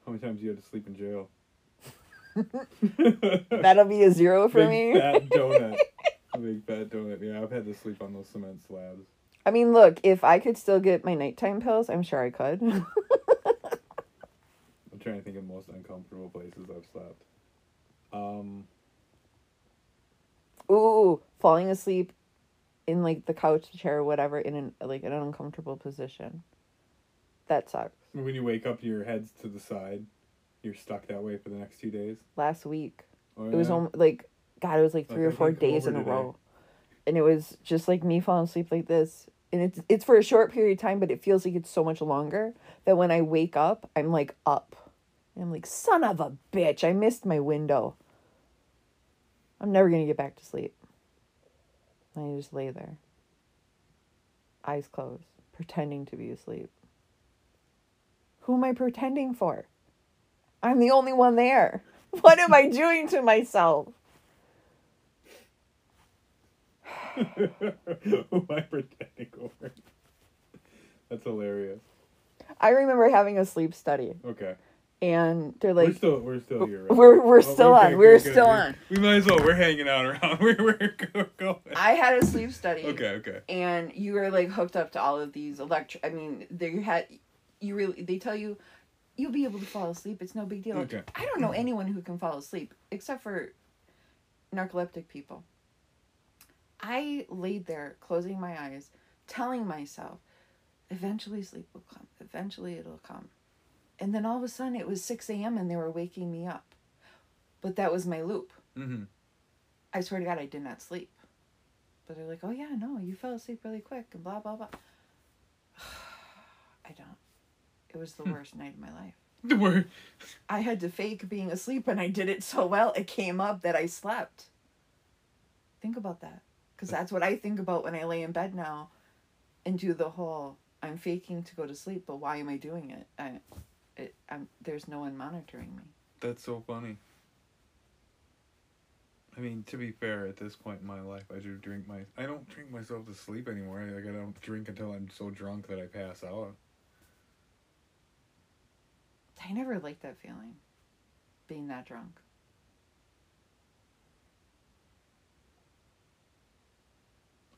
how many times you had to sleep in jail?
That'll be a zero for
Big
me.
fat donut. Big fat donut. Yeah, I've had to sleep on those cement slabs.
I mean, look, if I could still get my nighttime pills, I'm sure I could.
I'm trying to think of most uncomfortable places I've slept. Um,
Ooh, falling asleep in like the couch chair or whatever in an like an uncomfortable position. That sucks.
when you wake up, your head's to the side. You're stuck that way for the next two days.
Last week.
Oh,
It was
yeah?
om- like, God, it was like
Like,
three
I
or four days in a
today.
row, and it was just like me falling asleep like this, and it's it's for a short period of time, but it feels like it's so much longer that when I wake up, I'm like up, and I'm like, son of a bitch, I missed my window. I'm never gonna get back to sleep. And I just lay there, eyes closed, pretending to be asleep. Who am I pretending for? I'm the only one there. What am I doing to myself?
Who am I pretending for? That's hilarious.
I remember having a sleep study,
Okay,
and they're like, we're
still we're still here. Right?
we're we're still on. We're
good,
still
good.
on.
We might as well. We're hanging out around. We're we're go- going.
I had a sleep study.
Okay, okay.
And you were like hooked up to all of these electric. I mean, they had, you really. They tell you, you'll be able to fall asleep. It's no big deal.
Okay.
I don't know anyone who can fall asleep except for narcoleptic people. I laid there closing my eyes, telling myself, eventually sleep will come. Eventually it'll come. And then all of a sudden it was 6 a.m. and they were waking me up. But that was my loop.
Mm-hmm.
I swear to God, I did not sleep. But they're like, oh yeah, no, you fell asleep really quick and blah, blah, blah. I don't. It was the worst night of my life.
The worst.
I had to fake being asleep and I did it so well, it came up that I slept. Think about that. Because that's what I think about when I lay in bed now and do the whole I'm faking to go to sleep, but why am I doing it? I, it I'm, there's no one monitoring me.
That's so funny. I mean, to be fair, at this point in my life, I do drink my. I don't drink myself to sleep anymore. Like I don't drink until I'm so drunk that I pass out.
I never liked that feeling, being that drunk.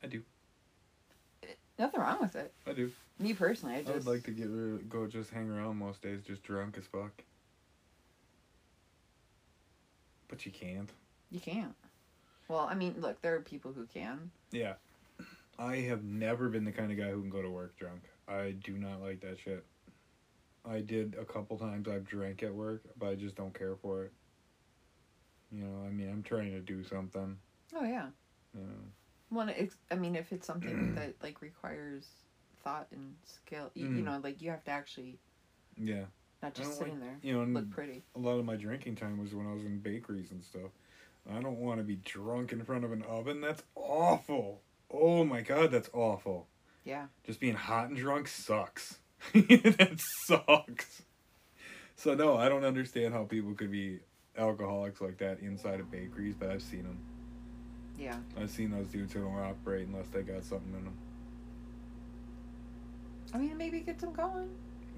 I do.
Nothing wrong with it.
I do.
Me personally, I
I
just
would like to get rid, go just hang around most days, just drunk as fuck. But you can't.
You can't. Well, I mean, look, there are people who can.
Yeah. I have never been the kind of guy who can go to work drunk. I do not like that shit. I did a couple times I've drank at work, but I just don't care for it. You know, I mean, I'm trying to do something,
Oh yeah.
you know.
Well, it's, I mean, if it's something that like requires thought and skill, you, you
Mm.
know, like you have to actually
Yeah.
not just sitting there
You know,
look pretty.
a lot of my drinking time was when I was in bakeries and stuff. I don't want to be drunk in front of an oven. That's awful. Oh my god, that's awful.
Yeah.
Just being hot and drunk sucks. that sucks. So no, I don't understand how people could be alcoholics like that inside of bakeries, but I've seen them.
Yeah.
I've seen those dudes who don't operate unless they got something in them.
I mean, maybe get them going.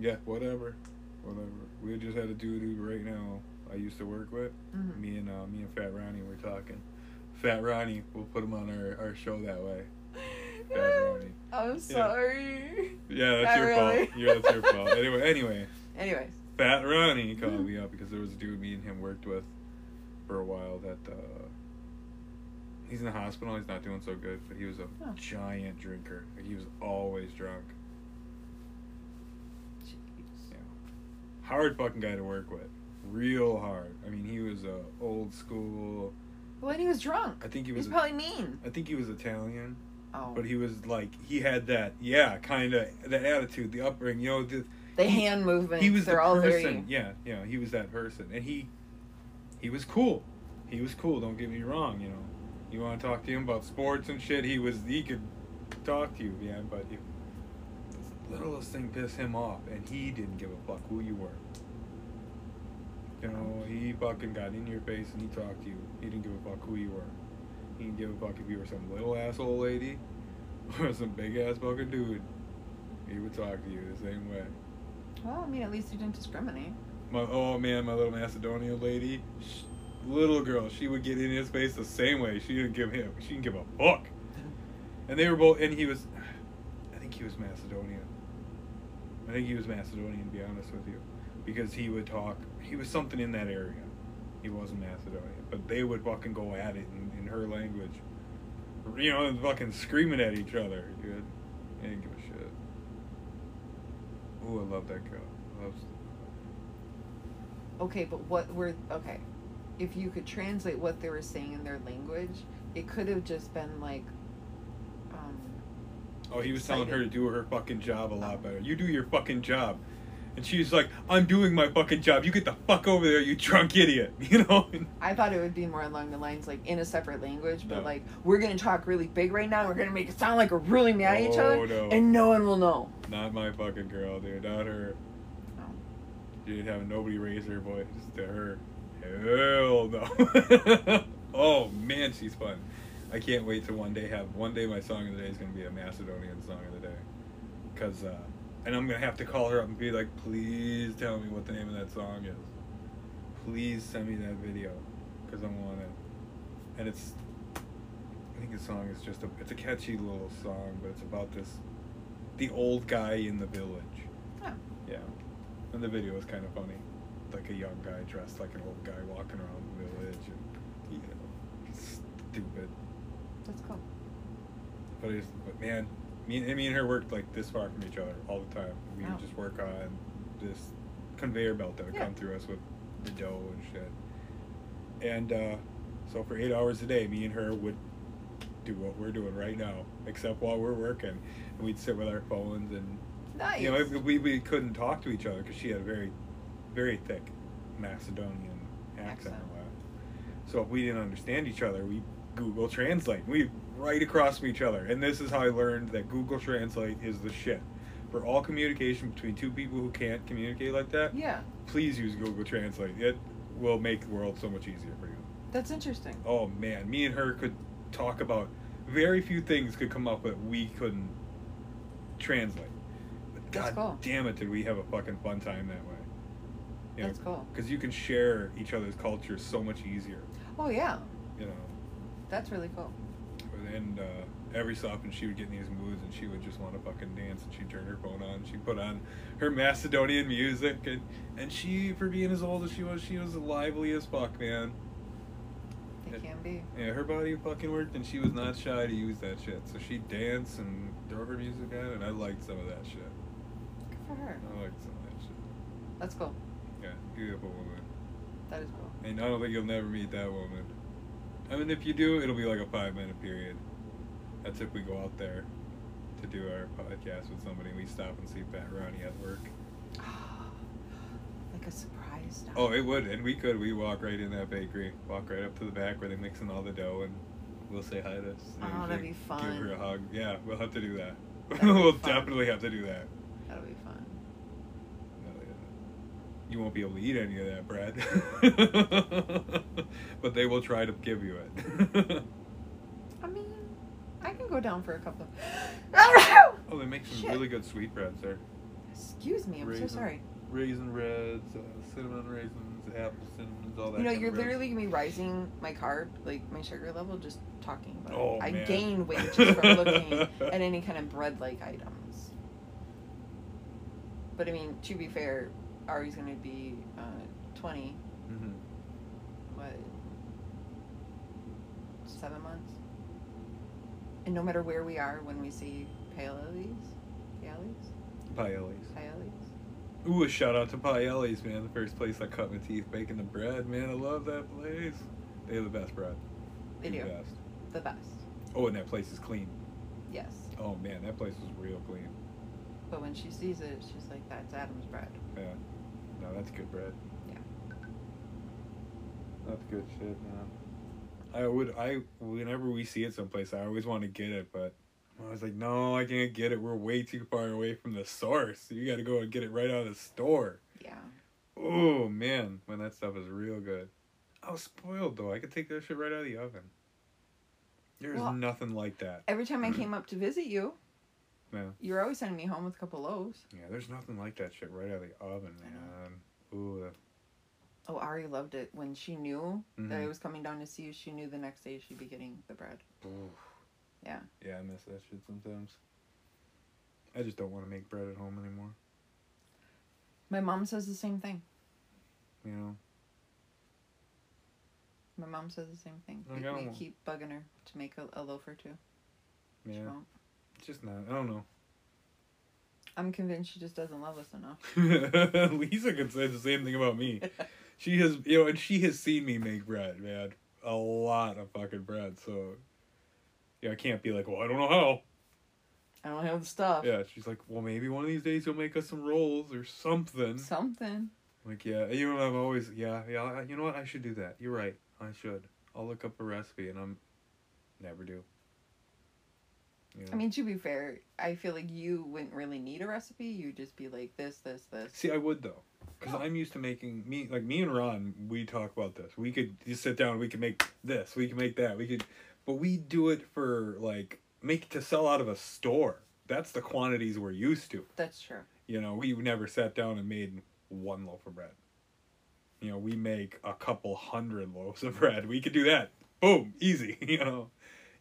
Yeah, whatever, whatever. We just had a dude who right now I used to work with.
Mhm.
Me and uh, me and Fat Ronnie were talking. Fat Ronnie, we'll put him on our, our show that way. Fat Ronnie.
I'm sorry.
Yeah, that's
Not
your
really.
fault. Yeah, that's your fault. Anyway, anyway,
Anyways.
Fat Ronnie called me up because there was a dude me and him worked with for a while that uh, he's in the hospital. He's not doing so good, but he was a
Oh.
giant drinker. He was always drunk.
Jeez.
Hard fucking guy to work with. Real hard. I mean, he was a old school.
Well, and he was drunk.
I think he was.
was probably mean.
I think he was Italian,
Oh.
but he was like he had that yeah kind of that attitude, the upbringing. You know, the,
the
he-
hand movements.
he was
they're
the
all
person.
very.
Yeah, yeah, he was that person, and he he was cool. He was cool. Don't get me wrong. You know, you want to talk to him about sports and shit. He was he could talk to you, man. But if littlest thing pissed him off, and he didn't give a fuck who you were. You know, he fucking got in your face and he talked to you. He didn't give a fuck who you were. He didn't give a fuck if you were some little asshole lady or some big ass fucking dude. He would talk to you the same way.
Well, I mean, at least he didn't discriminate.
My oh man, my little Macedonian lady, sh little girl, she would get in his face the same way. She didn't give him. She didn't give a fuck. And they were both, and he was, I think he was Macedonian. I think he was Macedonian, to be honest with you, because he would talk. He was something in that area. He wasn't Macedonian, but they would fucking go at it in, in her language. You know, fucking screaming at each other, dude. They didn't give a shit. Ooh, I love that girl. Loves
Okay, but what were okay? If you could translate what they were saying in their language, it could have just been like,
Oh, he was telling her to do her fucking job a lot better. You do your fucking job. And she's like, I'm doing my fucking job. You get the fuck over there, you drunk idiot. You know?
I thought it would be more along the lines like in a separate language, but
No.
like we're gonna talk really big right now. We're gonna make it sound like we're really mad at each
Oh,
other,
no.
and no one will know.
Not my fucking girl, dude. Not her.
No.
She didn't have nobody raise her voice to her. Hell no. oh, man, she's fun. I can't wait to one day have, one day my song of the day is going to be a Macedonian song of the day. Because, uh, and I'm going to have to call her up and be like, please tell me what the name of that song is. Please send me that video. Because I want it. And it's, I think the song is just a, it's a catchy little song, but it's about this, the old guy in the village.
Oh,
Yeah. And the video is kind of funny. Like a young guy dressed like an old guy walking around the village and, you know, stupid.
That's cool.
But it's, but man, me and, me and her worked like this far from each other all the time. We
Wow.
would just work on this conveyor belt that would
Yeah.
come through us with the dough and shit. And uh, so for eight hours a day, me and her would do what we're doing right now, except while we're working. And we'd sit with our phones and
Nice.
you know, we, we, we couldn't talk to each other because she had a very, very thick Macedonian accent.
Accent.
So if we didn't understand each other, we Google Translate. We right across from each other. And this is how I learned that Google Translate is the shit. For all communication between two people who can't communicate like that,
yeah,
please use Google Translate. It will make the world so much easier for you.
that's interesting.
Oh man, me and her could talk about very few things could come up that we couldn't translate. But
That's
God
cool.
damn it, did we have a fucking fun time that way? You
That's cool.
Because you can share each other's cultures so much easier.
Oh yeah,
You know,
that's really cool.
and uh, every so often she would get in these moods and she would just want to fucking dance and she'd turn her phone on. She'd put on her Macedonian music and and she, for being as old as she was, she was lively as fuck, man. Yeah.
can be.
Yeah, her body fucking worked, and she was not shy to use that shit. So she'd dance and throw her music on, and I liked some of that shit.
Good for her.
I liked some of that shit.
That's cool.
Yeah, beautiful woman.
That is cool.
And I don't think you'll never meet that woman. I mean, if you do, it'll be like a five minute period. That's if we go out there to do our podcast with somebody. We stop and see Fat Ronnie at work.
like a surprise. Stop.
Oh, it would, and we could. We walk right in that bakery, walk right up to the back where they're mixing all the dough, and we'll say hi to. us.
Oh, that'd be fun.
Give her a hug. Yeah, we'll have to do that. We'll definitely have to do that.
That'll be fun.
Hell yeah. You won't be able to eat any of that bread, but they will try to give you it.
I mean, I can go down for a couple. of.
oh, they make some
Shit.
really good sweetbreads there.
Excuse me, I'm
Raisin-
so sorry.
Raisin reds, uh, cinnamon raisins. cinnamons, apple cinnamons, all that.
You know,
kind
you're
bread.
literally gonna be rising my carb, like my sugar level, just talking about
Oh,
it. I
man.
gain weight just from looking at any kind of bread-like items. But I mean, to be fair, Ari's gonna be uh, 20.
Mhm.
What? Seven months. And no matter where we are, when we see Paolis, Paolis,
Paellis.
Paolis,
Ooh, a shout out to Paellis, man. The first place I cut my teeth baking the bread, man. I love that place. They have the best bread.
They do
The
do.
best.
the best.
Oh, and that place is clean.
Yes.
Oh man, that place was real clean.
But when she sees it, she's like, "That's Adam's bread."
Yeah. No, that's good bread.
Yeah.
That's good shit, man. I would I whenever we see it someplace, I always want to get it, but I was like, no, I can't get it. We're way too far away from the source. You got to go and get it right out of the store.
Yeah.
Oh man, when that stuff is real good. I was spoiled though. I could take that shit right out of the oven. There's
Well-
nothing like that.
Every time I mm-hmm. came up to visit you,
Yeah.
You're always sending me home with a couple loaves.
Yeah, there's nothing like that shit right out of the oven, man. Ooh,
Oh, Ari loved it when she knew that
Mhm.
I was coming down to see you. She knew the next day she'd be getting the bread.
Ooh.
Yeah.
Yeah, I miss that shit sometimes. I just don't want to make bread at home anymore.
My mom says the same thing.
You know?
My mom says the same thing.
Like,
We, we keep bugging her to make a, a loaf or two. She
Yeah.
won't.
It's just not. I don't know.
I'm convinced she just doesn't love us enough.
Lisa could say the same thing about me. She has, you know, and she has seen me make bread, man. A lot of fucking bread. So, yeah, I can't be like, well, I don't know how.
I don't have the stuff.
Yeah, she's like, well, maybe one of these days you'll make us some rolls or something.
Something.
Like, yeah, you know, I'm always, yeah, yeah, you know what? I should do that. You're right. I should. I'll look up a recipe, and I'm never do. You know?
I mean, to be fair, I feel like you wouldn't really need a recipe. You'd just be like this, this, this.
see, I would though, because oh. I'm used to making me like me and Ron. We talk about this. We could just sit down. We could make this. We can make that. We could, but we do it for like make to sell out of a store. That's the quantities we're used to.
That's true.
You know, we never sat down and made one loaf of bread. You know, we make a couple hundred loaves of bread. We could do that. Boom, easy. You know,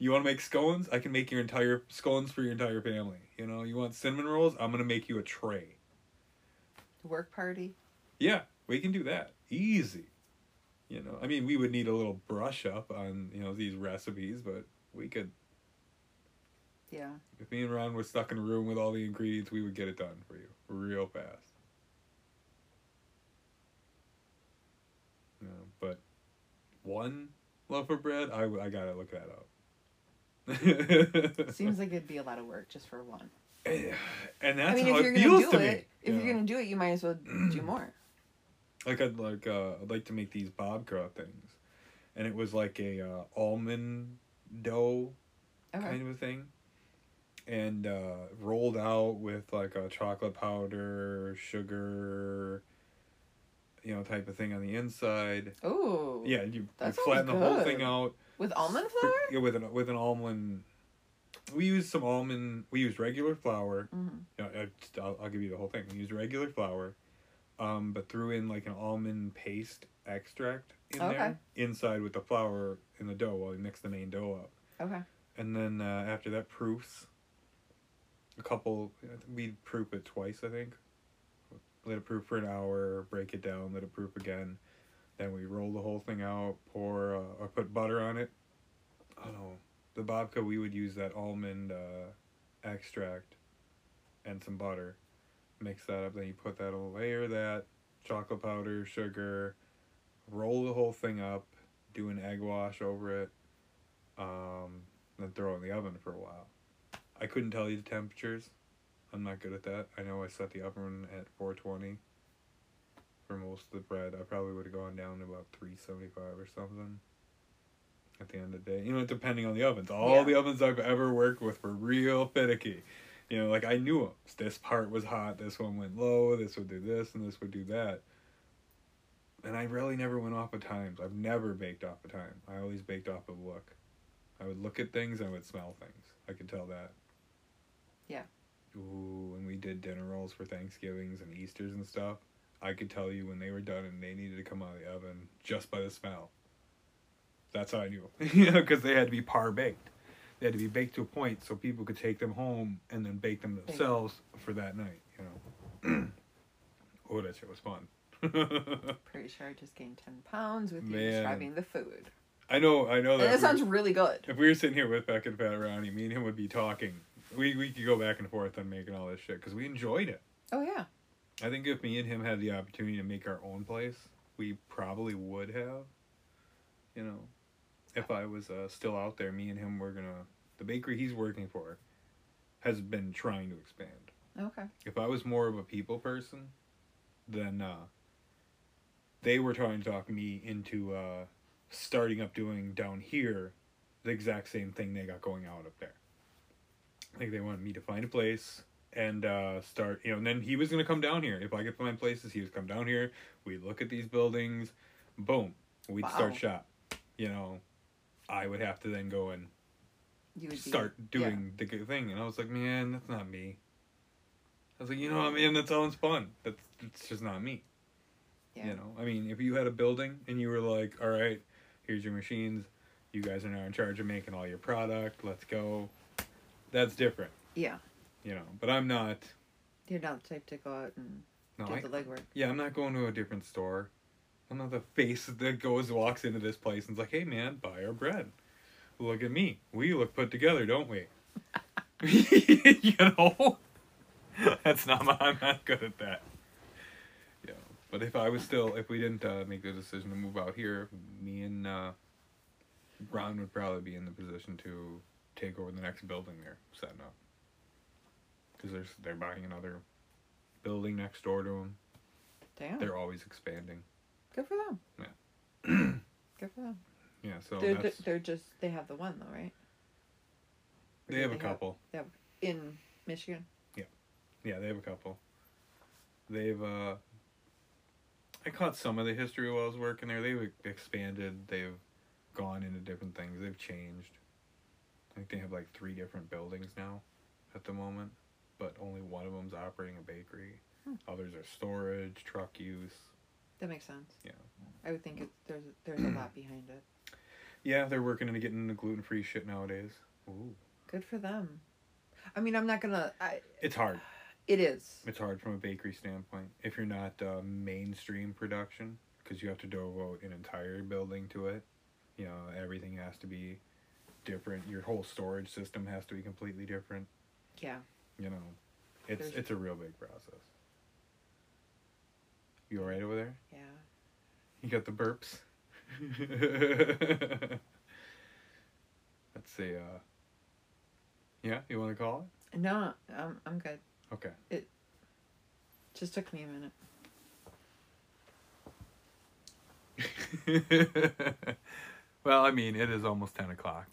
you want to make scones? I can make your entire scones for your entire family. You know, you want cinnamon rolls? I'm gonna make you a tray.
The work party.
Yeah, we can do that. Easy. You know, I mean, we would need a little brush up on you know these recipes, but we could.
Yeah.
If me and Ron were stuck in a room with all the ingredients, we would get it done for you real fast. Know, but one loaf of bread, I, I gotta look that up.
Seems like it'd be a lot of work just for one.
and that's
I mean,
how
if you're
it
gonna
feels
do
to
it,
me.
if
you
you're gonna do it, you might as well do more.
like I'd like uh I'd like to make these babka things, and it was like a uh, almond dough
Okay.
kind of a thing, and uh, rolled out with like a chocolate powder, sugar, you know, type of thing on the inside.
Oh,
Yeah, you, you flatten the whole thing out.
With almond flour.
Yeah, with an with an almond. We used some almond. We used regular flour.
Mm-hmm.
You know, I, I'll, I'll give you the whole thing. We used regular flour, um, but threw in like an almond paste extract in
Okay.
there inside with the flour in the dough while we mix the main dough up.
Okay.
And then uh, after that, proofs. A couple. We proof it twice, I think. Let it proof for an hour. Break it down. Let it proof again. Then we roll the whole thing out. Pour uh, or put butter on it. Oh no, the babka we would use that almond uh, extract and some butter. Mix that up. Then you put that layer of that chocolate powder, sugar. Roll the whole thing up. Do an egg wash over it. Um, then throw it in the oven for a while. I couldn't tell you the temperatures. I'm not good at that. I know I set the oven at 420 for most of the bread. I probably would have gone down to about 375 or something at the end of the day. You know, depending on the ovens. All
Yeah.
the ovens I've ever worked with were real finicky. You know, like I knew them. This part was hot, this one went low, this would do this, and this would do that. And I really never went off of times. I've never baked off of time. I always baked off of look. I would look at things and I would smell things. I could tell that.
Yeah.
Ooh, when we did dinner rolls for Thanksgivings and Easters and stuff, I could tell you when they were done and they needed to come out of the oven just by the smell. That's how I knew, you know, because they had to be par baked. They had to be baked to a point so people could take them home and then bake them themselves for that night. You know. oh, that shit was fun.
Pretty sure I just gained ten pounds with you
Man.
describing the food.
I know, I know
And
that.
that sounds really good.
if we were sitting here with Beck and Pat Ronnie, me and him would be talking. We we could go back and forth on making all this shit because we enjoyed it.
Oh yeah.
I think if me and him had the opportunity to make our own place, we probably would have. You know, if I was uh, still out there, me and him were gonna. The bakery he's working for has been trying to expand.
Okay.
If I was more of a people person, then uh, they were trying to talk me into uh, starting up doing down here the exact same thing they got going out up there. Like they wanted me to find a place and uh, start, you know, and then he was gonna come down here. If I could find places, he would come down here. We'd look at these buildings, boom, we'd
Wow.
start shop. You know, I would have to then go and
You would be,
start doing the good thing. And I was like, man, that's not me. I was like, you know what, I man, that sounds fun. That's it's just not me.
Yeah.
You know, I mean, if you had a building and you were like, all right, here's your machines, you guys are now in charge of making all your product. Let's go. That's different,
Yeah.
You know. But I'm not.
You're not the type to go out and
No,
do
I,
the legwork.
yeah, I'm not going to a different store. I'm not the face that goes walks into this place and's like, hey man, buy our bread. Look at me. We look put together, don't we? you know, that's not my. I'm not good at that. Yeah, but if I was still, if we didn't uh, make the decision to move out here, me and uh, Ron would probably be in the position to take over the next building they're setting up. Because there's they're buying another building next door to them.
Damn.
They're always expanding.
Good for them.
Yeah.
Good for them.
Yeah, so
they're,
that's
they're just they have the one though, right? Or
they have a couple.
in Michigan.
Yeah, yeah, they have a couple. They've uh I caught some of the history while I was working there. They've expanded, they've gone into different things, they've changed. I think they have like three different buildings now at the moment, but only one of them's operating a bakery.
Hmm.
Others are storage, truck use.
That makes sense.
Yeah.
I would think it, there's there's a lot behind it.
Yeah, they're working into getting into gluten free shit nowadays. Ooh.
Good for them. I mean, I'm not gonna. I.
It's hard.
It is.
It's hard from a bakery standpoint if you're not uh, mainstream production because you have to devote an entire building to it. You know, everything has to be different. Your whole storage system has to be completely different.
Yeah.
You know, it's
There's-
it's a real big process. You all right over there?
Yeah.
You got the burps. Let's see. Uh, yeah, you want to call it?
No, I'm I'm good.
Okay. It?
Just took me a minute.
well, I mean, it is almost ten o'clock.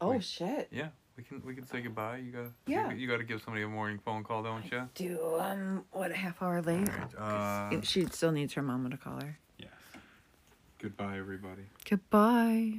Oh
Wait.
shit.
Yeah, we can we can say goodbye. You got
Yeah.
You, you got to give somebody a morning phone call, don't you?
Do um what a half hour late.
Alright, uh,
she still needs her mama to call her.
Yes. Goodbye, everybody.
Goodbye.